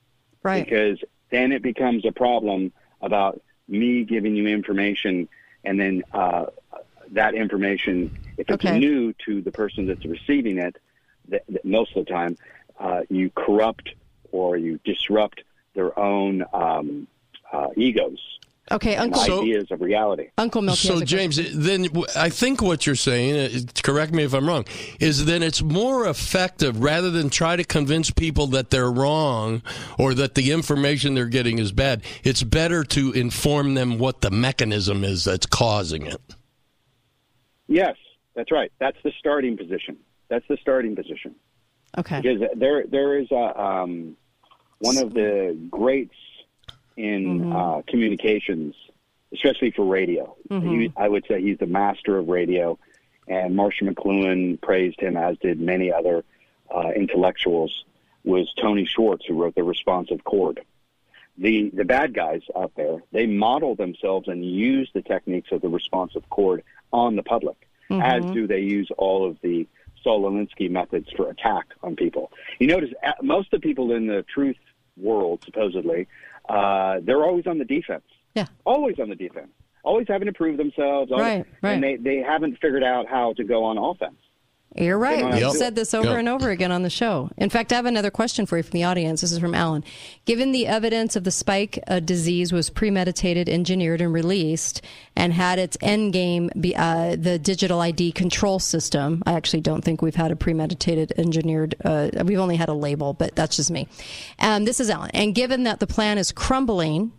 Right. Because then it becomes a problem about me giving you information and then uh, that information, if it's Okay. new to the person that's receiving it, that, that most of the time, uh, you corrupt or you disrupt their own um, uh, egos Okay, and Uncle ideas of reality. Uncle Milky. So, James, then I think what you're saying, uh, correct me if I'm wrong, is then it's more effective rather than try to convince people that they're wrong or that the information they're getting is bad. It's better to inform them what the mechanism is that's causing it. Yes, that's right. That's the starting position. That's the starting position. Okay. Because there, there is a um, one of the greats in uh, communications, especially for radio. Mhm. He, I would say he's the master of radio, and Marshall McLuhan praised him, as did many other uh, intellectuals. Was Tony Schwartz, who wrote the responsive chord. The the bad guys out there, they model themselves and use the techniques of the responsive chord on the public, as Mhm. do they use all of the Saul Alinsky methods for attack on people. You notice uh, most of the people in the truth world, supposedly, uh, they're always on the defense. Yeah. Always on the defense. Always having to prove themselves. always- Right, right. And they, they haven't figured out how to go on offense. You're right. Yep. We've Yep. said this over Yep. and over again on the show. In fact, I have another question for you from the audience. This is from Alan. Given the evidence of the spike uh, disease was premeditated, engineered, and released, and had its end game be uh, the digital ID control system, I actually don't think we've had a premeditated, engineered. Uh, we've only had a label, but that's just me. Um, this is Alan. And given that the plan is crumbling,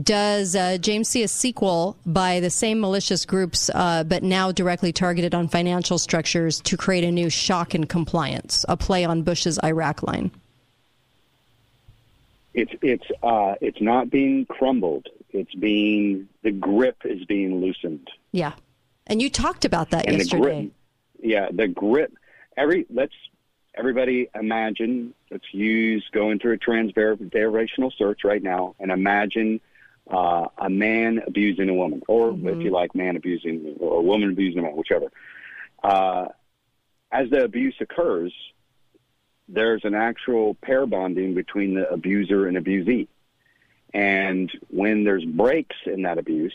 does uh, James see a sequel by the same malicious groups, uh, but now directly targeted on financial structures to create a new shock and compliance, a play on Bush's Iraq line? It's it's uh, it's not being crumbled. It's being the grip is being loosened. Yeah. And you talked about that and the grip, yeah, the grip. Every let's everybody imagine. Let's use going through a transderivational search right now and imagine uh, a man abusing a woman, or if you like, man abusing or a woman abusing a man, whichever. Uh, as the abuse occurs, there's an actual pair bonding between the abuser and abusee. And when there's breaks in that abuse,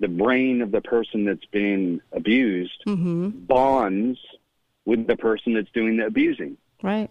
the brain of the person that's being abused Mm-hmm. bonds with the person that's doing the abusing. Right.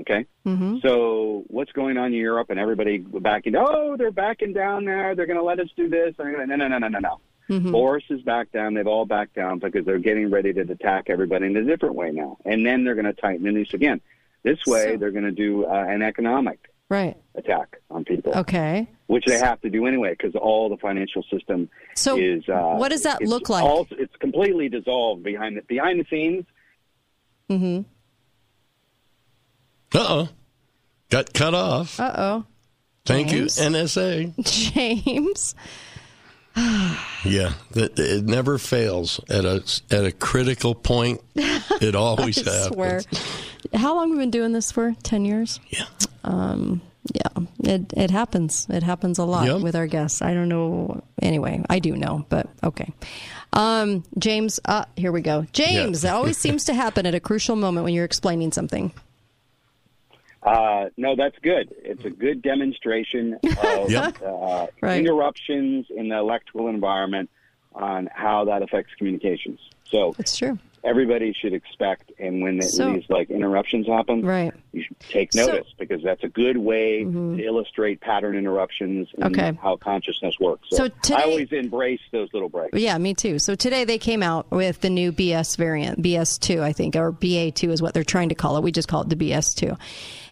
Okay. Mm-hmm. So what's going on in Europe and everybody backing? Oh, they're backing down there. They're going to let us do this. They're gonna, no, no, no, no, no, no. Mm-hmm. Boris is back down. They've all backed down because they're getting ready to attack everybody in a different way now. And then they're going to tighten this again. This way, So- they're going to do uh, an economic Right. attack on people, Okay. which they have to do anyway because all the financial system So is. Uh, what does that look like? all- it's completely dissolved behind the behind the scenes. Mm-hmm. Uh oh. Got cut off. Uh oh. Thank James? you, NSA. James. Yeah, it, never fails at a at a critical point. It always I happens. swear. How long have we been doing this for? Ten years. Yeah. Um. Yeah. It it happens. It happens a lot Yep. with our guests. I don't know. Anyway, I do know, but okay. Um. James. Uh. Here we go. James. Yeah. It always seems to happen at a crucial moment when you're explaining something. Uh, no, that's good. It's a good demonstration of Yep. uh, Right. interruptions in the electrical environment on how that affects communications. So it's true. Everybody should expect, and when, So- these like interruptions happen, right. you should take So- Mm-hmm. notice because that's a good way to illustrate pattern interruptions and Okay. how consciousness works. So, So today- I always embrace those little breaks. Yeah, me too. So today they came out with the new BS variant, BS2, I think, or BA2 is what they're trying to call it. We just call it the BS2.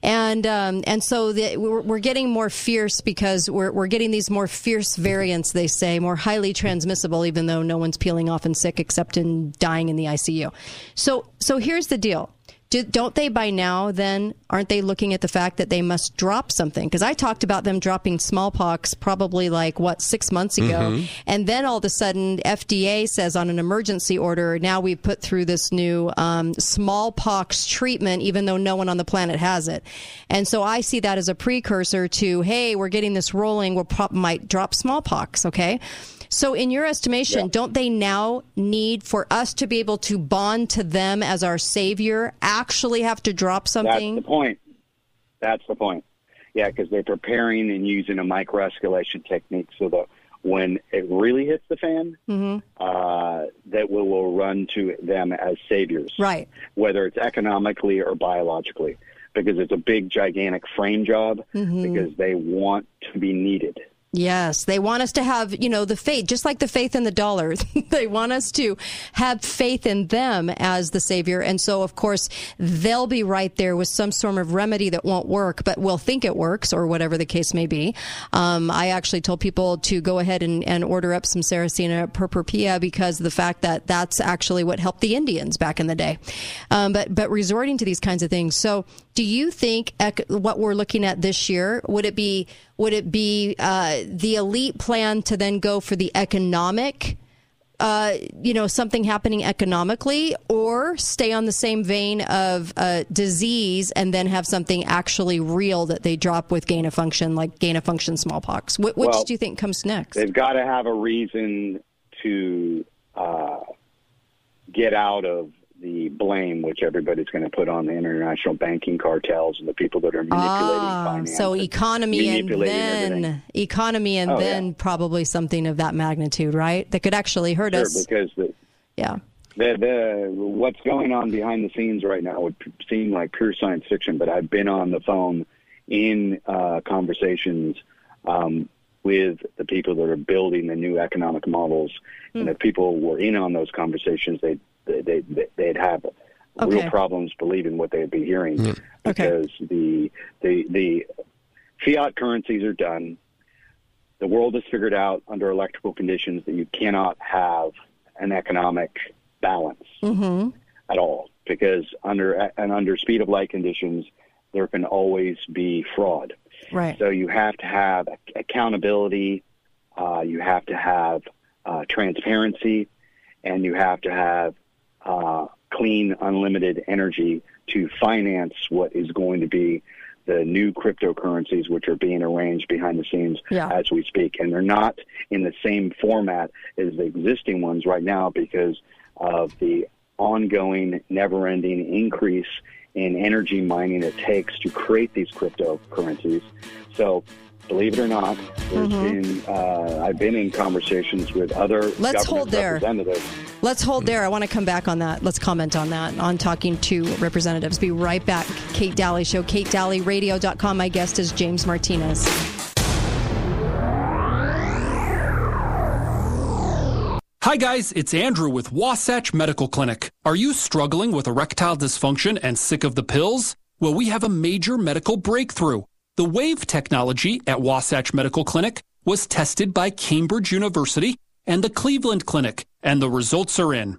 And um, and so the, we're, we're getting more fierce because we're, we're getting these more fierce variants, they say, more highly transmissible, even though no one's peeling off and sick except in dying in the ICU. So so here's the deal. Do, don't they by now then aren't they looking at the fact that they must drop something? Because i talked about them dropping smallpox probably like what six months ago. Mhm. and then all of a sudden fda says on an emergency order now we've put through this new um, smallpox treatment even though no one on the planet has it. And so i see that as a precursor to hey we're getting this rolling we'll prob- might drop smallpox okay so, in your estimation, don't they now need for us to be able to bond to them as our savior, actually have to drop something? That's the point. That's the point. Yeah, because they're preparing and using a micro escalation technique so that when it really hits the fan, hmm uh, that we will run to them as saviors, Right. whether it's economically or biologically, because it's a big, gigantic frame job. Mhm. Because they want to be needed. Yes, they want us to have, you know, the faith, just like the faith in the dollar. they want us to have faith in them as the savior. And so, of course, they'll be right there with some sort of remedy that won't work, but we'll think it works or whatever the case may be. Um, I actually told people to go ahead and, and order up some Sarracenia purpurea because of the fact that that's actually what helped the Indians back in the day. Um, but, but resorting to these kinds of things. So, do you think ec- what we're looking at this year would it be would it be uh, the elite plan to then go for the economic uh, you know something happening economically or stay on the same vein of uh, disease and then have something actually real that they drop with gain of function like gain of function smallpox? Wh- which Well, do you think comes next? They've got to have a reason to uh, get out of the blame, which everybody's going to put on the international banking cartels and the people that are manipulating ah, finance. so economy and then everything. economy and Oh, yeah. then probably something of that magnitude right that could actually hurt Sure, us because the, yeah the the what's going on behind the scenes right now would seem like pure science fiction, but I've been on the phone in uh, conversations um, with the people that are building the new economic models, and if people were in on those conversations, they they they they'd have Okay. real problems believing what they'd be hearing because the the the fiat currencies are done. The world has figured out under electrical conditions that you cannot have an economic balance mm-hmm. at all because under and under speed of light conditions there can always be fraud. right So you have to have accountability, uh, you have to have uh, transparency, and you have to have uh, clean, unlimited energy to finance what is going to be the new cryptocurrencies, which are being arranged behind the scenes Yeah. as we speak. And they're not in the same format as the existing ones right now because of the ongoing, never ending increase in energy mining it takes to create these cryptocurrencies. So believe it or not, there's Mhm. been uh, I've been in conversations with other Let's hold there. representatives. Let's hold there. I want to come back on that. Let's comment on that, on talking to representatives. Be right back. Kate Dalley Show, katedalleyradio.com. My guest is James Martinez. Hi, guys, it's Andrew with Wasatch Medical Clinic. Are you struggling with erectile dysfunction and sick of the pills? Well, we have a major medical breakthrough. The WAVE technology at Wasatch Medical Clinic was tested by Cambridge University and the Cleveland Clinic, and the results are in.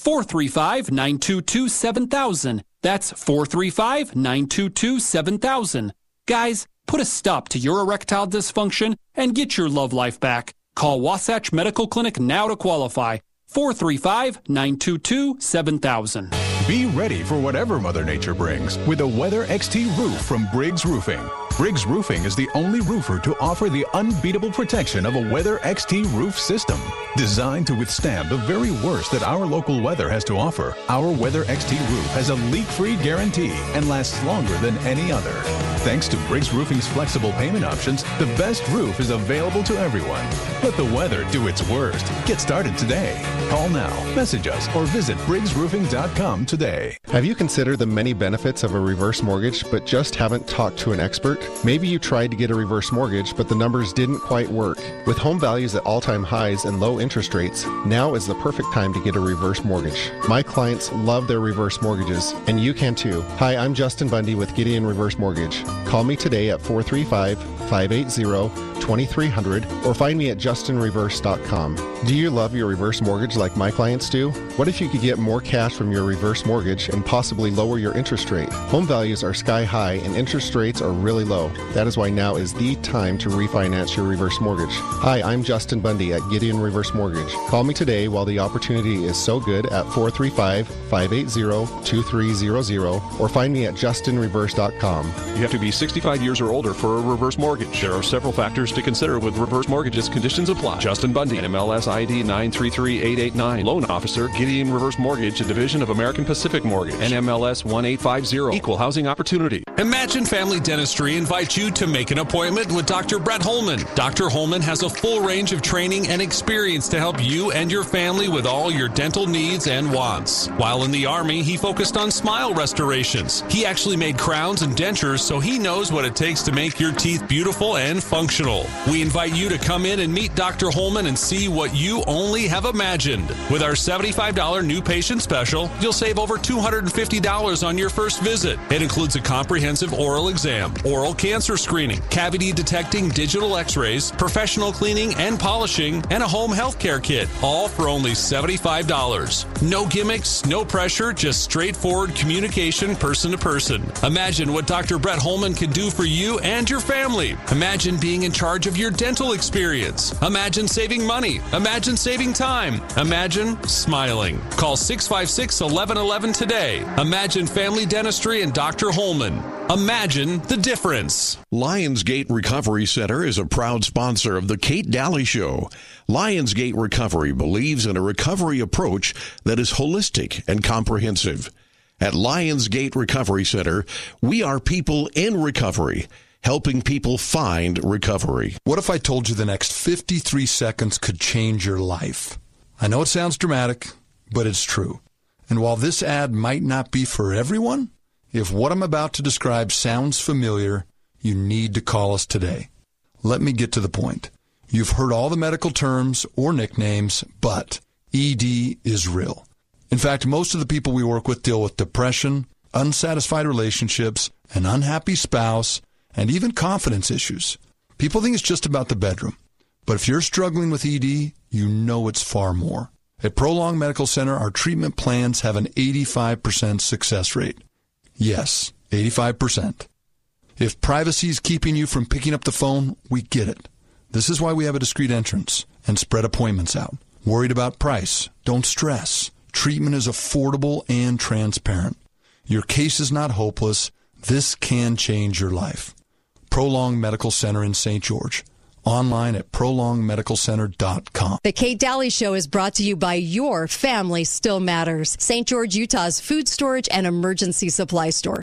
435 922 7000. That's 435 922 7000. Guys, put a stop to your erectile dysfunction and get your love life back. Call Wasatch Medical Clinic now to qualify. 435 922 7000. Be ready for whatever Mother Nature brings with a Weather XT roof from Briggs Roofing. Briggs Roofing is the only roofer to offer the unbeatable protection of a Weather XT roof system. Designed to withstand the very worst that our local weather has to offer, our Weather XT roof has a leak-free guarantee and lasts longer than any other. Thanks to Briggs Roofing's flexible payment options, the best roof is available to everyone. Let the weather do its worst. Get started today. Call now, message us, or visit briggsroofing.com today. Have you considered the many benefits of a reverse mortgage but just haven't talked to an expert? Maybe you tried to get a reverse mortgage but the numbers didn't quite work. With home values at all time highs and low interest rates, now is the perfect time to get a reverse mortgage. My clients love their reverse mortgages, and you can too. Hi, I'm Justin Bundy with Gideon Reverse Mortgage. Call me today at 435 580 2300 or find me at justinreverse.com. Do you love your reverse mortgage like my clients do? What if you could get more cash from your reverse mortgage and possibly lower your interest rate? Home values are sky high and interest rates are really low. That is why now is the time to refinance your reverse mortgage. Hi, I'm Justin Bundy at Gideon Reverse Mortgage. Call me today while the opportunity is so good at 435 580 2300 or find me at justinreverse.com. You have to be 65 years or older for a reverse mortgage. There are several factors to consider with reverse mortgages. Conditions apply. Justin Bundy, NMLS ID 933889. Loan officer, Gideon Reverse Mortgage, a division of American Pacific Mortgage. NMLS 1850. Equal housing opportunity. Imagine Family Dentistry invites you to make an appointment with Dr. Brett Holman. Dr. Holman has a full range of training and experience to help you and your family with all your dental needs and wants. While in the Army, he focused on smile restorations. He actually made crowns and dentures, so he knows what it takes to make your teeth beautiful and functional. We invite you to come in and meet Dr. Holman and see what you only have imagined. With our $75 new patient special, you'll save over $250 on your first visit. It includes a comprehensive oral exam, oral cancer screening, cavity detecting digital x rays, professional cleaning and polishing, and a home healthcare kit, all for only $75. No gimmicks, no pressure, just straightforward communication person to person. Imagine what Dr. Brett Holman can do for you and your family. Imagine being in charge of your dental experience. Imagine saving money. Imagine saving time. Imagine smiling. Call 656 1111 today. Imagine Family Dentistry and Dr. Holman. Imagine the difference. Lionsgate Recovery Center is a proud sponsor of the Kate Dalley Show. Lionsgate Recovery believes in a recovery approach that is holistic and comprehensive. At Lionsgate Recovery Center, we are people in recovery, helping people find recovery. What if I told you the next 53 seconds could change your life? I know it sounds dramatic, but it's true. And while this ad might not be for everyone, if what I'm about to describe sounds familiar, you need to call us today. Let me get to the point. You've heard all the medical terms or nicknames, but ED is real. In fact, most of the people we work with deal with depression, unsatisfied relationships, an unhappy spouse, and even confidence issues. People think it's just about the bedroom. But if you're struggling with ED, you know it's far more. At Prolong Medical Center, our treatment plans have an 85% success rate. Yes, 85%. If privacy is keeping you from picking up the phone, we get it. This is why we have a discreet entrance and spread appointments out. Worried about price? Don't stress. Treatment is affordable and transparent. Your case is not hopeless. This can change your life. Prolong Medical Center in St. George. Online at prolongmedicalcenter.com. The Kate Dalley Show is brought to you by Your Family Still Matters, St. George, Utah's food storage and emergency supply store.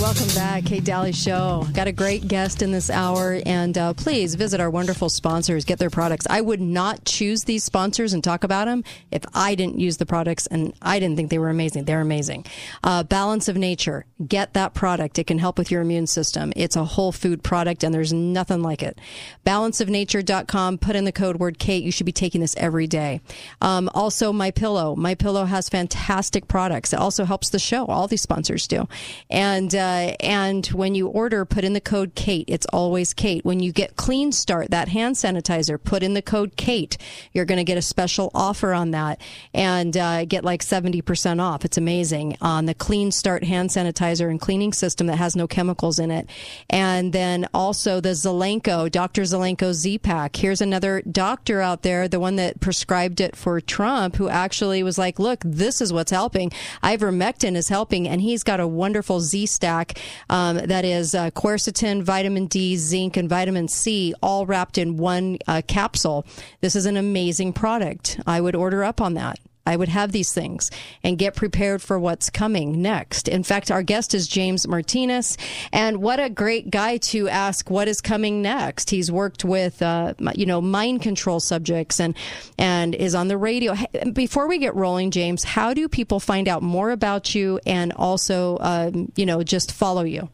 Welcome back, Kate Dalley Show. Got a great guest in this hour, and uh, please visit our wonderful sponsors. Get their products. I would not choose these sponsors and talk about them if I didn't use the products and I didn't think they were amazing. They're amazing. Uh, Balance of Nature. Get that product. It can help with your immune system. It's a whole food product, and there's nothing like it. Balanceofnature.com. Put in the code word Kate. You should be taking this every day. Um, also, My Pillow. My Pillow has fantastic products. It also helps the show. All these sponsors do, and. Uh, uh, and when you order, put in the code Kate. It's always Kate. When you get Clean Start, that hand sanitizer, put in the code Kate. You're going to get a special offer on that and uh, get like 70% off. It's amazing on the Clean Start hand sanitizer and cleaning system that has no chemicals in it. And then also the Zelenko, Dr. Zelenko Z Pack. Here's another doctor out there, the one that prescribed it for Trump, who actually was like, look, this is what's helping. Ivermectin is helping, and he's got a wonderful Z stack um, that is uh, quercetin, vitamin D, zinc, and vitamin C all wrapped in one uh, capsule. This is an amazing product. I would order up on that. I would have these things and get prepared for what's coming next. In fact, our guest is James Martinez, and what a great guy to ask what is coming next. He's worked with, uh, you know, mind control subjects and and is on the radio. Before we get rolling, James, how do people find out more about you and also, um, you know, just follow you?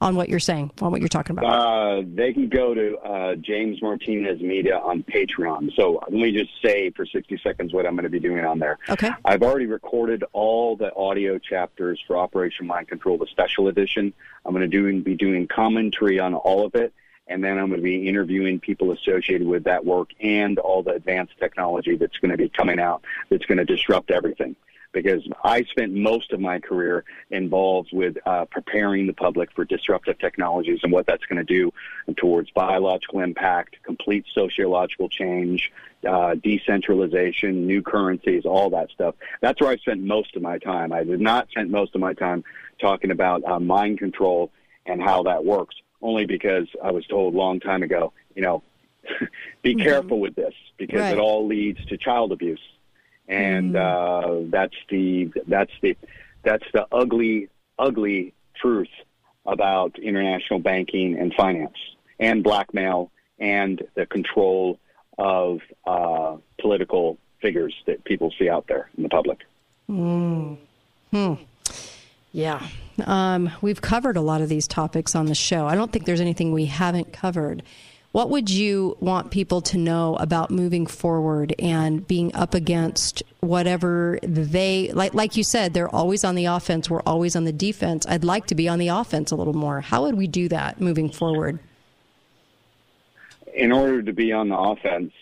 On what you're saying, on what you're talking about? Uh, they can go to uh, James Martinez Media on Patreon. So let me just say for 60 seconds what I'm going to be doing on there. Okay. I've already recorded all the audio chapters for Operation Mind Control, the special edition. I'm going to do, be doing commentary on all of it. And then I'm going to be interviewing people associated with that work and all the advanced technology that's going to be coming out that's going to disrupt everything because I spent most of my career involved with uh, preparing the public for disruptive technologies and what that's going to do towards biological impact, complete sociological change, uh, decentralization, new currencies, all that stuff. That's where I spent most of my time. I did not spend most of my time talking about uh, mind control and how that works, only because I was told a long time ago, you know, be mm-hmm. careful with this because right. it all leads to child abuse and mm. uh, that's the that's the that's the ugly ugly truth about international banking and finance and blackmail and the control of uh, political figures that people see out there in the public. Mm. Hmm. Yeah. Um, we've covered a lot of these topics on the show. I don't think there's anything we haven't covered. What would you want people to know about moving forward and being up against whatever they like? Like you said, they're always on the offense. We're always on the defense. I'd like to be on the offense a little more. How would we do that moving forward? In order to be on the offense,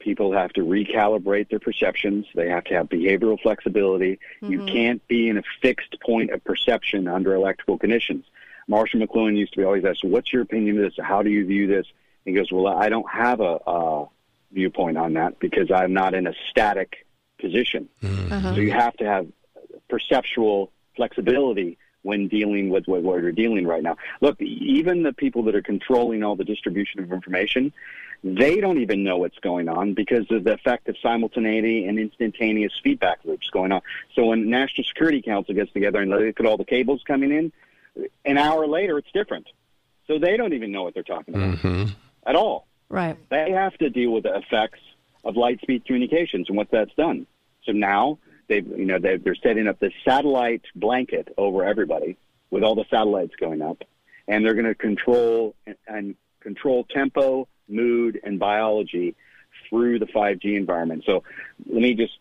people have to recalibrate their perceptions. They have to have behavioral flexibility. Mm-hmm. You can't be in a fixed point of perception under electrical conditions. Marshall McLuhan used to be always asked, "What's your opinion of this? How do you view this?" He goes, well, I don't have a, a viewpoint on that because I'm not in a static position. Mm-hmm. Uh-huh. So you have to have perceptual flexibility when dealing with what, what you're dealing right now. Look, even the people that are controlling all the distribution of information, they don't even know what's going on because of the effect of simultaneity and instantaneous feedback loops going on. So when National Security Council gets together and look at all the cables coming in, an hour later it's different. So they don't even know what they're talking about. Mm-hmm at all. Right. They have to deal with the effects of light speed communications and what that's done. So now they've, you know, they they're setting up this satellite blanket over everybody with all the satellites going up, and they're going to control and, and control tempo, mood, and biology through the 5G environment. So let me just,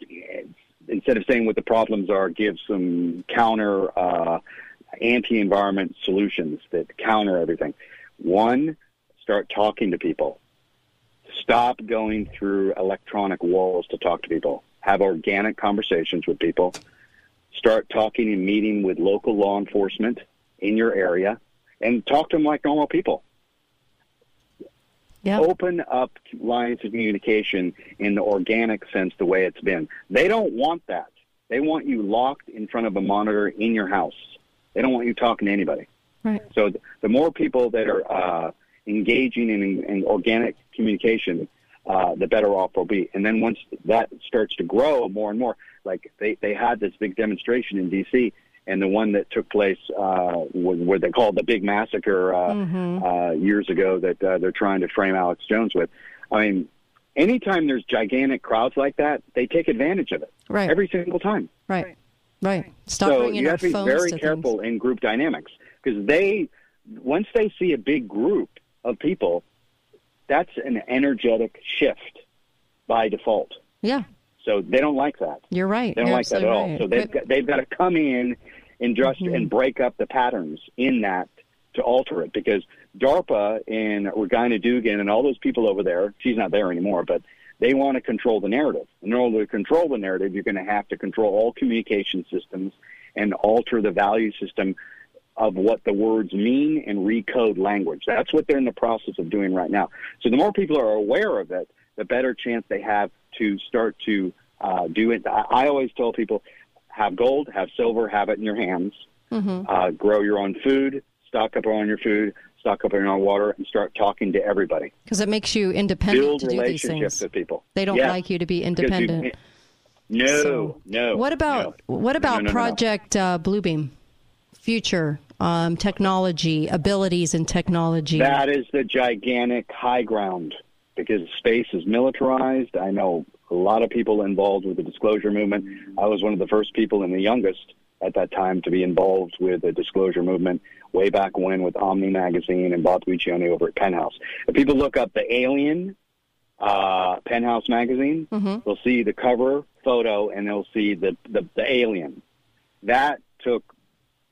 instead of saying what the problems are, give some counter uh, anti-environment solutions that counter everything. One, start talking to people. Stop going through electronic walls to talk to people. Have organic conversations with people. Start talking and meeting with local law enforcement in your area and talk to them like normal people. Yep. Open up lines of communication in the organic sense the way it's been. They don't want that. They want you locked in front of a monitor in your house. They don't want you talking to anybody. Right. So th- the more people that are uh, engaging in, in organic communication, uh, the better off we'll be. And then once that starts to grow more and more, like they, they had this big demonstration in D.C., and the one that took place uh, what they called the big massacre uh, Mm-hmm. uh, years ago that uh, they're trying to frame Alex Jones with. I mean, anytime there's gigantic crowds like that, they take advantage of it. Right. Every single time. Right. Right. Stop so bringing you have to be very to careful in group dynamics because they, once they see a big group of people, that's an energetic shift by default. Yeah. So they don't like that. You're right. They don't You're like that at all. right. So they've But- Mm-hmm. got, they've got to come in and just and break up the patterns in that to alter it because DARPA and Regina Dugan and all those people over there, she's not there anymore, but they want to control the narrative. In order to control the narrative, you're going to have to control all communication systems and alter the value system of what the words mean and recode language. That's what they're in the process of doing right now. So the more people are aware of it, the better chance they have to start to uh, do it. I, I always tell people, have gold, have silver, have it in your hands. Mhm. Uh, grow your own food, stock up on your food, stock up on your own water, and start talking to everybody. Because it makes you independent Build to do these relationships things. with people. They don't like you to be Because you- independent. no, So, no. What about what about no, no, no. Project Uh, Bluebeam? Future um, technology, abilities and technology. That is the gigantic high ground because space is militarized. I know a lot of people involved with the disclosure movement. I was one of the first people and the youngest at that time to be involved with the disclosure movement way back when with Omni Magazine and Bob Guccione over at Penthouse. If people look up the Alien uh, Penthouse Magazine, Mhm. they'll see the cover photo and they'll see the, the, the alien. That took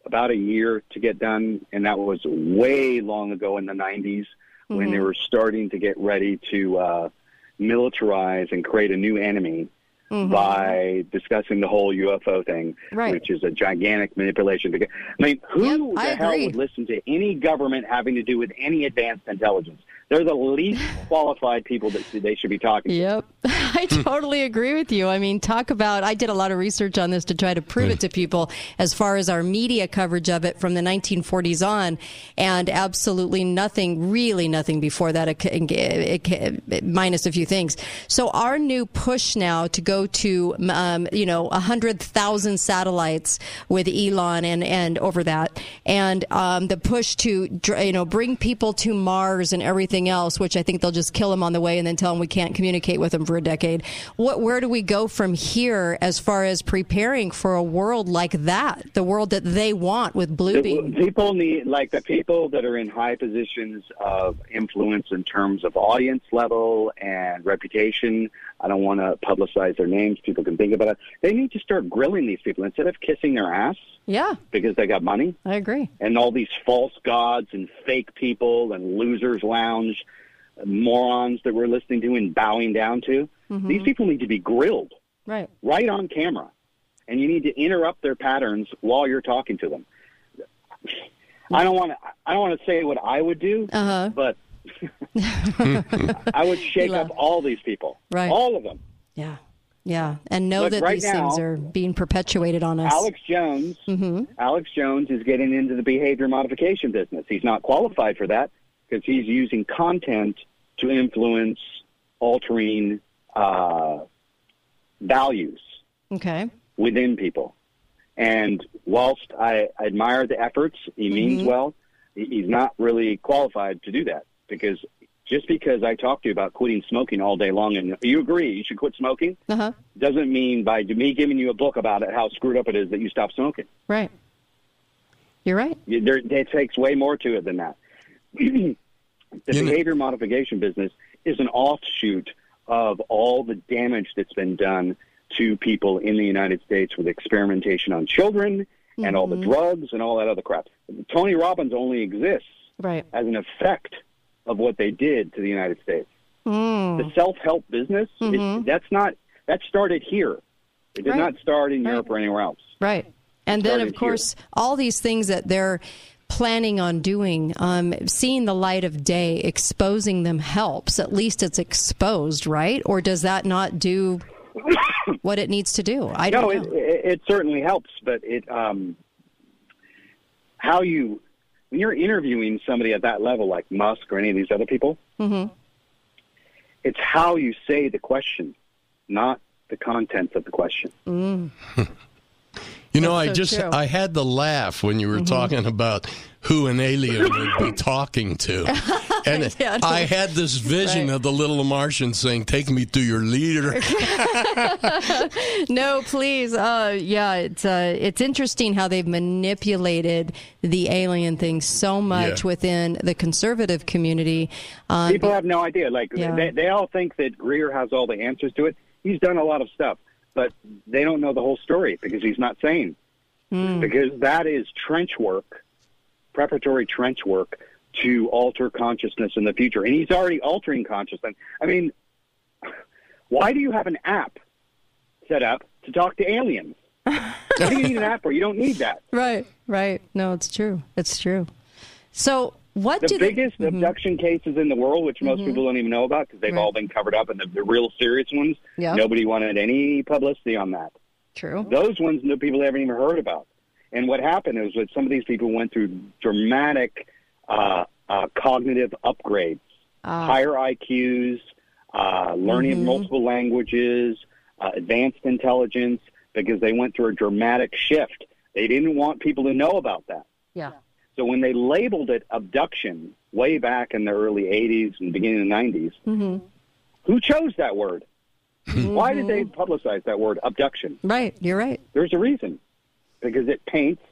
about a year to get done, and that was way long ago in the 90s when Mm-hmm. they were starting to get ready to uh, militarize and create a new enemy Mhm. by discussing the whole UFO thing, Right. which is a gigantic manipulation. Because- I mean, who I the hell agree. would listen to any government having to do with any advanced intelligence? They're the least qualified people that they should be talking to. Yep. I totally agree with you. I mean, talk about, I did a lot of research on this to try to prove it to people as far as our media coverage of it from the 1940s on, and absolutely nothing, really nothing before that, it, it, it, minus a few things. So our new push now to go to, um, you know, 100,000 satellites with Elon and, and over that, and um, the push to, you know, bring people to Mars and everything else, which I think they'll just kill them on the way and then tell them we can't communicate with them for a decade. What, where do we go from here as far as preparing for a world like that, the world that they want with Bluebeam? People need, like the people that are in high positions of influence in terms of audience level and reputation. I don't want to publicize their names. People can think about it. They need to start grilling these people instead of kissing their ass Yeah, because they got money I agree. and all these false gods and fake people and losers lounge morons that we're listening to and bowing down to. Mhm. These people need to be grilled Right. right on camera, and you need to interrupt their patterns while you're talking to them. I don't want to. I don't want to say what I would do, Uh-huh. but I would shake up all these people, Right. all of them. Yeah. Yeah. And know Look, that right these things are being perpetuated on us. Alex Jones. Alex Jones is getting into the behavior modification business. He's not qualified for that because he's using content to influence altering uh, values Okay. within people. And whilst I admire the efforts, he means Mhm. well. He's not really qualified to do that because just because I talk to you about quitting smoking all day long and you agree you should quit smoking Uh-huh. doesn't mean by me giving you a book about it how screwed up it is that you stop smoking. Right. You're right. There, it takes way more to it than that. the behavior modification business is an offshoot of all the damage that's been done to people in the United States with experimentation on children and all the Mhm. drugs and all that other crap. Tony Robbins only exists Right. as an effect of what they did to the United States. Mm. The self-help business, it- Mhm. that's not that started here. It did Right. not start in Right. Europe or anywhere else. Right. And then, of course, all these things that they're planning on doing, um, seeing the light of day, exposing them helps. At least it's exposed, right? Or does that not do what it needs to do? I don't no, know. it, it, it certainly helps, but it um, how you when you're interviewing somebody at that level, like Musk or any of these other people, hmm it's how you say the question, not the contents of the question. Mm. You know, That's I so just true. I had to laugh when you were Mhm. talking about who an alien would be talking to, and Yeah, I. I had this vision Right. of the little Martian saying, "Take me to your leader." no, please. Uh, yeah, it's uh, it's interesting how they've manipulated the alien thing so much Yeah. within the conservative community. Um, People have no idea. Like Yeah. they, they all think that Greer has all the answers to it. He's done a lot of stuff, but they don't know the whole story because he's not saying. Mm. Because that is trench work, preparatory trench work to alter consciousness in the future, and he's already altering consciousness. I mean, why do you have an app set up to talk to aliens? what do you need an app for? You don't need that. Right, right. No, it's true. It's true. So, what the biggest they, Mhm. abduction cases in the world, which most Mhm. people don't even know about because they've Right. all been covered up, and the, the real serious ones, Yeah. nobody wanted any publicity on that. True. Those ones, no people haven't even heard about. And what happened is that some of these people went through dramatic uh, uh, cognitive upgrades, Ah. higher IQs, uh, learning Mhm. multiple languages, uh, advanced intelligence, because they went through a dramatic shift. They didn't want people to know about that. Yeah. So when they labeled it abduction way back in the early 80s and beginning of the 90s, hmm who chose that word? Why did they publicize that word abduction? Right, you're right. There's a reason. Because it paints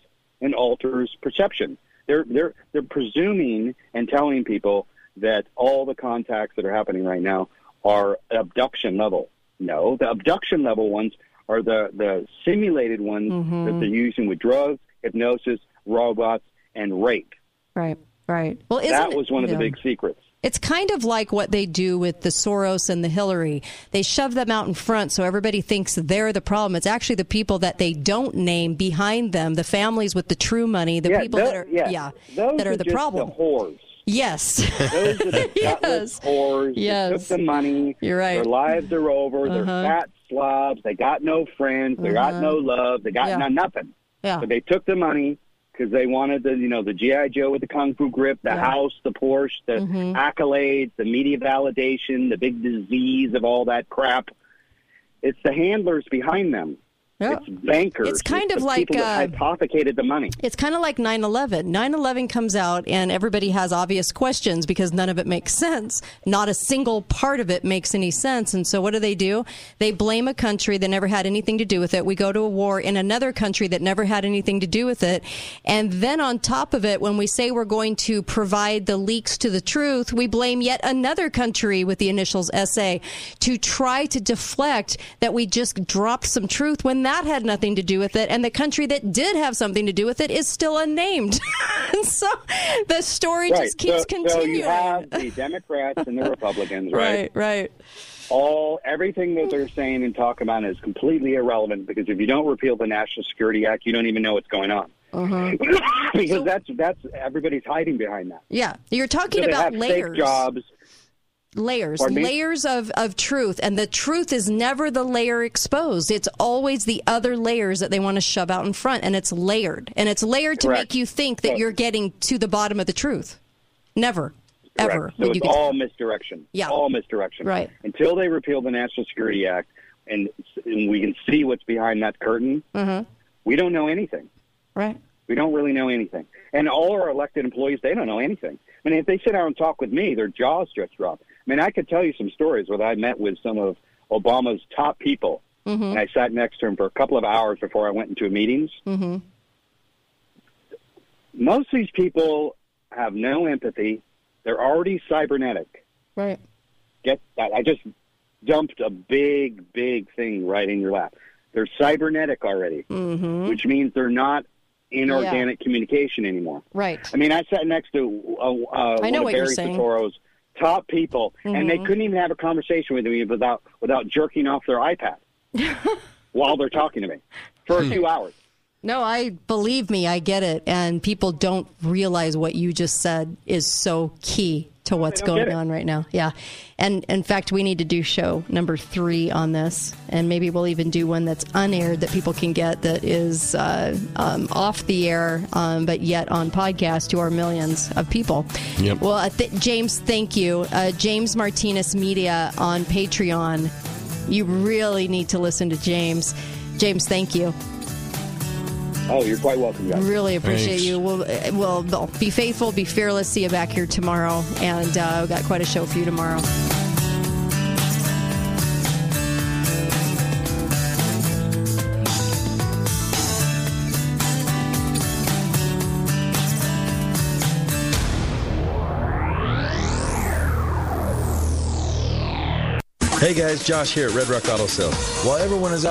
and alters perception. They're they're they're presuming and telling people that all the contacts that are happening right now are abduction level. No, the abduction level ones are the the simulated ones Mhm. that they're using with drugs, hypnosis, robots, and rape. Right, right. Well, that was one of the big secrets. It's kind of like what they do with the Soros and the Hillary. They shove them out in front so everybody thinks they're the problem. It's actually the people that they don't name behind them, the families with the true money, the yeah, people tho- that are yeah, yeah, those that are the just problem. The whores. Yes. Those are the Yes. whores. They Yes. took the money. You're right. Their lives are over. Uh-huh. They're Uh-huh. fat slobs. They got no friends. They got Uh-huh. no love. They got Yeah. no, nothing. Yeah. But they took the money because they wanted the, you know, the GI Joe with the kung fu grip, the Yeah. house, the Porsche, the Mhm. accolades, the media validation, the big disease of all that crap. It's the handlers behind them. Yeah. It's bankers. It's kind of the like, uh, hypothecated the money. It's kind of like 9 11. 9 11 comes out, and everybody has obvious questions because none of it makes sense. Not a single part of it makes any sense. And so, what do they do? They blame a country that never had anything to do with it. We go to a war in another country that never had anything to do with it. And then, on top of it, when we say we're going to provide the leaks to the truth, we blame yet another country with the initials SA to try to deflect that we just dropped some truth when that had nothing to do with it. And the country that did have something to do with it is still unnamed. so the story right. just keeps so, continuing. So you have the Democrats and the Republicans, right? right, right. All everything that they're saying and talking about is completely irrelevant because if you don't repeal the National Security Act, you don't even know what's going on. Uh-huh. because that's that's everybody's hiding behind that. Yeah, you're talking So about layers. jobs. Layers layers of, of truth and the truth is never the layer exposed it's always the other layers that they want to shove out in front and it's layered and it's layered to Correct. make you think that you're getting to the bottom of the truth never ever So it's get all misdirection. Yeah. All misdirection. Right. Until they repeal the National Security Act and, and we can see what's behind that curtain, uh-huh. we don't know anything. right We don't really know anything. And all our elected employees, they don't know anything. I mean, if they sit down and talk with me, their jaws just drop. I mean, I could tell you some stories where I met with some of Obama's top people, mm-hmm. and I sat next to him for a couple of hours before I went into meetings. Mm-hmm. Most of these people have no empathy. They're already cybernetic. right Get that? I just dumped a big, big thing right in your lap. They're cybernetic already, Mm-hmm. which means they're not inorganic communication anymore. Right. I mean, I sat next to uh, uh, I know one of Barry. Soetoro's top people, and they Mhm. couldn't even have a conversation with me without without jerking off their iPad while they're talking to me for a few hours. No, I believe me, I get it. And people don't realize what you just said is so key to what's going on right now. Yeah. And in fact, we need to do show number three on this. And maybe we'll even do one that's unaired that people can get that is uh, um, off the air, um, but yet on podcast to our millions of people. Yep. Well, uh, th- James, thank you. Uh, James Martinez Media on Patreon. You really need to listen to James. James, thank you. Oh, you're quite welcome, guys. Really appreciate Thanks. you. We'll, uh, we'll, we'll be faithful, be fearless. See you back here tomorrow. And uh, we've got quite a show for you tomorrow. Hey guys, Josh here at Red Rock Auto Sales. While everyone is out